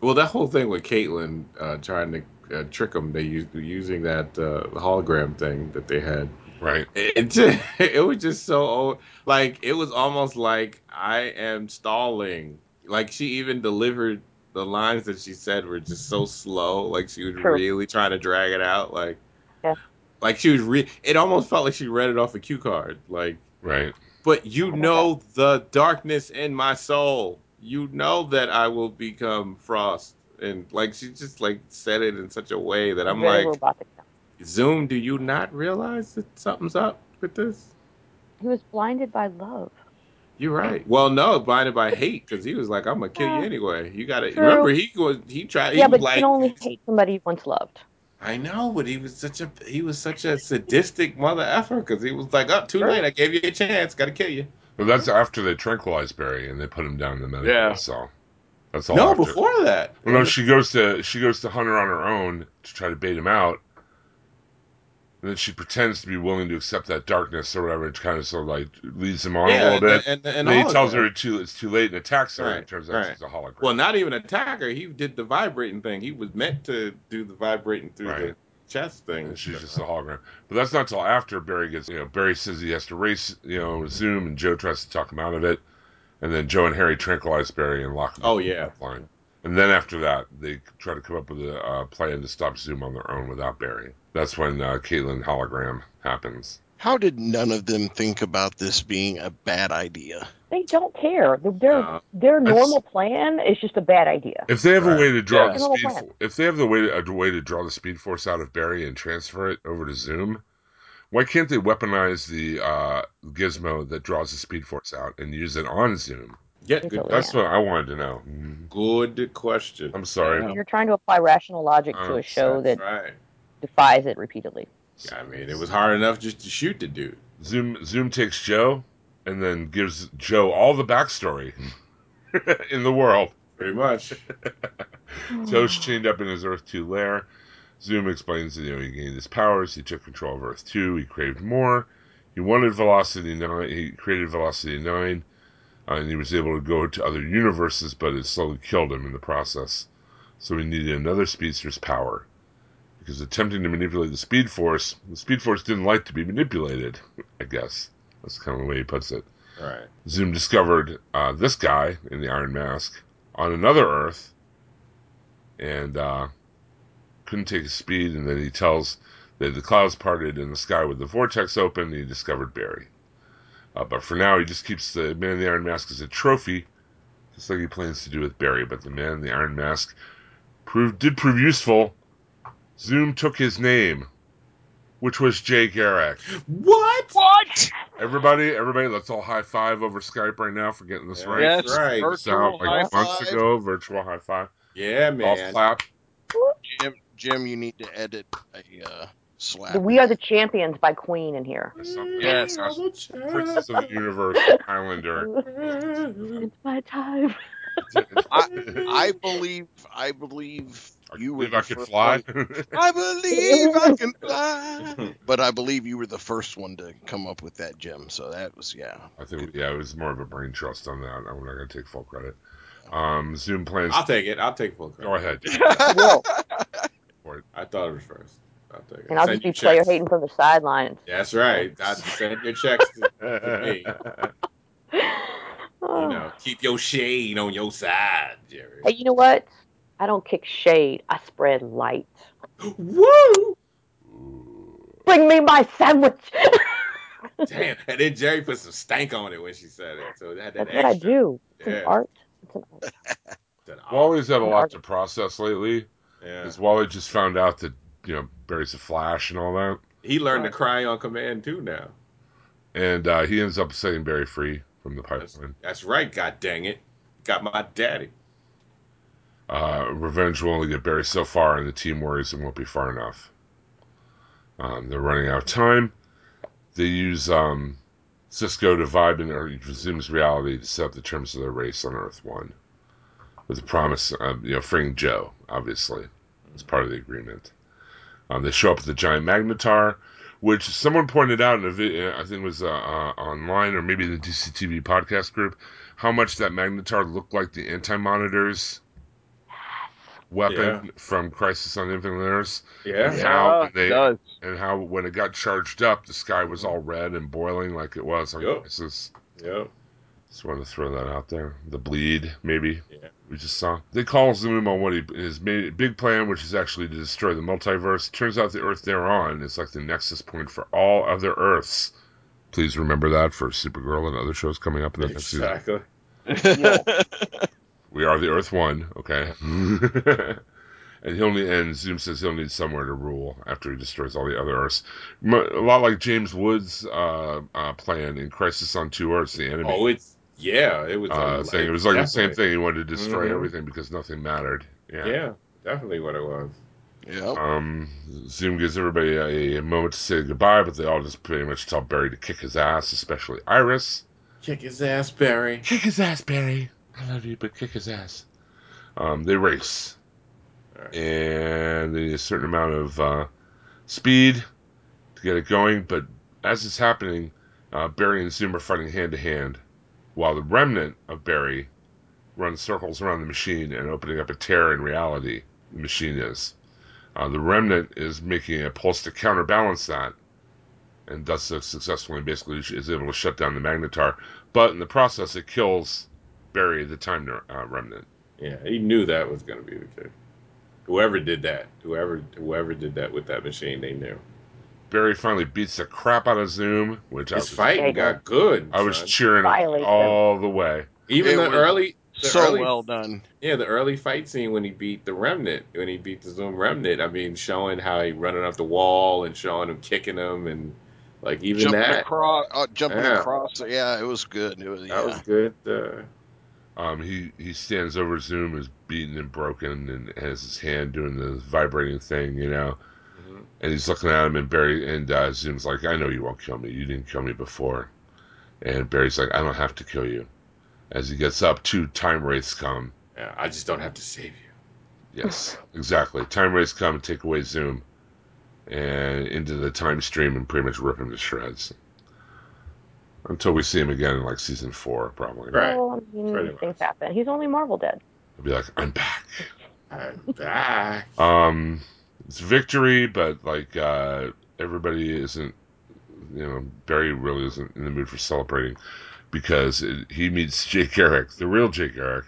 Well, that whole thing with Caitlin uh, trying to uh, trick him, they used using that uh, hologram thing that they had. Right? It just, it was just so old. Like it was almost like I am stalling. Like she even delivered the lines that she said were just so slow. Like she was True. really trying to drag it out. Like, Yeah. Like she was. Re- it almost felt like she read it off a cue card. Like, Right. but you know the darkness in my soul. You know that I will become frost. And like she just like said it in such a way that I'm Very like, robotic. Zoom, do you not realize that something's up with this? He was blinded by love. You're right. Well, no, blinded by hate because he was like, "I'm gonna kill you anyway." You got to True. remember he was he tried. Yeah, was but like, you can only hate somebody you once loved. I know, but he was such a he was such a sadistic mother effer because he was like, "Up, too Sure. late. I gave you a chance. Got to kill you." But that's after they tranquilize Barry and they put him down in the medical Yeah. cell. That's all No, after. before that. Well, no, she goes to she goes to Hunter on her own to try to bait him out. And then she pretends to be willing to accept that darkness or whatever, and kind of sort of like leads him on a yeah, little bit. and, and, and And, then he tells her it's too, it's too late and attacks her. and Right, it turns out right. she's a hologram. Well, not even attack her. He did the vibrating thing. He was meant to do the vibrating through Right. the chest thing. and she's just a hologram. But that's not till after Barry gets, you know, Barry says he has to race, you know, Zoom, and Joe tries to talk him out of it. And then Joe and Harry tranquilize Barry and lock him Oh, up in the yeah. line. And then after that, they try to come up with a uh, plan to stop Zoom on their own without Barry. That's when uh, Caitlin hologram happens. How did none of them think about this being a bad idea? They don't care. Their their, their normal plan is just a bad idea. If they have Right. a way to draw Yeah. the speed, plan. if they have the way a way to draw the speed force out of Barry and transfer it over to Zoom, why can't they weaponize the uh, gizmo that draws the speed force out and use it on Zoom? Yeah, good, Totally. That's what I wanted to know. good question. I'm sorry. You're trying to apply rational logic to Uh, a show That's that right. Defies it repeatily. I mean, it was hard enough just to shoot the dude. Zoom Zoom takes Joe and then gives Joe all the backstory in the world. Pretty much. Joe's chained up in his Earth 2 lair. Zoom explains that you know, he gained his powers, he took control of Earth 2, he craved more. He wanted Velocity 9, he created Velocity 9, uh, and he was able to go to other universes, but it slowly killed him in the process. So he needed another speedster's power. Because attempting to manipulate the Speed Force, the Speed Force didn't like to be manipulated, I guess. That's kind of the way he puts it. Right. Zoom discovered uh, this guy in the Iron Mask on another Earth and uh, couldn't take his speed. And then he tells that the clouds parted in the sky with the vortex open. And he discovered Barry. Uh, but for now, he just keeps the Man in the Iron Mask as a trophy just like he plans to do with Barry. But the man in the Iron Mask proved did prove useful. Zoom took his name, which was Jay Garrick. What? What? Everybody, everybody, let's all high five over Skype right now for getting this Yeah. right. Yes, right. This out virtual like high months five. ago, virtual high five. Yeah, All man. clap. Jim, Jim, you need to edit a uh, slap. We Are the Champions by Queen in here. Yes. Princess of the Universe, Highlander. It's my time. I, I believe, I believe I you were believe I could fly. one- I believe I can fly. But I believe you were the first one to come up with that, Jim. So that was yeah. I think yeah, it was more of a brain trust on that. I'm not gonna take full credit. Um, Zoom plans. I'll take it. I'll take full credit. Go ahead. Will. I thought it was first. I'll take it. And I'll Send just be your player checks. hating from the sidelines. That's right. I send your checks to, to me. You know, keep your shade on your side, Jerry. Hey, you know what? I don't kick shade. I spread light. Woo! Bring me my sandwich. Damn. And then Jerry put some stank on it when she said it. So that, that That's what I do. It's Yeah. an art. It's an art. That- Wally's had a lot to process lately. Yeah. Because Wally just found out that you know Barry's a Flash and all that, He learned to cry on command too now. and uh, he ends up setting Barry free from the That's, pipeline. that's right. God dang it. Got my daddy. Uh, revenge will only get Barry so far, and the team worries it won't be far enough. Um, they're running out of time. They use um, Cisco to vibe in or Zoom's reality to set up the terms of their race on Earth One, with the promise of you know freeing Joe. Obviously, as part of the agreement. Um, they show up at the giant magnetar, which someone pointed out in a video. I think it was uh, uh, online or maybe the DCTV podcast group, how much that magnetar looked like the anti-monitors weapon Yeah. from Crisis on Infinite Earths, Yeah. and how when it they does. and how when it got charged up, the sky was all red and boiling like it was on Yup. Crisis. Yep. Just wanted to throw that out there. The bleed, maybe. Yeah. We just saw. They call Zoom on what he his ma- big plan, which is actually to destroy the multiverse. Turns out the Earth they're on is like the nexus point for all other Earths. Please remember that for Supergirl and other shows coming up in the next season. Exactly. We are the Earth One, okay? and he'll need, and Zoom says he'll need somewhere to rule after he destroys all the other Earths. A lot like James Woods' uh, uh, plan in Crisis on Two Earths, the enemy. Oh, it's yeah. It was uh, a, thing. It was like the same thing. He wanted to destroy Mhm. everything because nothing mattered. Yeah. Yeah, definitely what it was. Yep. Um, Zoom gives everybody a, a moment to say goodbye, but they all just pretty much tell Barry to kick his ass, especially Iris. Kick his ass, Barry. Kick his ass, Barry. I love you, but kick his ass. Um, they race, Alright. and they need a certain amount of uh, speed to get it going. But as it's happening, uh, Barry and Zoom are fighting hand to hand, while the remnant of Barry runs circles around the machine and opening up a tear in reality. The machine is. Uh, the remnant is making a pulse to counterbalance that, and does so successfully. Basically, is able to shut down the magnetar, but in the process, it kills Barry, the time uh, remnant. Yeah, he knew that was going to be the case. Whoever did that, whoever whoever did that with that machine, they knew. Barry finally beats the crap out of Zoom, which I was, fighting got good. I was son. cheering Violate them. all the way. even It the early, the so early, well done. yeah, the early fight scene when he beat the remnant, when he beat the Zoom remnant. I mean, showing how he running up the wall and showing him kicking him and like even jumping that. across, uh, jumping Yeah. across. Yeah, it was good. It was That was good. Uh, Um, he he stands over Zoom, is beaten and broken, and has his hand doing the vibrating thing, you know. mhm. And he's looking at him, and Barry and uh, Zoom's like, "I know you won't kill me. You didn't kill me before." And Barry's like, "I don't have to kill you." As he gets up, two time wraiths come. yeah, I just don't have to save you. Yes, exactly. Time wraiths come and take away Zoom, and into the time stream, and pretty much rip him to shreds. Until we see him again in like season four, probably. Right. Well, I mean, things happen. He's only Marvel dead. He'll be like, "I'm back." I'm back. Um, it's victory, but like uh, everybody isn't, you know, Barry really isn't in the mood for celebrating because it, he meets Jay Garrick, the real Jay Garrick,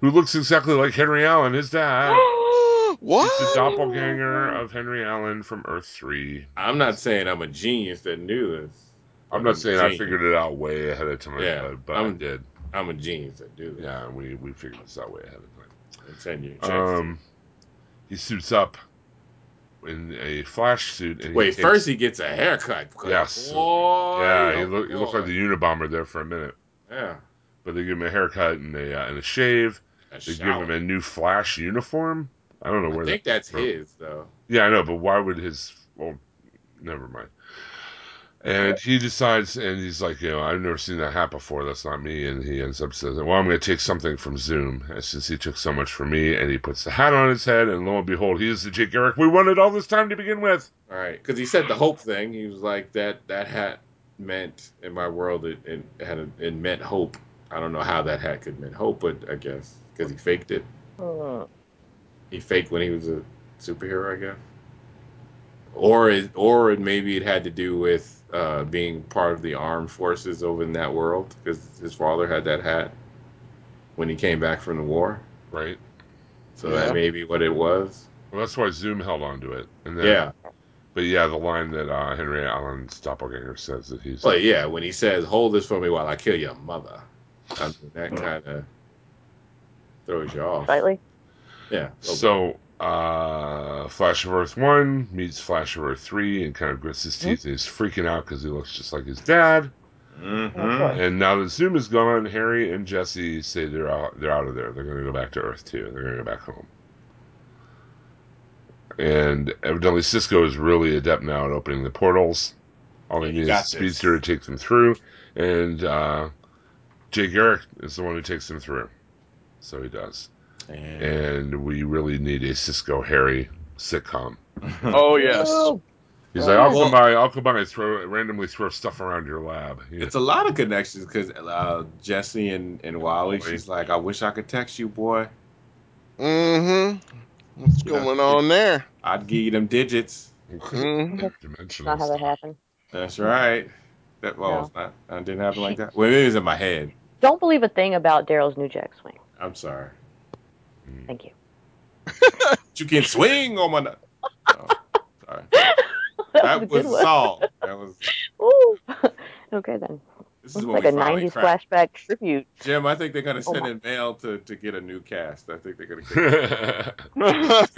who looks exactly like Henry Allen, his dad. what? He's the doppelganger of Henry Allen from Earth Three. I'm not saying I'm a genius that knew this. I'm not saying a I genius. figured it out way ahead of time, Yeah, but, but I I'm- did. I'm a genius that do that. Yeah, we we figured this out way ahead of time. And send you. Um, he suits up in a flash suit. And Wait, he takes- first he gets a haircut. Yes. Boy, yeah, he looked he looked like the Unabomber there for a minute. Yeah. But they give him a haircut and a uh, and a shave. A They shower. give him a new Flash uniform. I don't know I where I think that that's from. his though. Yeah, I know, but why would his? Well, never mind. And he decides, and he's like, you know, I've never seen that hat before. That's not me. And he ends up saying, well, I'm going to take something from Zoom, since he took so much from me. And he puts the hat on his head, and lo and behold, he is the Jay Garrick we wanted all this time to begin with. All right, because he said the hope thing. He was like that. That hat meant in my world it, it had a, it meant hope. I don't know how that hat could mean hope, but I guess because he faked it. Hmm. He faked when he was a superhero, I guess. Or it, or it, maybe it had to do with uh, being part of the armed forces over in that world because his father had that hat when he came back from the war. Right. So Yeah. that may be what it was. Well, that's why Zoom held on to it. And then, Yeah. But yeah, the line that uh, Henry Allen's doppelganger says that he's. Well, yeah, when he says, "Hold this for me while I kill your mother," I mean, that kind of throws you off. Slightly. Yeah. So, uh, Flash of Earth 1 meets Flash of Earth 3 and kind of grits his teeth. and He's freaking out because he looks just like his dad. Mhm. And now that Zoom is gone, Harry and Jesse say they're out, they're out of there. They're going to go back to Earth 2. They're going to go back home. And evidently, Cisco is really adept now at opening the portals. All they Yeah, he need is a speedster to take them through. And uh, Jay Garrick is the one who takes them through. So he does. And, And we really need a Cisco Harry sitcom. Oh yes. He's like, I'll come by, I'll come by and throw randomly throw stuff around your lab. You know? it's a lot of connections because uh, Jesse and, and Wally, Wally. she's like, "I wish I could text you, boy. Mm-hmm. What's Yeah. going on there? I'd give you them digits." Mm-hmm. Not how that happened. That's right. That well, No. it's not, it didn't happen like that. Well, it was in my head. Don't believe a thing about Daryl's new jack swing. I'm sorry. Mm. Thank you. But you can swing on my. nut. Oh, sorry. that, That was a was good a one. song. That was. Ooh. okay then. This is like a we 90s cracked. flashback tribute. Jim, I think they're gonna Oh send my- in mail to, to get a new cast. I think they're gonna. Get,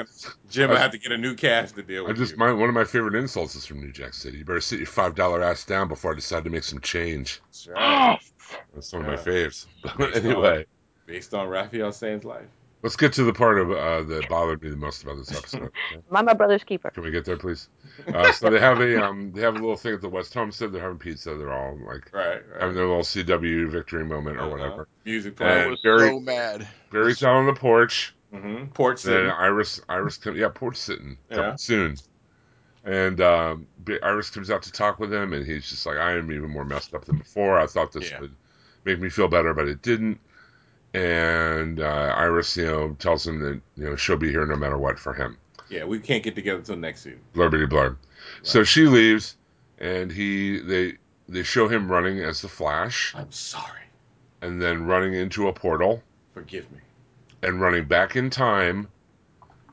Jim, I have to get a new cast to deal I with I just you. my one of my favorite insults is from New Jack City. You better sit your five dollar ass down before I decide to make some change. That's. Yes. That's one of my faves. But Based on- anyway, Based on Raphael Sane's life. Let's get to the part of uh, that bothered me the most about this episode. okay? My my brother's keeper. Can we get there, please? Uh, so they have a um, they have a little thing at the West Homestead. They're having pizza. They're all like Right. right. having their little CW victory moment or Uh-huh. whatever. Music And I playing. was Barry- so mad. Barry's out on the porch. hmm Port Then City. Iris Iris comes yeah porch sitting Yeah. soon. And um, Iris comes out to talk with him, and he's just like, "I am even more messed up than before. I thought this Yeah. would make me feel better, but it didn't." And uh, Iris, you know, tells him that you know she'll be here no matter what for him. Yeah, we can't get together until next season. Blurbity blurb. So she leaves, and he they they show him running as the Flash, I'm sorry. and then running into a portal, Forgive me. and running back in time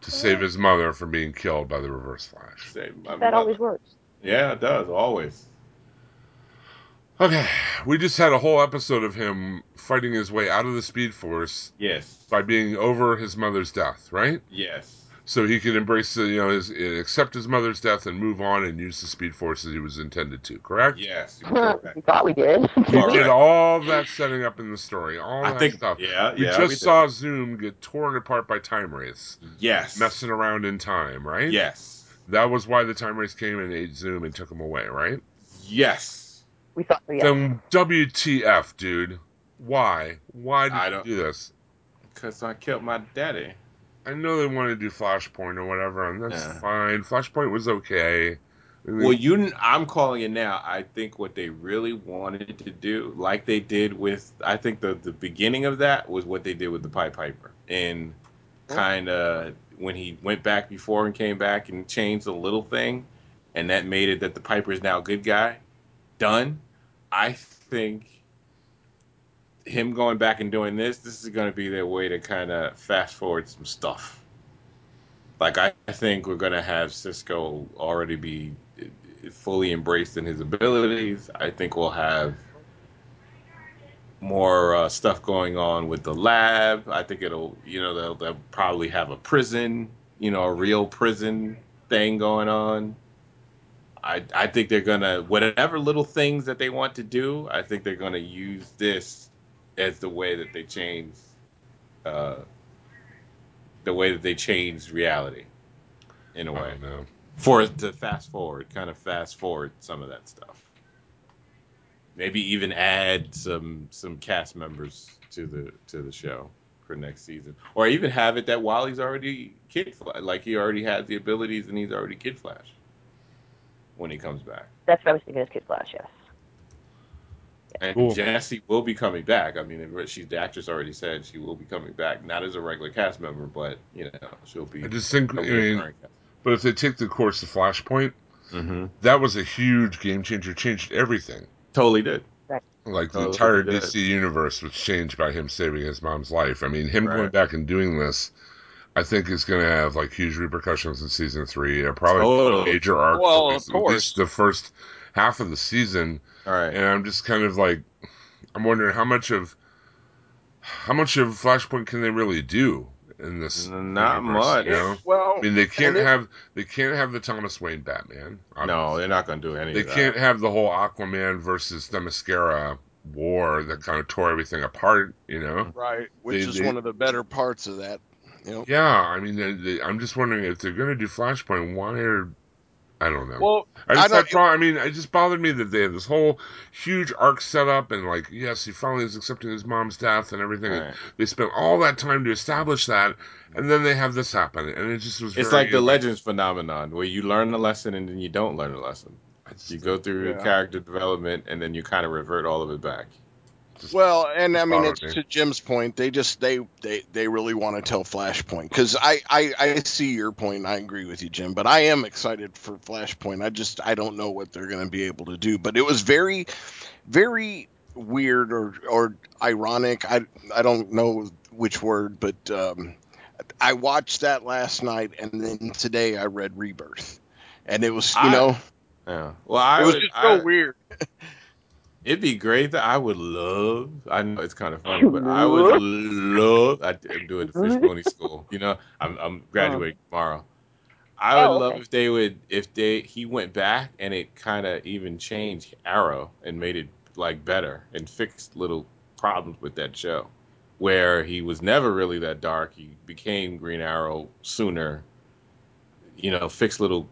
to save his mother from being killed by the Reverse Flash. Say my That mother. always works. Yeah, it does. Always. Okay, we just had a whole episode of him fighting his way out of the Speed Force Yes. by being over his mother's death, right? Yes. So he could embrace, the, you know, his, accept his mother's death and move on and use the Speed Force as he was intended to. Correct? Yes. you can go back. we thought we did. we All did right. all that setting up in the story, all I that think. stuff. Yeah. We yeah. just did. saw Zoom get torn apart by Time Wraiths, Yes. messing around in time, right? Yes. That was why the Time Wraiths came and ate Zoom and took him away, right? Yes. we thought yeah. Then WTF, dude? Why? Why did I you do this? Because I killed my daddy. I know they wanted to do Flashpoint or whatever, and that's fine. Flashpoint was okay. Well, you, I'm calling it now. I think what they really wanted to do, like they did with, I think the the beginning of that was what they did with the Pied Piper, and oh. kind of when he went back before and came back and changed a little thing, and that made it that the Piper is now a good guy. Done. I think him going back and doing this, this is going to be their way to kind of fast forward some stuff. Like I, think we're going to have Cisco already be uh, fully embraced in his abilities. I think we'll have more uh, stuff going on with the lab. I think it'll, you know, they'll, they'll probably have a prison, you know, a real prison thing going on. I I think they're gonna whatever little things that they want to do. I think they're gonna use this as the way that they change, uh, the way that they change reality, in a way don't know. for to fast forward, kind of fast forward some of that stuff. Maybe even add some some cast members to the to the show for next season, or even have it that Wally's already Kid Flash, like he already has the abilities and he's already Kid Flash when he comes back. That's what I was thinking. Is Kid Flash, yes. And Cool. Jesse will be coming back. I mean, she's the actress already said she will be coming back, not as a regular cast member, but you know she'll be. I just think, I a mean, recurring cast. but if they take the course of Flashpoint, Mhm. that was a huge game changer. Changed everything. Totally did. Like the Totally entire did. DC universe was changed by him saving his mom's life. I mean, him going back and doing this, I think is going to have like huge repercussions in season three. Probably Totally. a major arc. Well, for at of least- at course. least the first half of the season. All right. and I'm just kind of like, I'm wondering how much of how much of Flashpoint can they really do in this? Not universe, much. You know? Well, I mean, they can't it- have they can't have the Thomas Wayne Batman. No, they're not going to do any They of can't have the whole Aquaman versus Themyscira war that kind of tore everything apart. You know? right, which They- is they- one of the better parts of that. You know. Yeah. I mean, they, they, I'm just wondering if they're going to do Flashpoint. Why are I don't know. Well, I just I don't- had pro- I mean, it just bothered me that they had this whole huge arc set up, and like, yes, he finally is accepting his mom's death and everything. and They spent all that time to establish that, and then they have this happen, and it just was. It's very, like the Legends phenomenon, where you learn the lesson and then you don't learn the lesson. Just- You go through Yeah. character development and then you kind of revert all of it back. Just- Well, and I mean, it's me. to Jim's point. They just they they they really want to tell Flashpoint because I, I I see your point. and I agree with you, Jim. But I am excited for Flashpoint. I just I don't know what they're going to be able to do. But it was very, very weird or or ironic. I I don't know which word, but um, I watched that last night, and then today I read Rebirth, and it was you I- know Yeah. Well, I it was would, just so I- weird. It'd be great that I would love. I know it's kind of funny, but I would love. I, I'm doing the fish pony school. You know, I'm I'm oh. graduating tomorrow. I would Oh, love okay. if they would if they he went back and it kind of even changed Arrow and made it like better and fixed little problems with that show, where he was never really that dark. He became Green Arrow sooner. You know, fix little.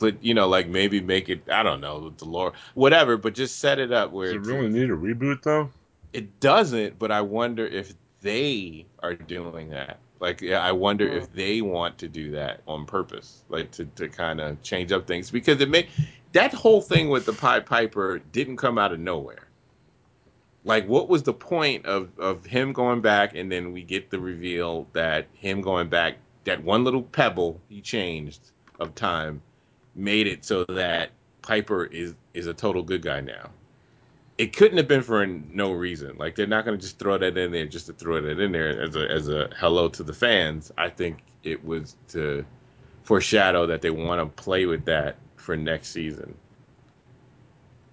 Clit- You know, like maybe make it. I don't know the lore, whatever. But just set it up where Does it really need a reboot though? it doesn't, but I wonder if they are doing that. Like, yeah, I wonder if mm. they want to do that on purpose, like to, to kind of change up things because it may that whole thing with the Pied Piper didn't come out of nowhere. Like, what was the point of of him going back and then we get the reveal that him going back, that one little pebble he changed of time, made it so that Piper is is a total good guy now it couldn't have been for no reason. Like they're not going to just throw that in there just to throw that in there as a as a hello to the fans. I think it was to foreshadow that they want to play with that for next season.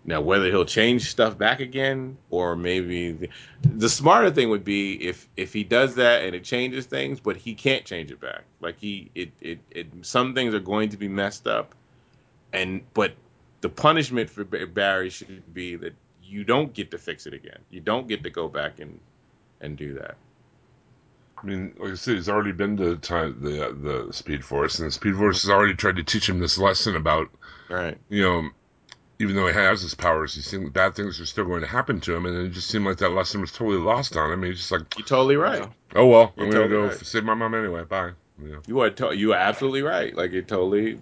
Now, whether he'll change stuff back again, or maybe the, the smarter thing would be if if he does that and it changes things, but he can't change it back. Like he, it, it, it some things are going to be messed up, and but the punishment for Barry should be that you don't get to fix it again. You don't get to go back and and do that. I mean, like I said, he's already been to time, the the Speed Force, and the Speed Force has already tried to teach him this lesson about Right. you know, even though he has his powers, he seemed bad things are still going to happen to him, and it just seemed like that lesson was totally lost on him. He's just like, You're totally right. oh well, You're I'm gonna go right. save my mom anyway. Bye. You are to- you are absolutely right. Like it totally,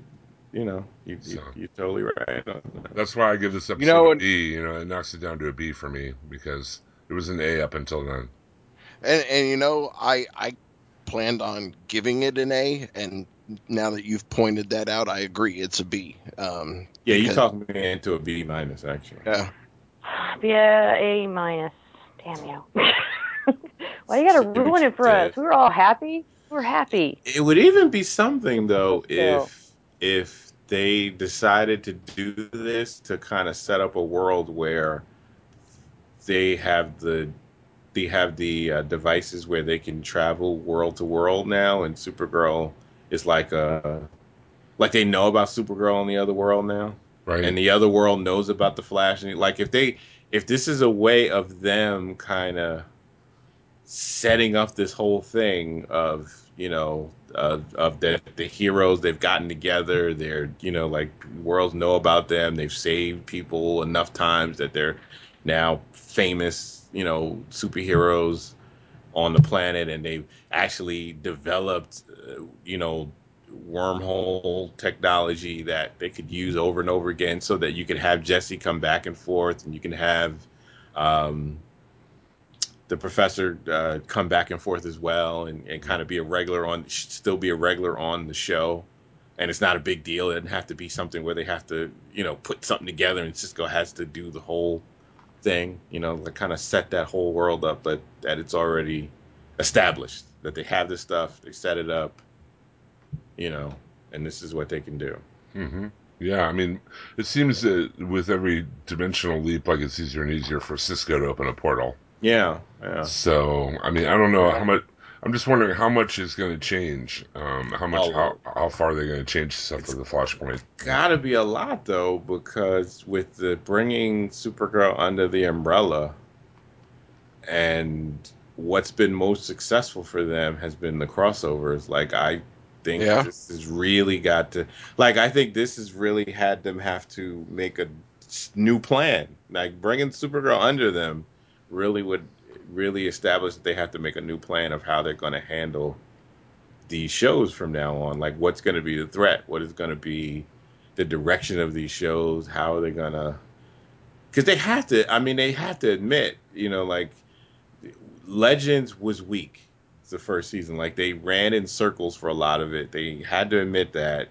you know, you, you So. you're totally right. that's why I give this episode know, a and- You know, it knocks it down to a B for me because it was an A up until then. And and you know, I I planned on giving it an A, and now that you've pointed that out, I agree it's a B. Um, Yeah, you talked me into a B minus actually. yeah. Yeah, A minus. Damn you. Why you gotta ruin it for us? We were all happy. We are happy. It would even be something though Yeah. if if they decided to do this to kind of set up a world where they have the they have the uh, devices where they can travel world to world now, and Supergirl is like a like they know about Supergirl in the other world now, Right. and the other world knows about the Flash. And like if they if this is a way of them kind of setting up this whole thing of you know of, of the the heroes they've gotten together. They're you know like worlds know about them. They've saved people enough times that they're now famous you know superheroes on the planet. And they've actually developed uh, you know wormhole technology that they could use over and over again so that you could have Jesse come back and forth and you can have um, the professor uh, come back and forth as well and, and kind of be a regular on still be a regular on the show. And it's not a big deal. It doesn't have to be something where they have to you know put something together and cisco has to do the whole thing you know like kind of set that whole world up but that it's already established that they have this stuff they set it up you know and this is what they can do. Hmm Yeah, I mean, it seems that with every dimensional leap, like it's easier and easier for Cisco to open a portal. Yeah yeah So, I mean, I don't know how much. I'm just wondering how much is going to change. Um, how much, Oh, how, how far they're going to change stuff for the Flashpoint. gotta be a lot though because with the bringing supergirl under the umbrella and what's been most successful for them has been the crossovers like i think Yeah. this has really got to like i think this has really had them have to make a new plan like bringing supergirl under them really would really establish that they have to make a new plan of how they're going to handle these shows from now on. Like what's going to be the threat? What is going to be the direction of these shows? How are they going to because they have to i mean they have to admit you know like legends was weak the first season. Like they ran in circles for a lot of it. They had to admit that.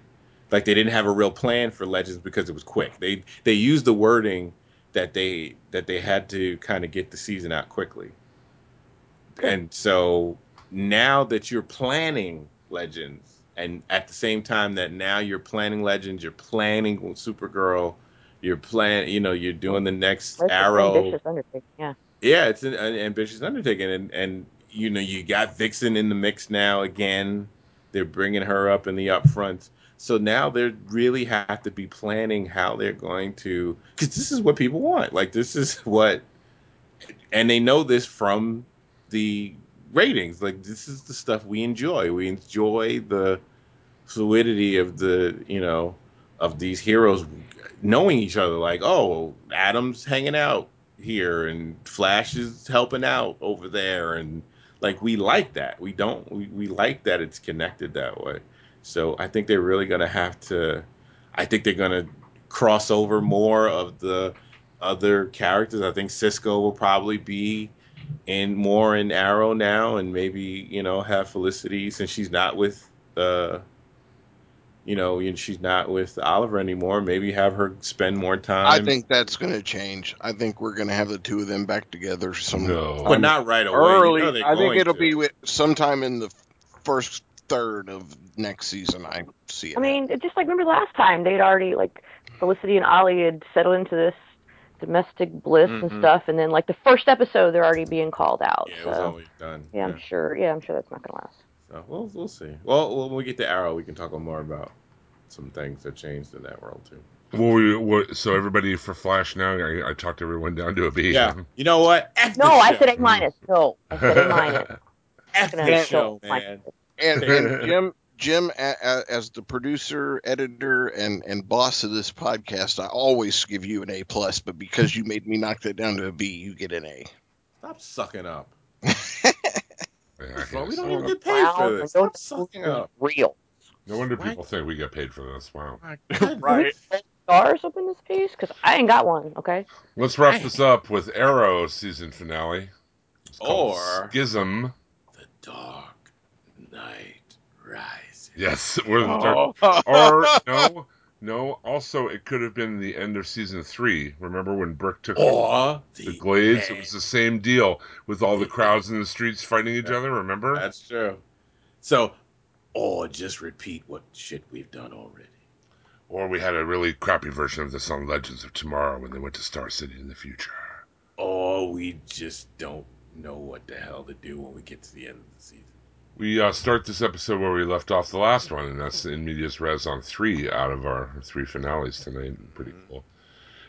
Like they didn't have a real plan for legends because it was quick. They they used the wording that they that they had to kind of get the season out quickly and so now that you're planning legends and at the same time that now you're planning legends you're planning supergirl you're plan you know you're doing the next That's arrow ambitious undertaking. Yeah. yeah, it's an, an ambitious undertaking, and and you know you got Vixen in the mix now again. They're bringing her up in the upfront, so now they really have to be planning how they're going to, because this is what people want. Like this is what, and they know this from the ratings. Like this is the stuff we enjoy. We enjoy the fluidity of the you know of these heroes knowing each other. Like oh, Adam's hanging out here and Flash is helping out over there and like we like that. We don't we, we like that it's connected that way. So I think they're really gonna have to I think they're gonna cross over more of the other characters. I think Cisco will probably be in more in Arrow now and maybe, you know, have Felicity since she's not with uh you know, and she's not with Oliver anymore. Maybe have her spend more time. I think that's going to change. I think we're going to have the two of them back together some No. but not right away. You early. know I think it'll to. be sometime in the first third of next season. I see it. I mean, it's just like remember last time they'd already like Felicity and Ollie had settled into this domestic bliss and Mhm. stuff, and then like the first episode they're already being called out. Yeah, it was always done. yeah, I'm sure. Yeah, I'm sure that's not gonna last. So we'll we'll see. Well, when we get to Arrow, we can talk more about some things that changed in that world too. Well, we, what, so everybody for Flash now, I, I talked everyone down to a B. Yeah. You know what? F No, I show. said A minus. No, I said A minus. F Gonna the show show, man. and, and Jim, Jim, a, a, as the producer, editor, and and boss of this podcast, I always give you an A plus. But because you made me knock that down to a B, you get an A. Stop sucking up. Yeah, Well, we don't even get paid for Wow, this. don't Stop sucking up. real. No wonder What? people think we get paid for this. Wow. Right. Stars up in this piece because I ain't got one. Okay. Let's wrap this up with Arrow season finale. It's Or- Schism. The Dark Knight Rises. Yes, we're the Oh. dark. Or no, no. Also, it could have been the end of season three. Remember when Brick took Or the Glades? It was the same deal with all the The crowds in the streets fighting each other. Remember? That's true. So, or just repeat what shit we've done already. Or we had a really crappy version of this on Legends of Tomorrow when they went to Star City in the future. Or we just don't know what the hell to do when we get to the end of the season. We uh, start this episode where we left off the last one, and that's in medias res on three out of our three finales tonight. Pretty cool.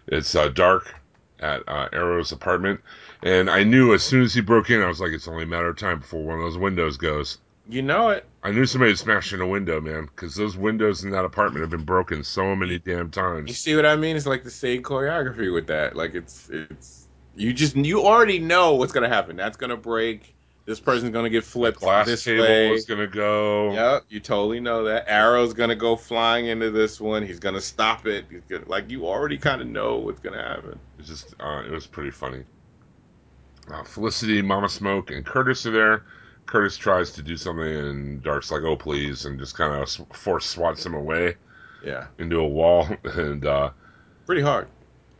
It's uh, dark at uh, Arrow's apartment, and I knew as soon as he broke in, I was like, it's only a matter of time before one of those windows goes. You know it. I knew somebody had smashed in a window, man, because those windows in that apartment have been broken so many damn times. You see what I mean? It's like the same choreography with that. Like it's it's you just you already know what's gonna happen. That's gonna break. This person's gonna get flipped Glass this table way. is gonna go. Yep, you totally know that. Arrow's gonna go flying into this one. He's gonna stop it. He's gonna like you already kind of know what's gonna happen. It's just uh, it was pretty funny. Uh, Felicity, Mama Smoak, and Curtis are there. Curtis tries to do something, and Darhk's like, "Oh, please," and just kind of force swats him away Yeah, into a wall. And uh, pretty hard.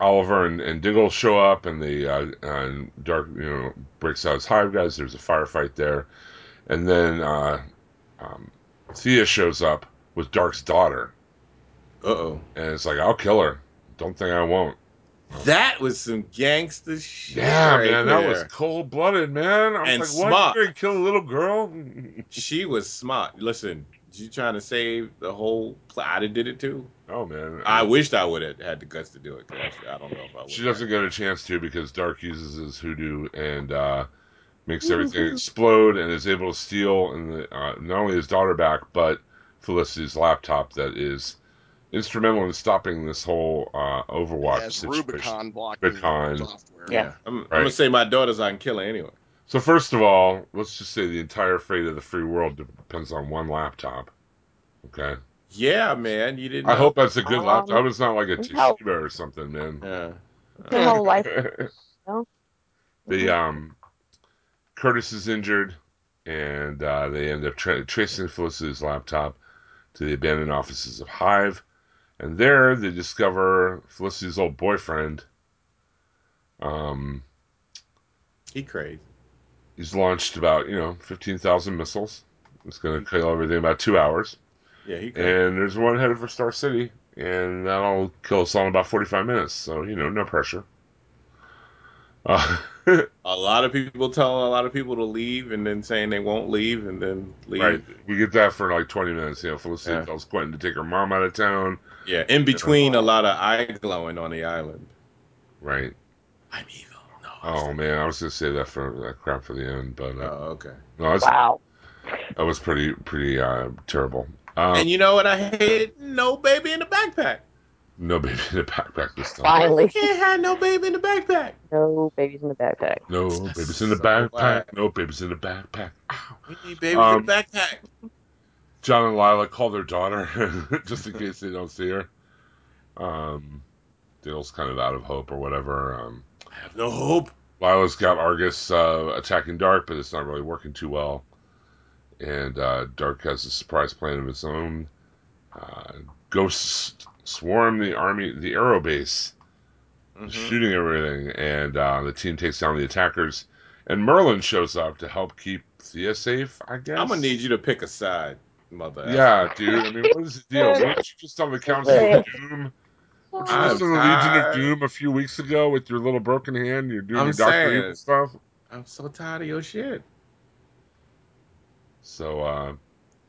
Oliver and, and Diggle show up, and the uh, and Darhk, you know, breaks out his hive guys. There's a firefight there, and then uh, um, Thea shows up with Darhk's daughter, Uh oh. and it's like, "I'll kill her. Don't think I won't." That was some gangster shit. Yeah, right man, that was cold blooded, man. I was And like, smart. what? You're kill a little girl? She was smart. Listen, you trying to save the whole plot? I did it too. Oh man, I wished I would have had the guts to do it. 'cause actually, I don't know if I would. she doesn't get a chance to because Darhk uses his hoodoo and uh, makes everything explode and is able to steal and the, uh, not only his daughter back but Felicity's laptop that is instrumental in stopping this whole uh, Overwatch It has situation. Rubicon blocking Rubicon. software. Yeah, I'm, I'm gonna say my daughters I can kill her anyway. So first of all, let's just say the entire fate of the free world depends on one laptop. Okay. Yeah, man, you didn't. I know. hope that's a good Um, laptop. It's not like a how- Toshiba or something, man. Yeah. Your whole life. The um, Curtis is injured, and uh, they end up tra- tracing Felicity's laptop to the abandoned offices of Hive, and there they discover Felicity's old boyfriend. Um, He crazy. He's launched about you know fifteen thousand missiles. It's going to kill everything in about two hours, Yeah, he crazy. and there's one headed for Star City, and that'll kill us all in about forty-five minutes. So you know, no pressure. Uh, a lot of people telling a lot of people to leave and then saying they won't leave and then leave. Right. We get that for like 20 minutes. You know, Felicity Yeah. tells Quentin to take her mom out of town. Yeah, in between a lot of eye glowing on the island. Right. I'm evil. No. Oh, man. I was going to say that for that crap for the end, but Oh, uh, okay. no, that's, Wow. that was pretty, pretty uh, terrible. Um, and you know what I hated? No baby in the backpack. no baby in the backpack this time. Finally. You can't have no baby in the backpack. No babies in the backpack. No That's babies in the so backpack. whack. No babies in the backpack. Ow. We need babies Um, in the backpack. John and Lyla call their daughter just in case they don't see her. Um, Dale's kind of out of hope or whatever. Um, I have no hope. Lyla's got Argus uh, attacking Darhk, but it's not really working too well. And uh, Darhk has a surprise plan of his own. Uh, ghosts swarm the army, the Arrow base, Mhm. shooting everything, and uh, the team takes down the attackers. And Merlyn shows up to help keep Thea safe. I guess. I'm gonna need you to pick a side, mother. Yeah, dude. I mean, what is the deal? Weren't you just on the Council of Doom? Weren't you I'm just on the Legion of. Doom a few weeks ago with your little broken hand? You're doing I'm your Doctor. Evil stuff. I'm so tired of your shit. So, uh,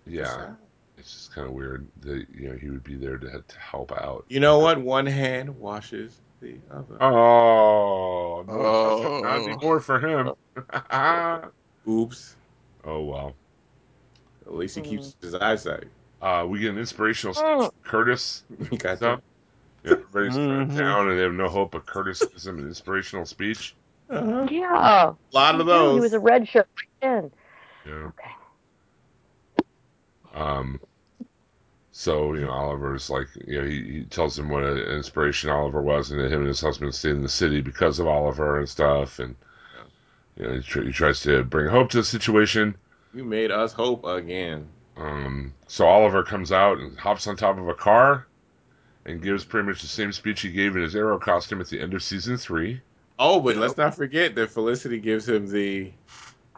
yeah, it's just kind of weird that you know he would be there to to help out. You know what? One hand washes the other. Oh, no, Oh. not anymore for him. Oops. Oh well. At least he keeps his eyesight. Uh, we get an inspirational Oh. Curtis. You got Stuff. Yeah, everybody's Mhm. down and they have no hope, but Curtis gives him an inspirational speech. Uh-huh. Yeah. A lot of those. He was a red shirt right then. Yeah. Okay. Um. So you know, Oliver's like, you know, he, he tells him what an inspiration Oliver was, and that him and his husband stayed in the city because of Oliver and stuff, and you know, he, tr- he tries to bring hope to the situation. You made us hope again. Um, so Oliver comes out and hops on top of a car, and gives pretty much the same speech he gave in his Arrow costume at the end of season three. Oh, but let's not forget that Felicity gives him the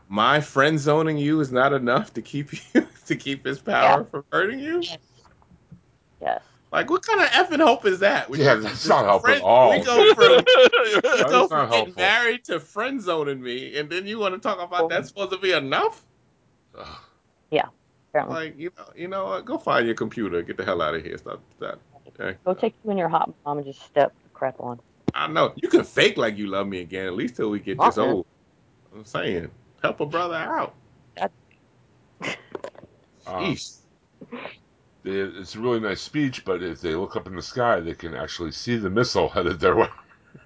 my friend zoning you is not enough to keep you to keep his power Yeah. from hurting you. Yes. Like, what kind of effing hope is that? Which Yeah, is- that's not help at all. We go from we go from not getting helpful. married to friend zoning me, and then you want to talk about that's supposed to be enough? Ugh. Apparently. Like, you know, you know what? Go find your computer. Get the hell out of here. Stop that. Okay. Go take you and your hot mom and just step the crap on. I know you can fake like you love me again, at least till we get this Okay. over. I'm saying, help a brother out. Um, Jeez. It's a really nice speech, but if they look up in the sky, they can actually see the missile headed their way.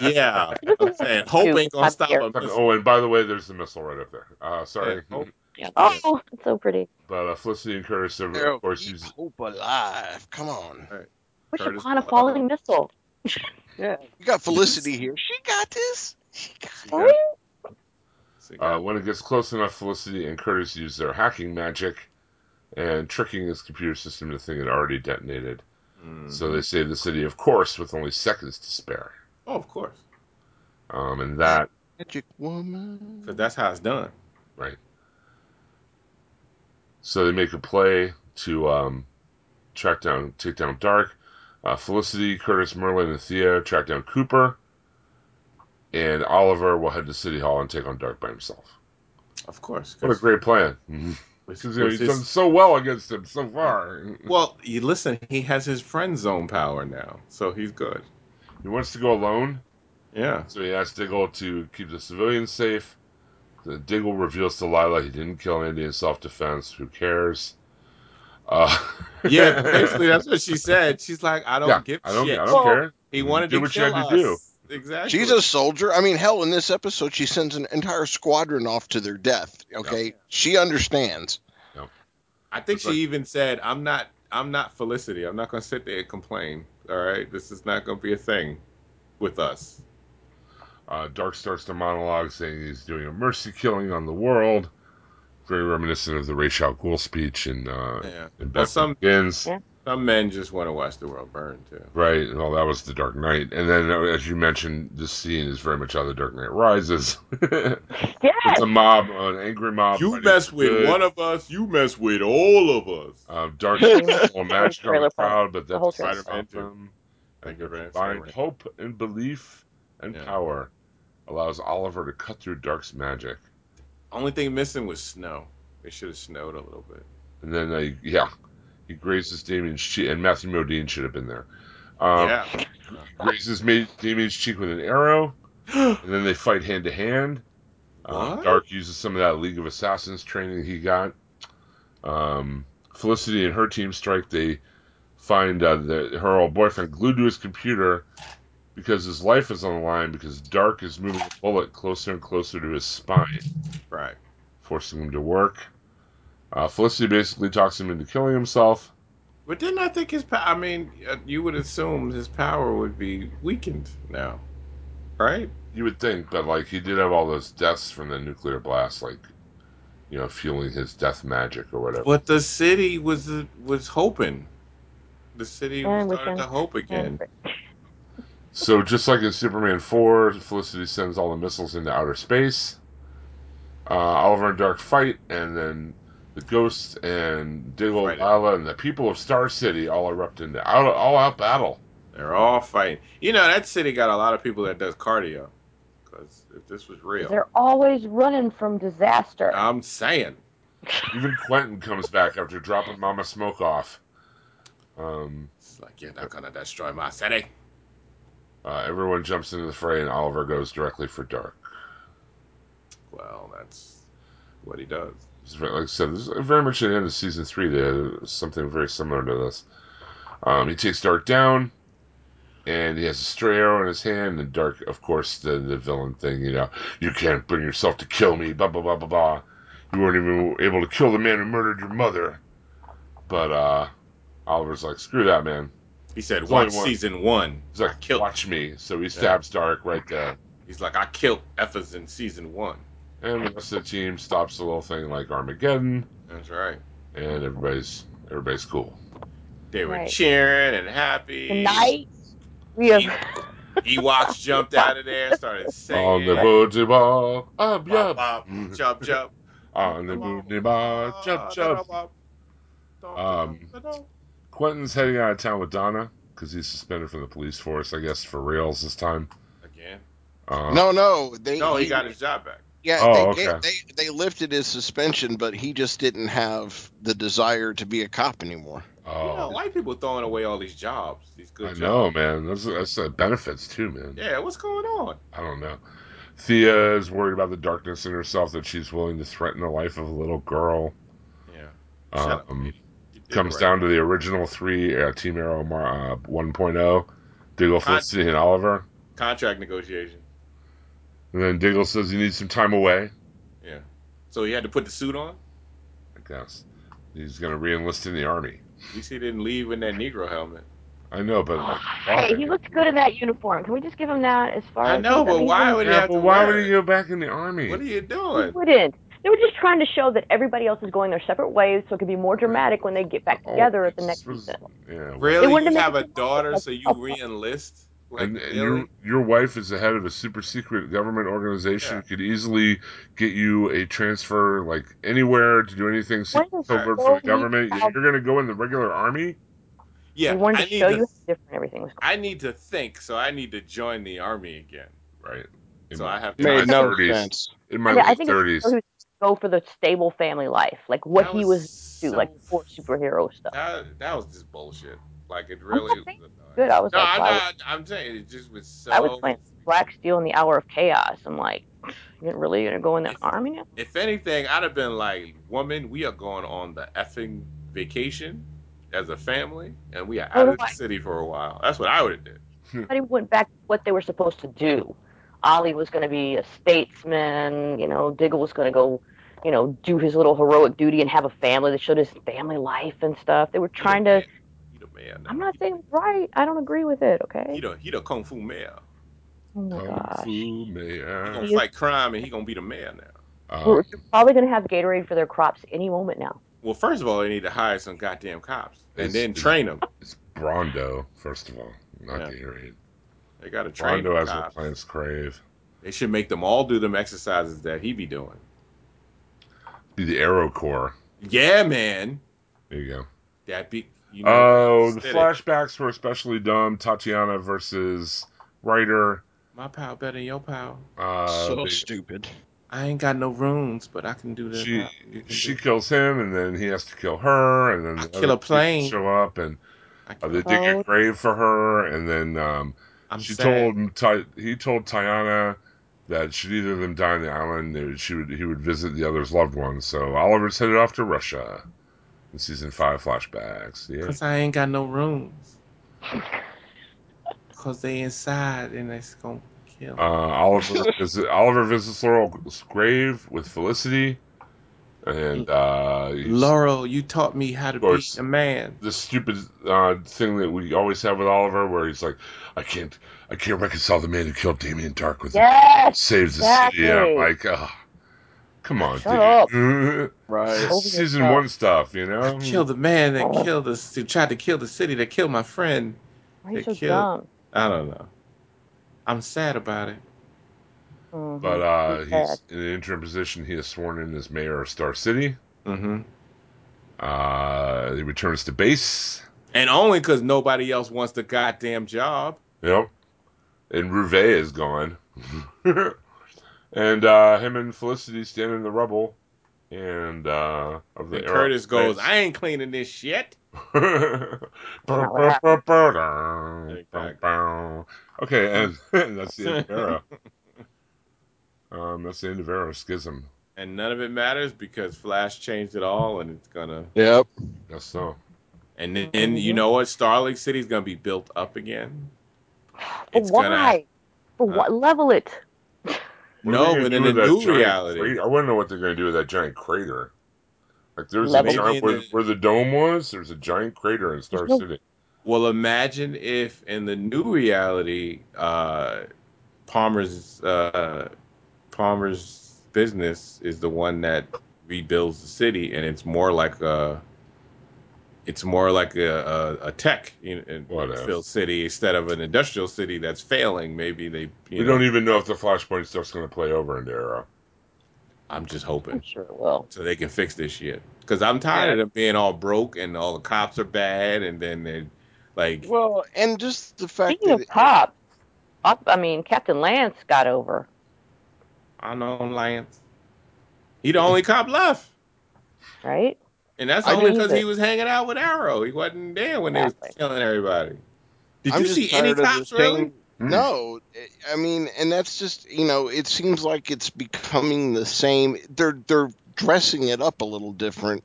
yeah, I'm saying hope ain't gonna stop a missile. Oh, and by the way, there's the missile right up there. Uh, sorry. Yeah, hope. Yeah. Oh, it's so pretty. But uh, Felicity and Curtis, of Arrow, course, keep use hope alive. Come on. What's Curtis upon a Blow. falling missile? yeah, You got Felicity here. She got this. She got it. Uh, when it gets close enough, Felicity and Curtis use their hacking magic and tricking his computer system to think it already detonated. Mhm. So they save the city, of course, with only seconds to spare. oh, of course, Um, and that, Magic woman. because that's how it's done. right. So they make a play to um, track down, take down Darhk. Uh, Felicity, Curtis, Merlyn, and Thea track down Cooper. And Oliver will head to City Hall and take on Darhk by himself. Of course. What a great plan. Because you know, he's done so well against him so far. Well, you listen. He has his friend zone power now, so he's good. He wants to go alone, Yeah. so he has to go to keep the civilians safe. The Diggle reveals to Lyla he didn't kill Andy in self-defense. Who cares? Uh, Yeah. Basically, that's what she said. She's like, I don't yeah, give I don't, shit. I don't care. He wanted to Do to what you kill had us. to do. Exactly. She's a soldier. I mean, hell, in this episode, she sends an entire squadron off to their death. Okay, she understands. I think It's she like- even said, "I'm not. I'm not Felicity. I'm not gonna sit there and complain. All right, this is not gonna be a thing with us." Uh, Darhk starts to monologue saying he's doing a mercy killing on the world. Very reminiscent of the Ra's al Ghul speech in, uh, Yeah. in Well, some Begins. Some men just want to watch the world burn too. Right. Well, that was the Dark Knight, and then uh, as you mentioned, this scene is very much how the Dark Knight rises. it's a mob, an angry mob. You mess with good. one of us, you mess with all of us. Um, Darhk Pretty puts much a little the magic on the trailer park. crowd, but The that whole doesn't trailer. stop Spider-Man them. And Spider-Man, their combined hope and belief and Yeah. power allows Oliver to cut through Darhk's magic. Only thing missing was snow. It should have snowed a little bit. And then, uh, yeah, he grazes Damien's cheek, and Matthew Modine should have been there. Um, yeah. Grazes Damien's cheek with an arrow, and then they fight hand to hand. Uh? Dark uses some of that League of Assassins training he got. Um, Felicity and her team strike. They find uh, the, her old boyfriend glued to his computer because his life is on the line because Darhk is moving the bullet closer and closer to his spine, right. forcing him to work. Uh, Felicity basically talks him into killing himself. But didn't I think his power? I mean, uh, you would assume his power would be weakened now, right? You would think, but like he did have all those deaths from the nuclear blast, like you know, fueling his death magic or whatever. But the city was was hoping. The city Yeah, we started to hope again. So just like in Superman 4, Felicity sends all the missiles into outer space. Uh, Oliver and Darhk fight, and then the Ghosts and Diggle, Right. Lyla, and the people of Star City all erupt into out, all-out battle. They're all fighting. You know that city got a lot of people that does cardio. Because if this was real, They're always running from disaster. I'm saying. Even Quentin comes back after dropping Mama Smoak off. Um, It's like you're not gonna destroy my city. Uh, everyone jumps into the fray, and Oliver goes directly for Darhk. Well, that's what he does. Like I said, this is very much at the end of season three. There's something very similar to this. Um, he takes Darhk down, and he has a stray arrow in his hand. And Darhk, of course, the the villain thing. You know, you can't bring yourself to kill me. Blah blah blah blah blah. You weren't even able to kill the man who murdered your mother. But uh, Oliver's like, screw that, man. He said, There's only "Watch one. season one." He's like, Kill- watch me. So he stabs Darhk right there. He's like, "I killed Effers in season one." And the rest of the team stops the little thing like Armageddon, That's right. and everybody's everybody's cool. They were Right. cheering and happy. Tonight, we have. Ewoks jumped out of there, started singing. On the booty ball, up, Bop, yup. bop, jump, jump. On the booty bar, jump, jump. Um, Quentin's heading out of town with Donna because he's suspended from the police force, I guess, for reals this time. Again. Uh, no, no, they No, he got his job back. Yeah, Oh, they, okay. they they lifted his suspension, but he just didn't have the desire to be a cop anymore. Oh, You know, white people throwing away all these jobs, these good I jobs. know, man. That's that's uh, benefits too, man. Yeah, what's going on? I don't know. Thea is worried about the darkness in herself that she's willing to threaten the life of a little girl. Yeah. Shut Um, lady. You did comes right. down to the original three uh, Team Arrow Mar- uh, 1.0, Diggle, Felicity, and Oliver. contract negotiation. And then Diggle says he needs some time away. Yeah. So he had to put the suit on. I guess he's going to re-enlist in the army. At least he didn't leave in that Negro helmet. I know, but like, Hey, he looks good in that uniform. Can we just give him that as far I know, he's- but why would he yeah, have but to why wear would he go back in the army? What are you doing? He doing? wouldn't. They were just trying to show that everybody else is going their separate ways, so it could be more dramatic when they get back oh, together at the next season. Yeah, really? You have a daughter, so you reenlist? Like your your wife is the head of a super secret government organization yeah. could easily get you a transfer like anywhere to do anything covert for the government. You're going to go in the regular army. Yeah, we wanted to I show to, you how different everything was. I need to think, so I need to join the army again. Right. In so my, I have made no 30s, sense. In my yeah, late I think 30s go for the stable family life, like what That he was so- do, like before superhero stuff. That, that was just bullshit. Like it really. Good. I was No, like, I'm not. I'm saying it just was so. I was playing Black Steel in the Hour of Chaos. I'm like, you're really gonna go in the army now? If anything, I'd have been like, "Woman, we are going on the effing vacation as a family, and we are out of the I- city for a while." That's what I would have did. Everybody went back to what they were supposed to do. Ollie was going to be a statesman. You know, Diggle was going to go, you know, do his little heroic duty and have a family that showed his family life and stuff. They were He trying to. man. He the man. Now. I'm not saying right. I don't agree with it. Okay. He Okay. the he the kung fu mayor. Oh my Kung gosh. Fu He Mayor. gonna He is- fight crime, and he gonna be the mayor now. Uh, We're probably going to have Gatorade for their crops any moment now. Well, first of all, they need to hire some goddamn cops and then train them. it's Brawndo, first of all, not Yeah. Gatorade. They got to train Brawndo the has what cops. plants crave. They should make them all do them exercises that he be doing. Be the Arrow Corps. Yeah, man. There you go. That be you know. Oh, the aesthetic. flashbacks were especially dumb. Tatiana versus Reiter. My pal better than your pal. Uh, so they- stupid. I ain't got no runes, but I can do this. she she do- kills him, and then he has to kill her, and then I the kill other a plane. show up, and uh, they dig a grave for her, and then um, I'm she sad. told Ty, he told Taiana that should either of them die on the island, they would- she would he would visit the other's loved ones. So Oliver's headed off to Russia in season five flashbacks. Yeah, Cause I ain't got no rooms. Cause they inside and it's gonna kill. uh, Oliver visit, Oliver visits Laurel's grave with Felicity, and uh, Laurel, you taught me how to be a man. the stupid uh, thing that we always have with Oliver, where he's like, "I can't, I can't reconcile the man who killed Damien Darhk with Yes. saves the city." And I'm like, oh, come on, Shut dude. Right. Over Season yourself. one stuff, you know. I killed the man that Oh. killed us, who tried to kill the city, that killed my friend. Why are you so killed- dumb? I don't know. I'm sad about it. Mhm. But uh, He's he's in an interim position. He is sworn in as mayor of Star City. hmm Uh, he returns to base. And only because nobody else wants the goddamn job. Yep. And Ruvé is gone. and uh, him and Felicity stand in the rubble. And uh, of the And Arrow Curtis goes, base. I ain't cleaning this shit. okay, and that's the end of Arrow. Um, that's the end of Arrow Schism. And none of it matters because Flash changed it all and it's gonna. Yep. That's so. And then you know what? Starling City's gonna be built up again. But It's gonna- why? For what? Level it. No, but in the new reality, crater? I want to know what they're going to do with that giant crater. Like there's a giant Maybe where, the- where the dome was. There's a giant crater in Star There's no- City. well, imagine if in the new reality, uh, Palmer's uh, Palmer's business is the one that rebuilds the city, and it's more like a, it's more like a, a, a tech in, in Whatever. filled city instead of an industrial city that's failing. Maybe they, you We know, don't even know if the Flashpoint stuff's going to play over into Arrow. I'm just I'm hoping sure it will. so they can fix this shit. Because I'm tired Yeah. of being all broke and all the cops are bad, and then they're like, Well, and just the fact Speaking that of cops, I mean, Captain Lance got over. I know Lance. He the only cop left. right? And that's I only because he was hanging out with Arrow. He wasn't there when they Exactly. was killing everybody. Did I'm you see any tired cops really? same- No, I mean, and that's just you know, it seems like it's becoming the same. They're they're dressing it up a little different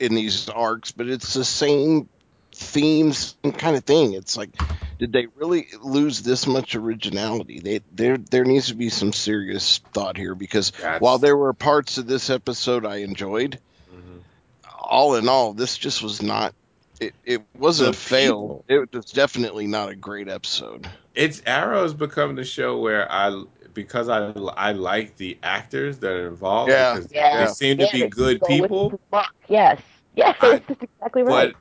in these arcs, but it's the same themes and kind of thing. It's like, did they really lose this much originality? They there there needs to be some serious thought here because That's- while there were parts of this episode I enjoyed. All in all, this just was not. It, it wasn't The a fail. people. It was definitely not a great episode. It's Arrow's become the show where I because I I like the actors that are involved Yeah. Yeah. they seem Yeah, to be good go people. Yes. Yes, I- that's exactly right.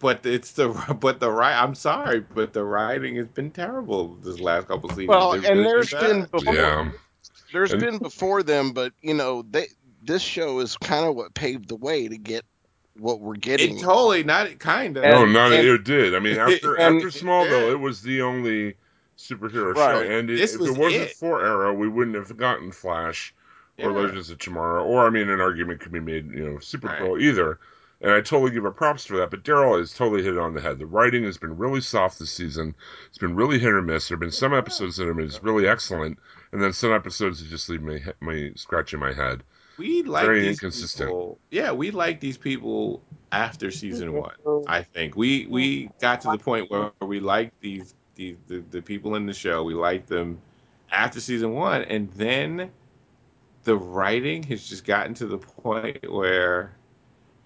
But but it's the but the right. I'm sorry, but the writing has been terrible this last couple seasons. Well, It's and really there's been bad. before, Yeah. there's And- been before them, but you know, they this show is kind of what paved the way to get what we're getting. It totally not kind of. No, not and- it did. I mean, after and- after Smallville, Yeah. it was the only superhero Right. show, and it, if was it wasn't it. for Arrow, we wouldn't have gotten Flash or Yeah. Legends of Tomorrow, or I mean, an argument could be made, you know, Supergirl either. And I totally give her props for that. But Daryl has totally hit it on the head. The writing has been really soft this season. It's been really hit or miss. There have been some episodes that have been really excellent, and then some episodes that just leave me me scratching my head. We like very these inconsistent. people. Yeah, we like these people after season one. Mhm. I think we we got to the point where we liked these these the, the people in the show. We liked them after season one, and then the writing has just gotten to the point where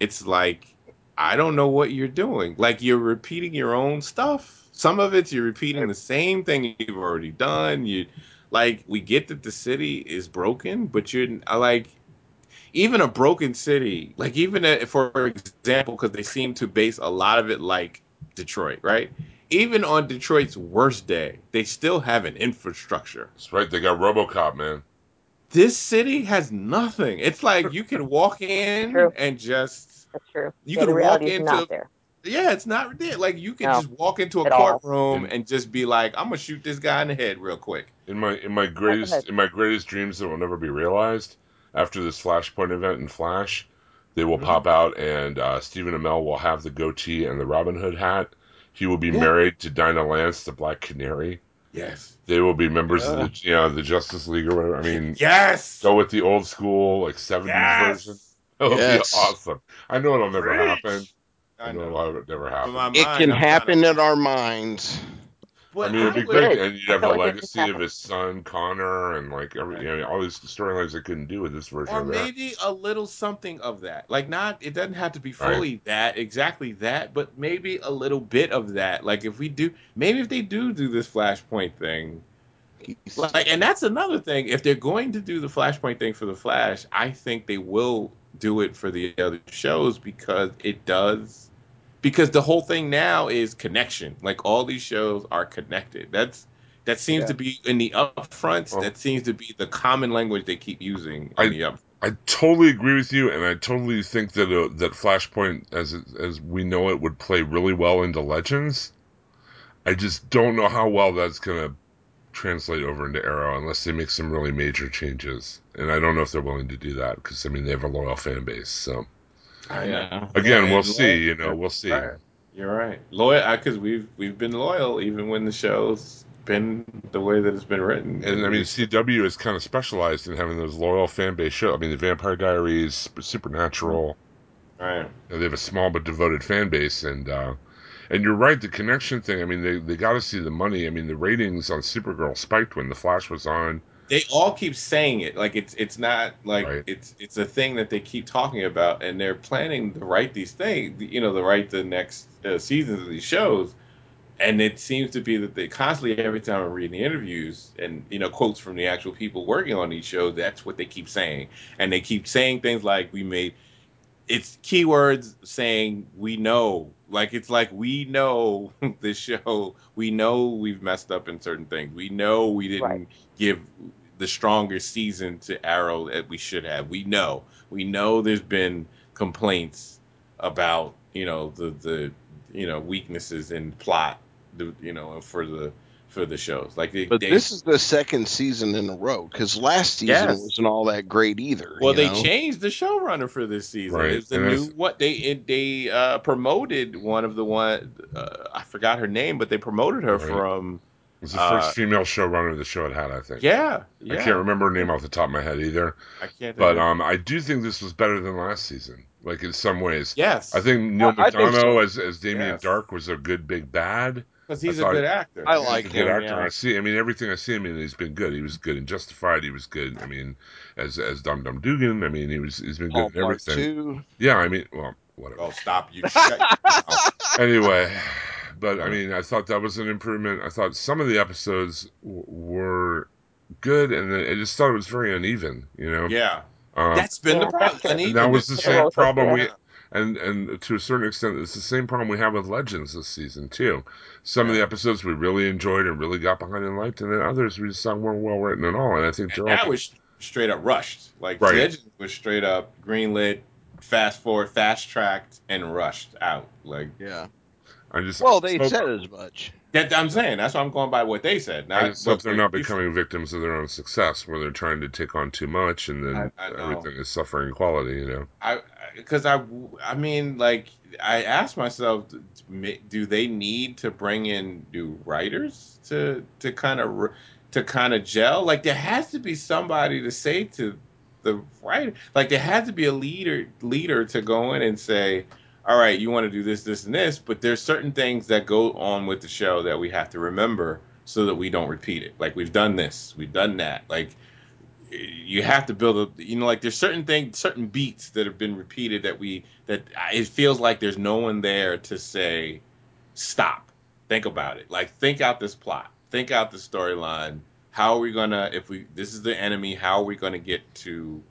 it's like I don't know what you're doing. Like you're repeating your own stuff. Some of it's you're repeating the same thing you've already done. You like we get that the city is broken, but you're like even a broken city, like even a, for example, because they seem to base a lot of it like Detroit, right? Even on Detroit's worst day, they still have an infrastructure. That's right. They got RoboCop, man. This city has nothing. It's like you can walk in True. and just That's true. You yeah, can walk into- not there. yeah, it's not ridiculous. Like you can No, just walk into a at all. courtroom And- and just be like, "I'm gonna shoot this guy in the head real quick." In my in my greatest in my greatest dreams that will never be realized, after this Flashpoint event in Flash, they will Mhm. pop out and uh, Stephen Amell will have the goatee and the Robin Hood hat. He will be Yeah. married to Dinah Lance, the Black Canary. Yes. They will be members of the you know the Justice League or whatever. I mean, Yes. go with the old school like seventies yes. version. That would Yes. be awesome. I know it'll never Preach. happen. I I know know. it'll never happen. my it mind, can I'm happen trying in our minds. But I mean, it'd be would- great, and you'd have the like legacy of his son Connor, and like every, you know, all these storylines they couldn't do with this version or of that. maybe a little something of that. Like not it doesn't have to be Right. fully that, exactly that, but maybe a little bit of that. Like if we do maybe if they do do this flashpoint thing. Like and that's another thing. If they're going to do the flashpoint thing for the Flash, I think they will do it for the other shows because it does because the whole thing now is connection. Like all these shows are connected. That's that seems Yeah. to be in the upfronts. Well- that seems to be the common language they keep using I- the up. I totally agree with you, and I totally think that uh, that Flashpoint, as as we know it, would play really well into Legends. I just don't know how well that's gonna translate over into Arrow unless they make some really major changes, and I don't know if they're willing to do that because I mean they have a loyal fan base. So I know. again, we'll loyal- see. You know, we'll see. Right. You're right. Loyal because we've we've been loyal even when the show's been the way that it's been written. And I mean, CW is kind of specialized in having those loyal fan base shows. I mean, the Vampire Diaries, Supernatural. right. you know, they have a small but devoted fan base and uh and you're right the connection thing i mean they, they got to see the money i mean the ratings on supergirl spiked when the flash was on They all keep saying it like it's it's not like Right. it's it's a thing that they keep talking about, and they're planning to write these things. You know, to write the next uh, seasons of these shows. And it seems to be that they constantly, every time I'm reading the interviews and you know quotes from the actual people working on these shows, that's what they keep saying, and they keep saying things like "we made." It's keywords saying "we know," like it's like we know this show, we know we've messed up in certain things, we know we didn't Right. give the strongest season to Arrow that we should have. We know, we know, there's been complaints about you know the the you know weaknesses in plot, the, you know for the for the shows. Like they, But they- this is the second season in a row because last season Yes. wasn't all that great either. Well, they know? changed the showrunner for this season. Right, It's a and new what they it, they uh, promoted one of the one uh, I forgot her name, but they promoted her Right. from It was the Uh, first female showrunner the show had had, I think. yeah yeah. I can't remember her name off the top of my head either. I can't. But um, I do think this was better than last season. Like in some ways, yes, I think Neil I- I think McDonough so. as as Damien Yes. Darhk was a good big bad. because he's a good actor. I like a He's a good good actor. I see. I mean, everything I see him in, he's been good. He was good in Justified. He was good. I mean, as as Dum Dum Dugan. I mean, he was he's been good All in everything. two. Yeah, I mean, well, whatever. Oh, stop you! Shut your mouth. anyway, but I mean, I thought that was an improvement. I thought some of the episodes w- were good, and then I just thought it was very uneven. You know, yeah, um, that's been Yeah, the problem. Uneven. and that was the same problem we, and and to a certain extent, it's the same problem we have with Legends this season too. Some of the episodes we really enjoyed and really got behind and liked, and then others we just thought weren't well written at all. And I think And that all was straight up rushed. Like Right. Legends was straight up greenlit, fast forward, fast tracked, and rushed out. Like Yeah. I just Well, they said as much. that. I'm saying that's why I'm going by what they said. Not I just hope they're they- not becoming victims of their own success, where they're trying to take on too much, and then I- I everything is suffering quality. You know. I because I I mean like I asked myself, do they need to bring in new writers to to kind of to kind of gel? Like there has to be somebody to say to the writer, like there has to be a leader leader to go in and say, all right, you want to do this, this, and this, but there's certain things that go on with the show that we have to remember so that we don't repeat it. Like we've done this, we've done that, like you have to build a you know like there's certain things certain beats that have been repeated that we that it feels like there's no one there to say stop. Think about it. Like think out this plot. Think out the storyline. How are we gonna if we this is the enemy how are we gonna get to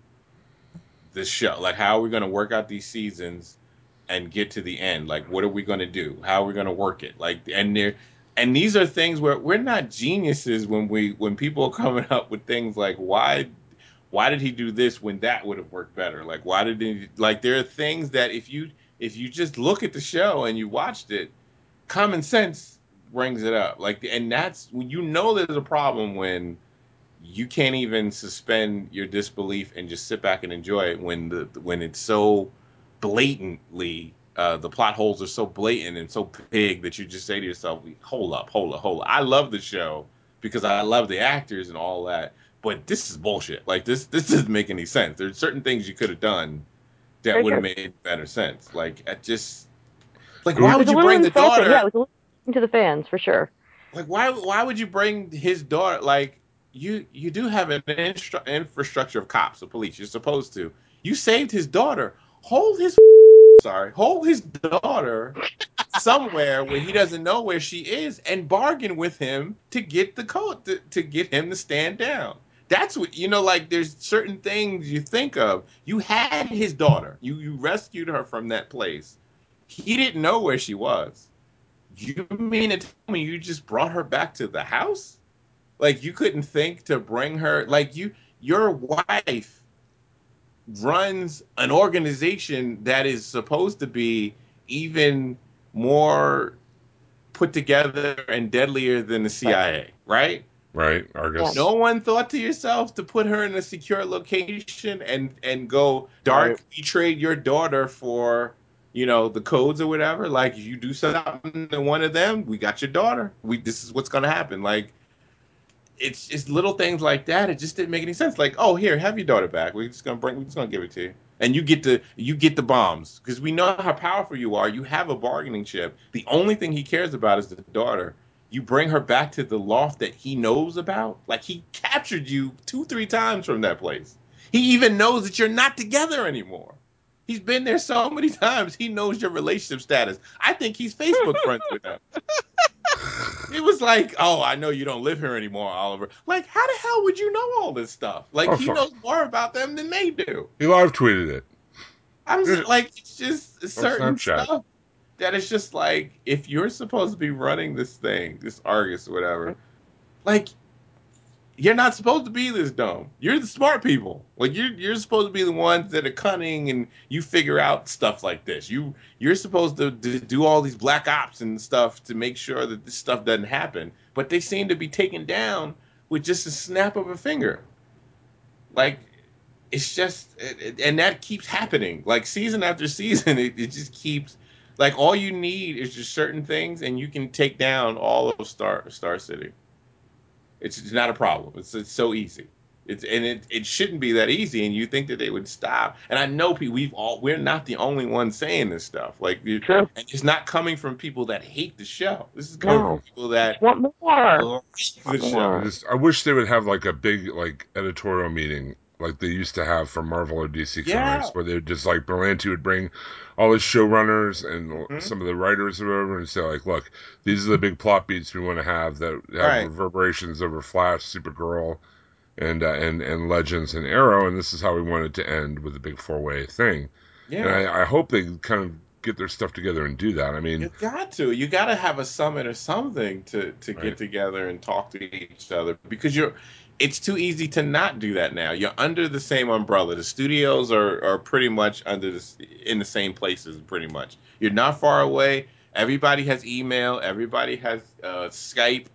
this show? Like how are we gonna work out these seasons and get to the end. Like what are we gonna do? How are we gonna work it? Like and there and these are things where we're not geniuses when we when people are coming up with things like why why did he do this when that would have worked better? Like why did he like there are things that if you if you just look at the show and you watched it common sense brings it up. Like and that's when you know there's a problem when you can't even suspend your disbelief and just sit back and enjoy it when the when it's so blatantly uh, the plot holes are so blatant and so big that you just say to yourself, "Hold up, hold up, hold up." I love the show because I love the actors and all that, but this is bullshit. Like this, this doesn't make any sense. There's certain things you could have done that would have made better sense. Like I just like why would you bring the daughter? Yeah, it was to the fans for sure. like why why would you bring his daughter like you you do have an infrastructure of cops of police you're supposed to you saved his daughter hold his sorry hold his daughter somewhere where he doesn't know where she is and bargain with him to get the code to, to get him to stand down. That's what you know like there's certain things you think of. You had his daughter. You you rescued her from that place. He didn't know where she was. You mean to tell me you just brought her back to the house? Like you couldn't think to bring her like you your wife runs an organization that is supposed to be even more put together and deadlier than the CIA, right? Right, Argus. No one thought to yourself to put her in a secure location and and go dark. Right. We trade your daughter for you know the codes or whatever. Like you do something to one of them, we got your daughter. We this is what's gonna happen. Like it's just little things like that. It just didn't make any sense. Like oh here, have your daughter back. We're just gonna bring. We're just gonna give it to you. And you get the you get the bombs because we know how powerful you are. You have a bargaining chip. The only thing he cares about is the daughter you bring her back to the loft that he knows about. Like he captured you two, three times from that place. He even knows that you're not together anymore. He's been there so many times. He knows your relationship status. I think he's Facebook friends with them. It was like, oh, I know you don't live here anymore, Oliver. Like, how the hell would you know all this stuff? Like, Oh, he fuck. knows more about them than they do. He live tweeted it. I'm Yeah. just, like, it's just certain Snapchat. stuff that it's just like, if you're supposed to be running this thing, this Argus or whatever, like, you're not supposed to be this dumb. You're the smart people. Like you're you're supposed to be the ones that are cunning and you figure out stuff like this. You you're supposed to, to do all these black ops and stuff to make sure that this stuff doesn't happen. But they seem to be taken down with just a snap of a finger. Like it's just and that keeps happening. Like season after season, it, it just keeps like all you need is just certain things and you can take down all of Star Star City. It's, it's not a problem. It's it's so easy. It's and it, it shouldn't be that easy. And you think that they would stop? And I know people. We've all we're not the only ones saying this stuff. Like you, True. and it's not coming from people that hate the show. This is coming No. from people that Want more? love the show. I, just, I wish they would have like a big like editorial meeting like they used to have for Marvel or DC Yeah. Comics, where they would just like Berlanti would bring all his showrunners and Mhm. some of the writers or whatever and say like, look, these are the big plot beats we want to have that have Right. reverberations over Flash, Supergirl, and uh, and and Legends and Arrow, and this is how we want it to end with a big four way thing. Yeah. And I, I hope they kind of get their stuff together and do that. I mean, You got to. You got to have a summit or something to to Right. get together and talk to each other because you're. It's too easy to not do that now. You're under the same umbrella. The studios are are pretty much under this in the same places. Pretty much. You're not far away. Everybody has email. Everybody has uh, Skype.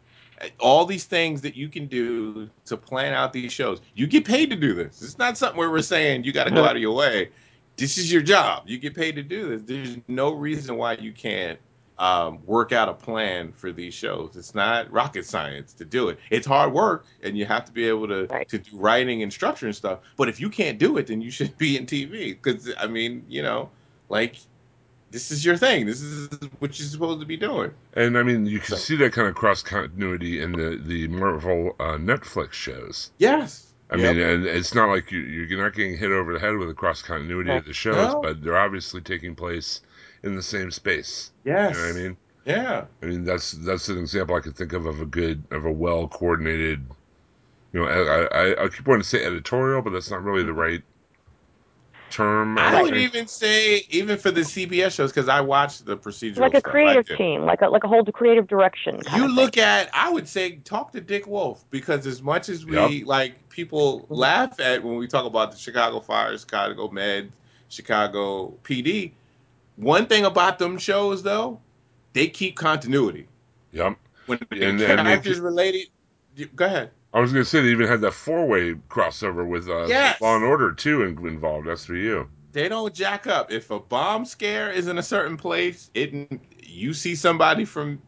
All these things that you can do to plan out these shows. You get paid to do this. It's not something where we're saying you got to go out of your way. This is your job. You get paid to do this. There's no reason why you can't um, work out a plan for these shows. It's not rocket science to do it. It's hard work, and you have to be able to Right. to do writing and structure and stuff. But if you can't do it, then you should be in TV because I mean, you know, like this is your thing. This is what you're supposed to be doing. and I mean, you can So- see that kind of cross continuity in the the Marvel uh, Netflix shows. Yes. I Yep. mean, and it's not like you, you're not getting hit over the head with the cross continuity of the shows, No. but they're obviously taking place in the same space. Yes. You know what I mean? Yeah. I mean, that's that's an example I could think of of a good, of a well coordinated. You know, I, I I keep wanting to say editorial, but that's not really the mm-hmm. right term. I would think. even say, even for the CBS shows, because I watched the procedural like a stuff. Creative team, like a like a whole creative direction. Kind you of look at i would say talk to dick wolf because as much as we Yep. like people laugh at when we talk about the chicago fire chicago med chicago pd one thing about them shows though they keep continuity Yep. when the And- and characters keep- related go ahead I was gonna say they even had that four way crossover with uh, Yes. Law and Order too in, involved. SVU. they don't jack up if a bomb scare is in a certain place it you see somebody from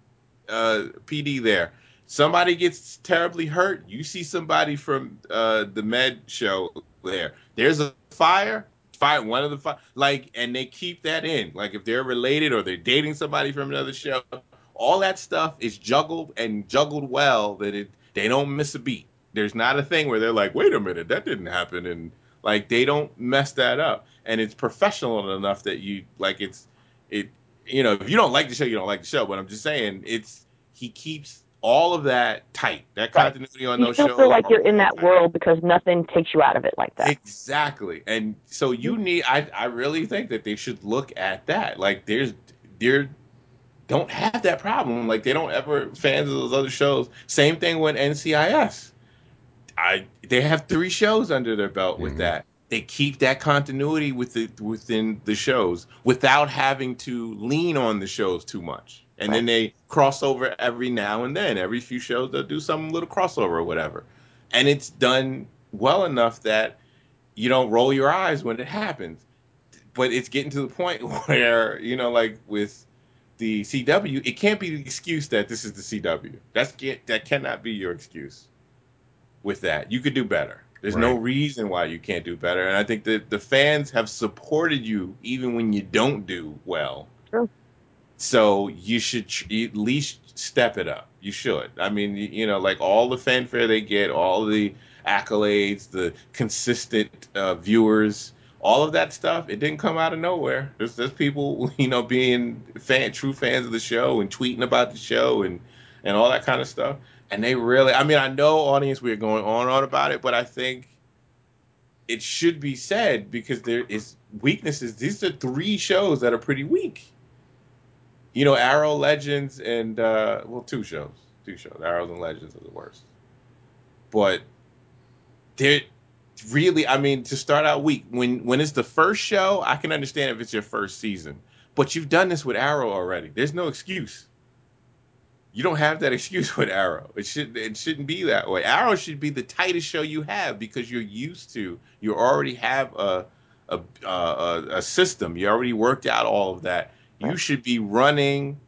uh, pd there somebody gets terribly hurt you see somebody from uh, the med show there there's a fire fire one of the fire like and they keep that in. Like if they're related or they're dating somebody from another show all that stuff is juggled and juggled well that it they don't miss a beat. There's not a thing where they're like wait a minute that didn't happen and like they don't mess that up. And it's professional enough that you like it's it you know if you don't like the show you don't like the show. But i'm just saying it's he keeps all of that tight that Right. continuity on you those shows. shows feel like you're in that tight. world because nothing takes you out of it like that. Exactly. And so you need I I really think that they should look at that. Like there's there don't have that problem. Like they don't ever fans of those other shows. Same thing with NCIS. I they have three shows under their belt with Mhm. that. They keep that continuity with the, within the shows without having to lean on the shows too much. And then they cross over every now and then. Every few shows they'll do some little crossover or whatever. And it's done well enough that you don't roll your eyes when it happens. But it's getting to the point where, you know, like with the CW, it can't be the excuse that this is the CW. That's get that cannot be your excuse with that. You could do better. There's no reason why you can't do better. And I think that the fans have supported you even when you don't do well. True. So you should tr- at least step it up. You should. I mean, you, you know, like all the fanfare they get, all the accolades, the consistent uh, viewers, all of that stuff, it didn't come out of nowhere. There's, there's people, you know, being fan, true fans of the show and tweeting about the show and and all that kind of stuff. And they really, I mean, I know audience, we're going on and on about it, but I think it should be said because there is weaknesses. These are three shows that are pretty weak. You know, Arrow Legends and uh well, two shows, two shows. Arrows and Legends are the worst. but there really, I mean, to start out weak when when it's the first show, I can understand if it's your first season, but you've done this with Arrow already. There's no excuse. You don't have that excuse with Arrow. It should it shouldn't be that way. Arrow should be the tightest show you have because you're used to you already have a a a, a system. You already worked out all of that. You should be running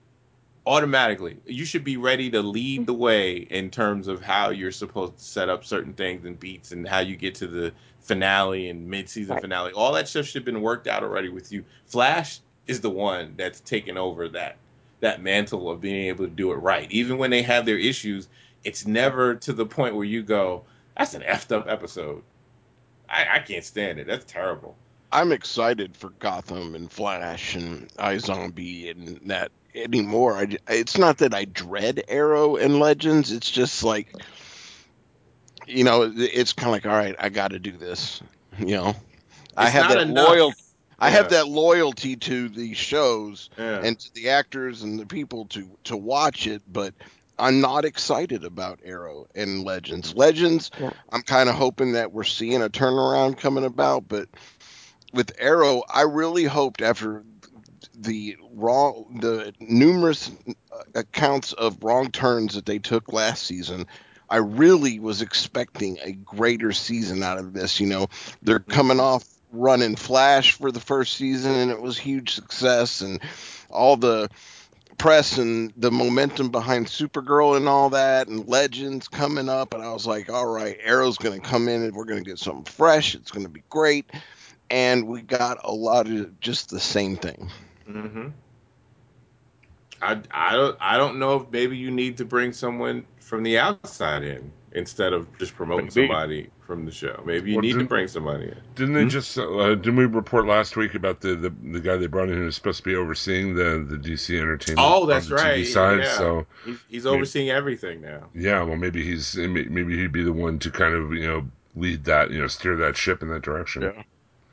automatically. You should be ready to lead the way in terms of how you're supposed to set up certain things and beats and how you get to the finale and mid-season Right. finale. All that stuff should have been worked out already with you. Flash is the one that's taken over that that mantle of being able to do it right. Even when they have their issues, it's never to the point where you go, "That's an effed up episode." I, I can't stand it. That's terrible. I'm excited for Gotham and Flash and iZombie and that anymore. I, it's not that I dread Arrow and Legends. It's just like, you know, it's kind of like, all right, I got to do this. You know, I have that enough. loyal. I have that loyalty to these shows Yeah. and to the actors and the people to to watch it, but I'm not excited about Arrow and Legends. Legends, Yeah. I'm kind of hoping that we're seeing a turnaround coming about, but with Arrow, I really hoped after the wrong, the numerous uh, accounts of wrong turns that they took last season. I really was expecting a greater season out of this. You know, they're coming off running Flash for the first season, and it was huge success, and all the press and the momentum behind Supergirl and all that, and Legends coming up, and I was like, all right, Arrow's going to come in, and we're going to get something fresh. It's going to be great, and we got a lot of just the same thing. Mm-hmm. I, I don't I don't know if maybe you need to bring someone from the outside in instead of just promoting Maybe. somebody from the show. Maybe you Well, need to bring somebody in. Didn't they Hmm? just uh, didn't we report last week about the, the the guy they brought in who's supposed to be overseeing the the DC entertainment? Oh, on that's the right. TV side. yeah. So he's, he's overseeing everything now. yeah, well maybe he's maybe he'd be the one to kind of you know lead that you know steer that ship in that direction. Yeah.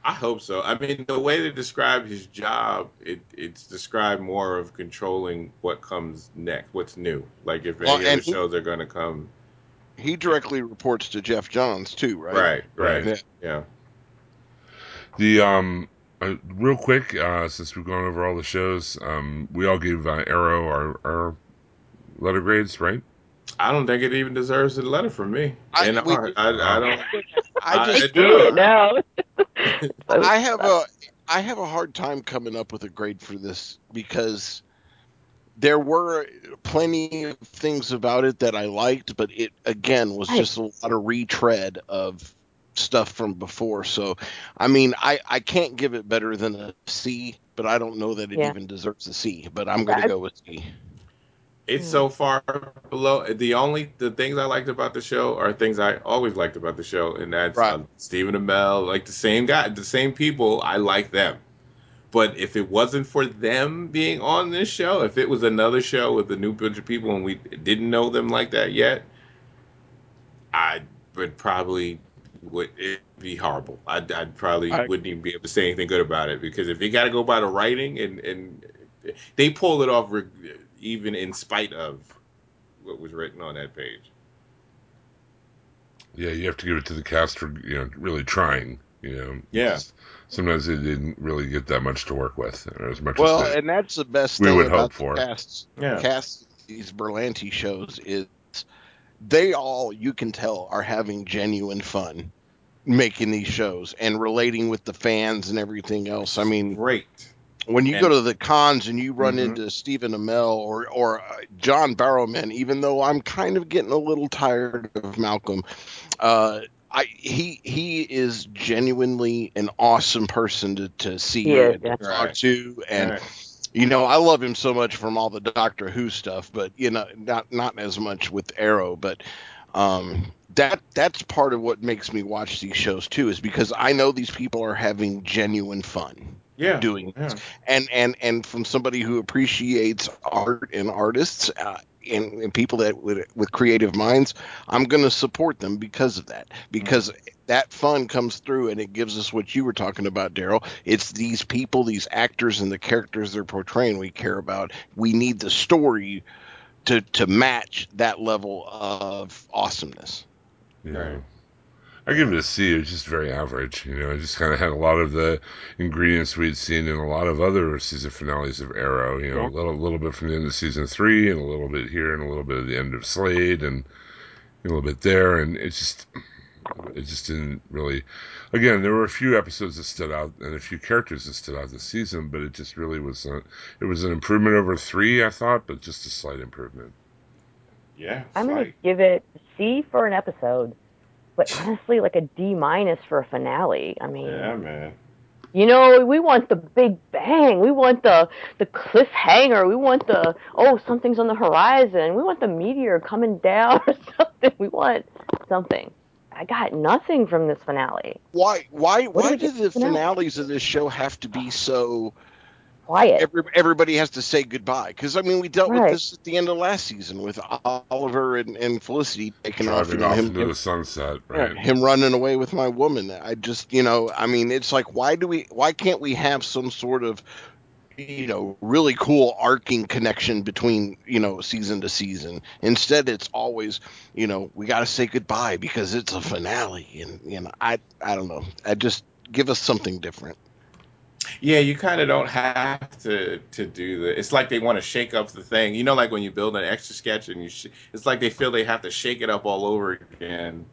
I hope so. I mean, the way they describe his job, it, it's described more of controlling what comes next, what's new. Like if any Well, other he, shows are going to come. He directly reports to Geoff Johns too, right? Right, right, Yeah. yeah. The um, uh, real quick, uh, since we've gone over all the shows, um, we all gave uh, Arrow our our letter grades, right? I don't think it even deserves a letter from me. I- And we- I, I, I don't. I I- just it Do it now. I have a I have a hard time coming up with a grade for this because there were plenty of things about it that I liked, but it again was just a lot of retread of stuff from before. So, I mean, I I can't give it better than a C, but I don't know that it Yeah. even deserves a C. But I'm going to go with C. It's so far below. The only the things I liked about the show are things I always liked about the show, and that's Right. uh, Stephen Amell, like the same guy, the same people. I like them. But if it wasn't for them being on this show, if it was another show with a new bunch of people and we didn't know them like that yet, I would probably would it'd be horrible. I'd, I'd probably I- wouldn't even be able to say anything good about it because if you got to go by the writing and and they pulled it off even in spite of what was written on that page. Yeah, you have to give it to the cast for you know really trying. You know, Yeah. Sometimes they didn't really get that much to work with, or as much Well, as they, and that's the best we thing would about hope the for. casts Yeah. cast these Berlanti shows is they all you can tell are having genuine fun making these shows and relating with the fans and everything else. I mean, Great. When you And- go to the cons and you run Mhm. into Stephen Amell or or uh, John Barrowman, even though I'm kind of getting a little tired of Malcolm, uh, I he he is genuinely an awesome person to, to see He is, and yeah. talk Right. to, and Right. you know I love him so much from all the Doctor Who stuff, but you know not not as much with Arrow, but um, that that's part of what makes me watch these shows too, is because I know these people are having genuine fun Yeah. doing Yeah. and and and from somebody who appreciates art and artists uh, and, and people that with, with creative minds i'm going to support them because of that because that fun comes through and it gives us what you were talking about daryl it's these people these actors and the characters they're portraying we care about we need the story to to match that level of awesomeness You know. Right. I give it a C. It was just very average. You know, it just kind of had a lot of the ingredients we'd seen in a lot of other season finales of Arrow. You know, Yeah. a little, little bit from the end of season three, and a little bit here, and a little bit at the end of Slade, and a little bit there, and it just, it just didn't really. Again, there were a few episodes that stood out, and a few characters that stood out this season, but it just really was. A, it was an improvement over three, I thought, but just a slight improvement. Yeah. I'm gonna give it C for an episode, but honestly, like a D minus for a finale. I mean, Yeah, man. you know, we want the big bang, we want the the cliffhanger, we want the oh something's on the horizon, we want the meteor coming down or something. We want something. I got nothing from this finale. Why? Why? What Why do we do get the finale? finales of this show have to be so? Quiet. Every, everybody has to say goodbye because I mean we dealt with this at the end of last season with Oliver and, and Felicity taking off. You Driving know, off him, into him, the sunset, right? him running away with my woman. I just, you know, I mean, it's like, why do we? Why can't we have some sort of, you know, really cool arcing connection between, you know, season to season? Instead, it's always, you know, we got to say goodbye because it's a finale, and you know, I, I don't know. I just give us something different. Yeah, you kind of don't have to to do the. It's like they want to shake up the thing. You know, like when you build an extra sketch and you, sh- it's like they feel they have to shake it up all over again,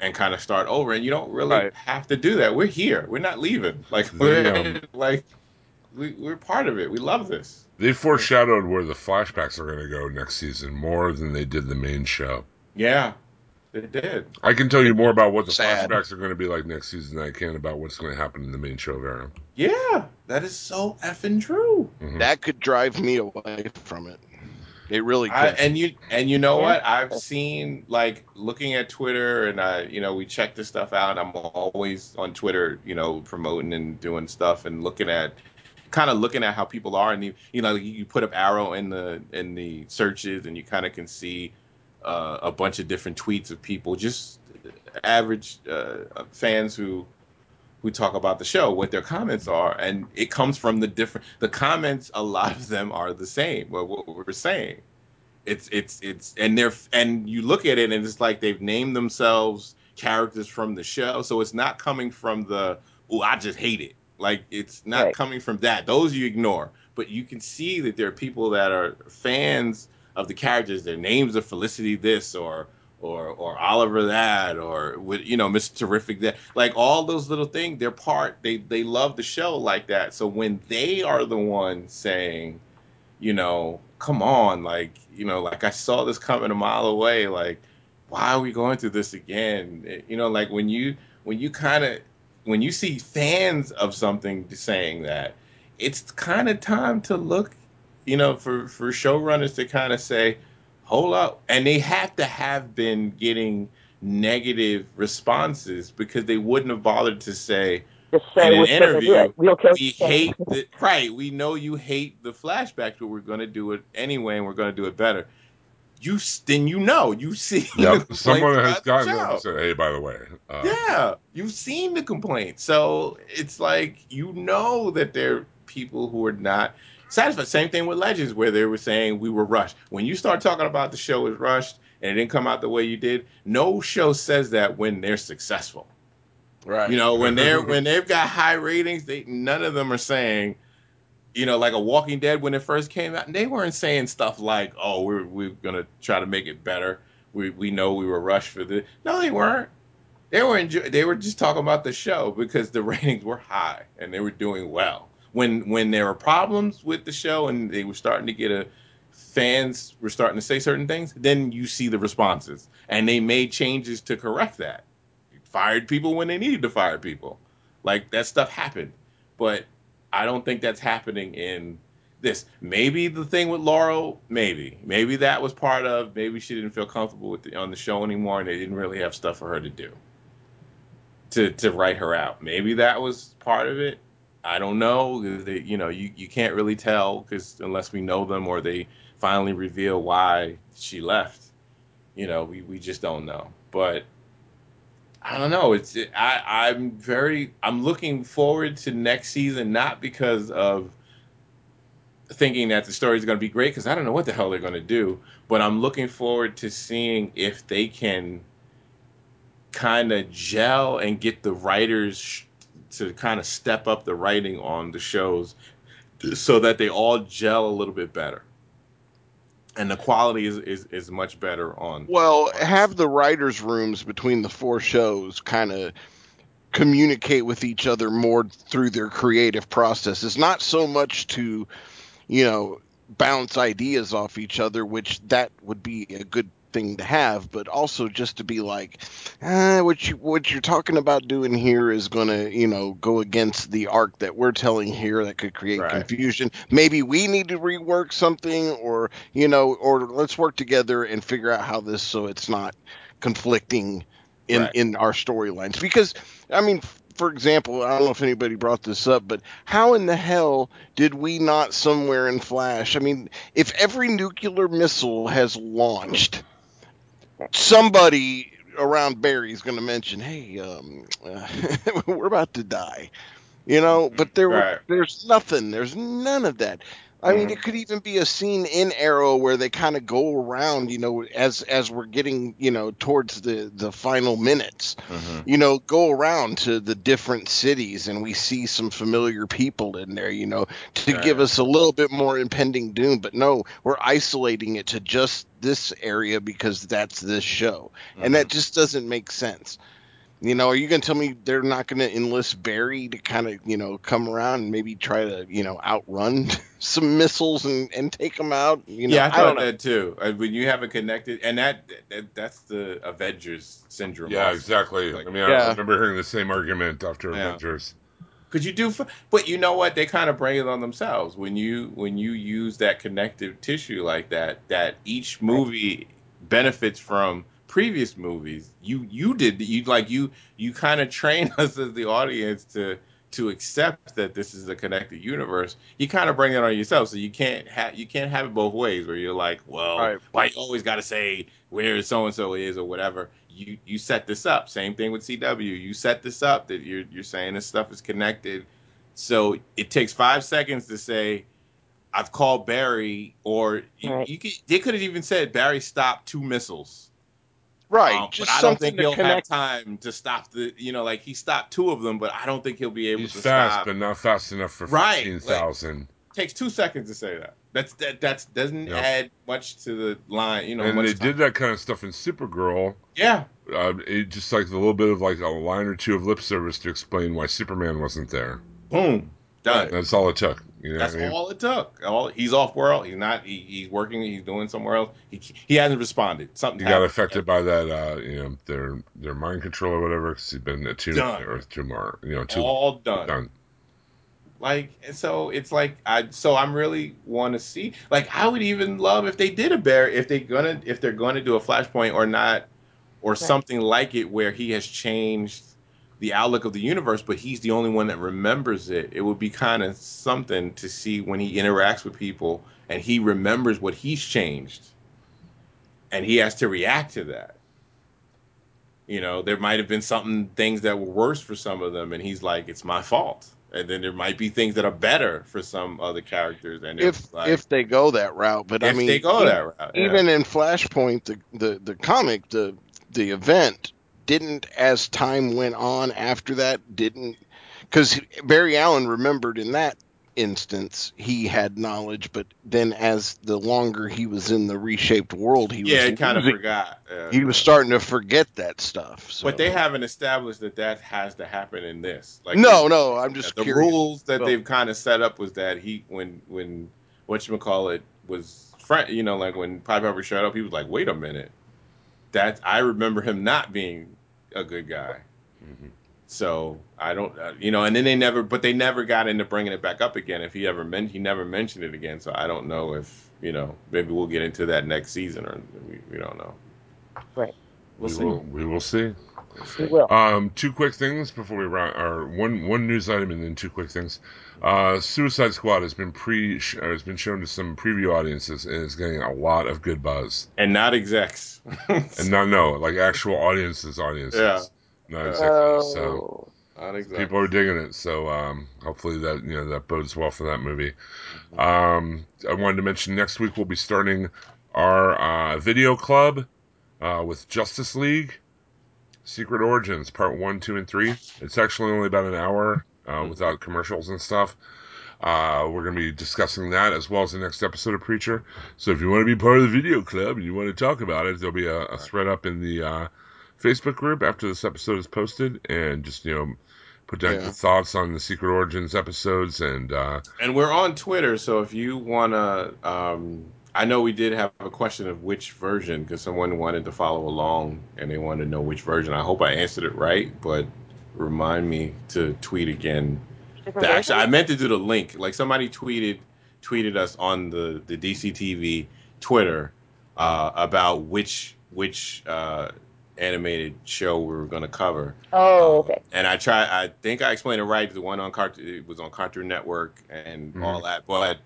and kind of start over. And you don't really Right. have to do that. We're here. We're not leaving. Like They, we're um, like we, we're part of it. We love this. They foreshadowed where the flashbacks are going to go next season more than they did the main show. Yeah, they did. I can tell you more about what the Sad. flashbacks are going to be like next season than I can about what's going to happen in the main show of Arrow. Yeah, that is so effing true. Mhm. That could drive me away from it. It really could. I, and you and you know what? I've seen like looking at Twitter, and I, you know, we check this stuff out. I'm always on Twitter, you know, promoting and doing stuff and looking at, kind of looking at how people are, and you, you know, you put up arrow in the in the searches, and you kind of can see uh, a bunch of different tweets of people, just average uh, fans who who talk about the show, what their comments are, and it comes from the different. The comments, a lot of them are the same. What, what we're saying, it's it's it's, and they're and you look at it, and it's like they've named themselves characters from the show, so it's not coming from the oh I just hate it. Like it's not Right. coming from that. Those you ignore, but you can see that there are people that are fans of the characters. Their names are Felicity this or or or Oliver that or with you know Mr. Terrific that like all those little things they're part they they love the show like that so when they are the one saying you know come on like you know like I saw this coming a mile away like why are we going through this again Eh, you know like when you when you kind of when you see fans of something saying that it's kind of time to look you know for for showrunners to kind of say hold up and they have to have been getting negative responses because they wouldn't have bothered to say Just in say an we're supposed to do interview it. We'll we hate the right we know you hate the flashbacks but we're going to do it anyway and we're going to do it better you s- then you know you see the Yep. Someone has about the gotten them and said, "Hey, by the way, uh, Yeah, you've seen the complaint, So it's like you know that there are people who are not satisfied. Same thing with Legends, where they were saying we were rushed. When you start talking about the show is rushed and it didn't come out the way you did, no show says that when they're successful. right. You know, when they're when they've got high ratings, they none of them are saying, you know, like a Walking Dead when it first came out, they weren't saying stuff like, "Oh, we're we're gonna try to make it better." We we know we were rushed for this. No, they weren't. They were enjoy- They were just talking about the show because the ratings were high and they were doing well. When when there were problems with the show and they were starting to get a fans were starting to say certain things, then you see the responses and they made changes to correct that. Fired people when they needed to fire people. Like that stuff happened, but I don't think that's happening in this. Maybe the thing with Laurel, maybe, maybe that was part of. Maybe she didn't feel comfortable with the, on the show anymore, and they didn't really have stuff for her to do to to write her out. Maybe that was part of it. I don't know. They, you know, you, you can't really tell because unless we know them or they finally reveal why she left, you know, we, we just don't know. But I don't know. It's it, I I'm very I'm looking forward to next season not because of thinking that the story is going to be great because I don't know what the hell they're going to do, but I'm looking forward to seeing if they can kind of gel and get the writers to kind of step up the writing on the shows so that they all gel a little bit better. And the quality is, is, is much better on. Well, have the writers' rooms between the four shows kind of communicate with each other more through their creative processes. Not so much to, you know, bounce ideas off each other, which that would be a good thing to have, but also just to be like, ah, what you what you're talking about doing here is going to, you know, go against the arc that we're telling here that could create Right. confusion. Maybe we need to rework something, or you know, or let's work together and figure out how this so it's not conflicting in Right. in our storylines. Because I mean. For example, I don't know if anybody brought this up, but how in the hell did we not somewhere in Flash? I mean, if every nuclear missile has launched, somebody around Barry's going to mention, "Hey, um, uh, we're about to die," you know. But there, Right. there's nothing. There's none of that. I mean, it could even be a scene in Arrow where they kind of go around, you know, as as we're getting, you know, towards the the final minutes Mhm. you know, go around to the different cities and we see some familiar people in there, you know, to give us a little bit more impending doom. But no, we're isolating it to just this area because that's this show. And that just doesn't make sense. You know, are you going to tell me they're not going to enlist Barry to kind of, you know, come around and maybe try to, you know, outrun some missiles and, and take them out? You know, yeah, I I, thought don't know. that too. Uh, When you have a connected, and that, that that's the Avengers syndrome. Yeah, also. exactly. Like- I mean, I remember hearing the same argument after Yeah. Avengers. Could you do? But you know what? They kind of bring it on themselves when you when you use that connective tissue like that. That each movie benefits from previous movies. You you did you like you you kind of train us as the audience to to accept that this is a connected universe. You kind of bring it on yourself, so you can't have you can't have it both ways. Where you're like, well, Right. why you always got to say where so and so is or whatever. You you set this up. Same thing with CW. You set this up that you're you're saying this stuff is connected. So it takes five seconds to say, I've called Barry, or you, Right. you could, they could have even said Barry stopped two missiles. Right. Um, just but I don't something think to he'll connect. have time to stop the, you know, like he stopped two of them, but I don't think he'll be able He's to fast, stop. but not fast enough for Right, fifteen thousand. takes two seconds to say that. That's that that's doesn't Yeah. add much to the line, you know. and much they time. did that kind of stuff in Supergirl. Yeah, Uh, it just like a little bit of like a line or two of lip service to explain why Superman wasn't there. boom, done. That's all it took. You know That's I mean? all it took. All he's off world. He's not. He, he's working. He's doing somewhere else. He he hasn't responded. Something He got happened. affected by that, uh, you know, their their mind control or whatever, because he's been attuned to Done. the Earth too more, you know, too All done. done. Like so, it's like I. So I'm really want to see. Like I would even love if they did a bear. If they gonna if they're gonna do a flashpoint or not, or something like it where he has changed the outlook of the universe, but he's the only one that remembers it. It would be kind of something to see when he interacts with people and he remembers what he's changed, and he has to react to that. You know, there might have been something things that were worse for some of them, and he's like, "It's my fault." And then there might be things that are better for some other characters, and if like, if they go that route. But I mean, they go e- that route, yeah. even in Flashpoint, the, the the comic, the the event didn't, as time went on after that, didn't because Barry Allen remembered in that instance he had knowledge, but then as the longer he was in the reshaped world, he yeah, was it kind of forgot. Yeah. he was starting to forget that stuff. So. But they haven't established that that has to happen in this. Like no, no, I'm just the curious. rules that Well- they've kind of set up was that he when when what you call it was friend, you know, like when Pied Piper showed up, he was like, "Wait a minute, that I remember him not being a good guy." Mm-hmm. So I don't, uh, you know, and then they never, but they never got into bringing it back up again. If he ever meant, he never mentioned it again. So I don't know if you know, maybe we'll get into that next season, or we, we don't know. Right. We'll we see. will we will see. We will. Um, two quick things before we round, or one one news item and then two quick things. Uh, Suicide Squad has been pre uh, has been shown to some preview audiences and is getting a lot of good buzz. And not execs. And not no, like actual audiences, audiences, Yeah. not Yeah. exactly. So Oh, not execs. people are digging it. So um, hopefully that you know that bodes well for that movie. Um, I wanted to mention next week we'll be starting our uh, video club uh, with Justice League. Secret Origins Part One, Two, and Three. It's actually only about an hour uh, without commercials and stuff. Uh, we're going to be discussing that as well as the next episode of Preacher. So if you want to be part of the video club and you want to talk about it, there'll be a, a thread up in the uh, Facebook group after this episode is posted, and just you know put down Yeah. your thoughts on the Secret Origins episodes and uh, And we're on Twitter, so if you wanna, um, I know we did have a question of which version because someone wanted to follow along and they wanted to know which version. I hope I answered it right, but remind me to tweet again. The, actually, I meant to do the link. Like somebody tweeted tweeted us on the the DCTV Twitter uh, about which which uh, animated show we were going to cover. Oh, Um, okay. And I try. I think I explained it right. The one on Cartoon, it was on Cartoon Network and Mhm. all that. But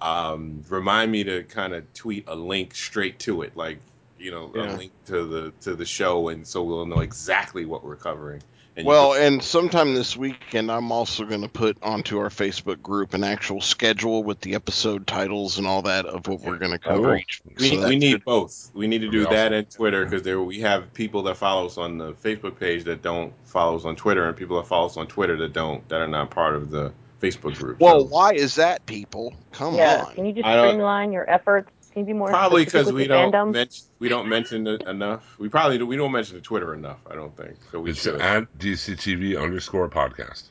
um, remind me to kind of tweet a link straight to it, like you know, Yeah. a link to the to the show, and so we'll know exactly what we're covering. And Well, can- and sometime this weekend, I'm also going to put onto our Facebook group an actual schedule with the episode titles and all that of what we're going to cover Cool. each week. we, So we need should- both. We need to do That'd that awesome. and Twitter because there we have people that follow us on the Facebook page that don't follow us on Twitter, and people that follow us on Twitter that don't that are not part of the Facebook group. Well, So- why is that, people? Come Yeah. on. Can you just I streamline your efforts? Can you be more Probably because we don't fandom? mention we don't mention it enough. We probably do, we don't mention the Twitter enough. I don't think so. We it's should. at DCTV underscore podcast.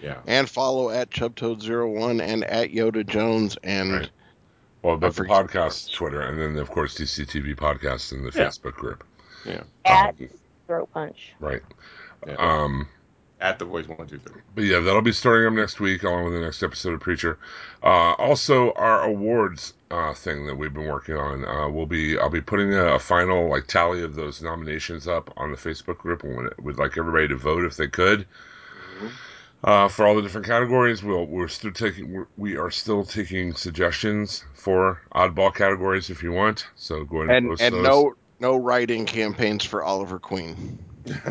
yeah. And follow at Chubtoad01 and at Yoda Jones and Right. Well, that's the podcast Twitter, and then of course DCTV podcast in the Yeah. Facebook group. Yeah, at Um, throat punch. right. yeah. Um, at the voice one two three. But yeah, that'll be starting up next week, along with the next episode of Preacher. Uh, also, our awards uh, thing that we've been working on, uh, will be I'll be putting a, a final like tally of those nominations up on the Facebook group, and would- would like everybody to vote if they could. Uh, for all the different categories, we'll, we're still taking we're, we are still taking suggestions for oddball categories if you want. So go ahead and, and, post and those. no no writing campaigns for Oliver Queen.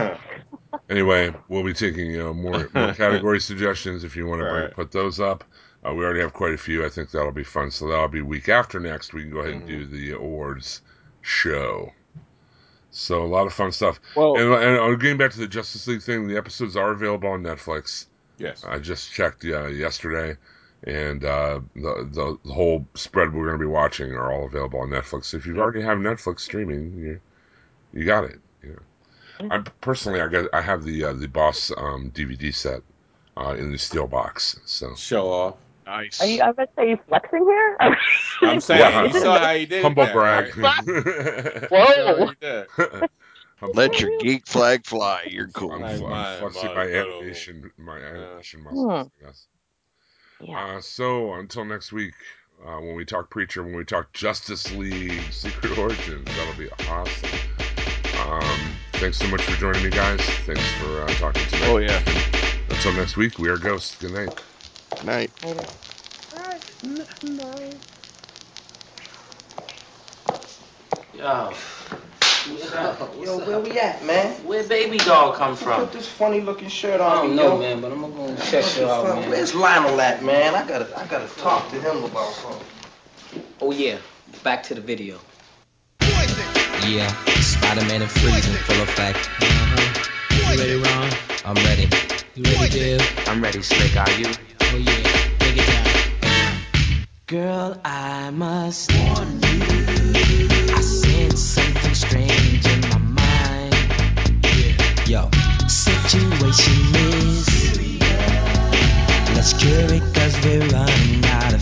Anyway, we'll be taking you know more, more category suggestions if you want to bring, Right. put those up. Uh, we already have quite a few. I think that'll be fun. So that'll be week after next. We can go ahead and do the awards show. So a lot of fun stuff. Well, And, and uh, getting back to the Justice League thing, the episodes are available on Netflix. yes. I just checked uh, yesterday, and uh, the, the the whole spread we're going to be watching are all available on Netflix. So if you already have Netflix streaming, you you got it. You know. I personally, I got I have the uh, the Boss um, DVD set uh, in the steel box. So Show off. nice. Are you? I was about to say, are you flexing here? I'm saying Yeah. you saw how you did humble that, brag. right? Whoa. You Let your geek flag fly. You're cool. I'm, Like I'm flexing my my, little- animation my animation muscles. I guess. yeah. Uh, so until next week, uh, when we talk Preacher, when we talk Justice League Secret Origins, that'll be awesome. Um, thanks so much for joining me, guys. Thanks for uh, talking tonight. Oh, yeah. And until next week, we are Ghosts. Good night. Good night. Later. Yo. Yo, where we at, man? Where baby doll come from? Put this funny looking shirt on. I don't me, know, yo. man, but I'm gonna go and check you out, man. Where's Lionel at, man? I gotta, I gotta talk to him about something. Oh yeah, back to the video. Yeah, Spider-Man and Freeze full effect. Uh-huh. You ready, Ron? I'm ready. You ready, Bill? I'm ready, Slick. Are you? Oh yeah, take it down. Girl, I must warn you. I sense something strange in my mind. Yo, situation is. Let's cure it cause we're running out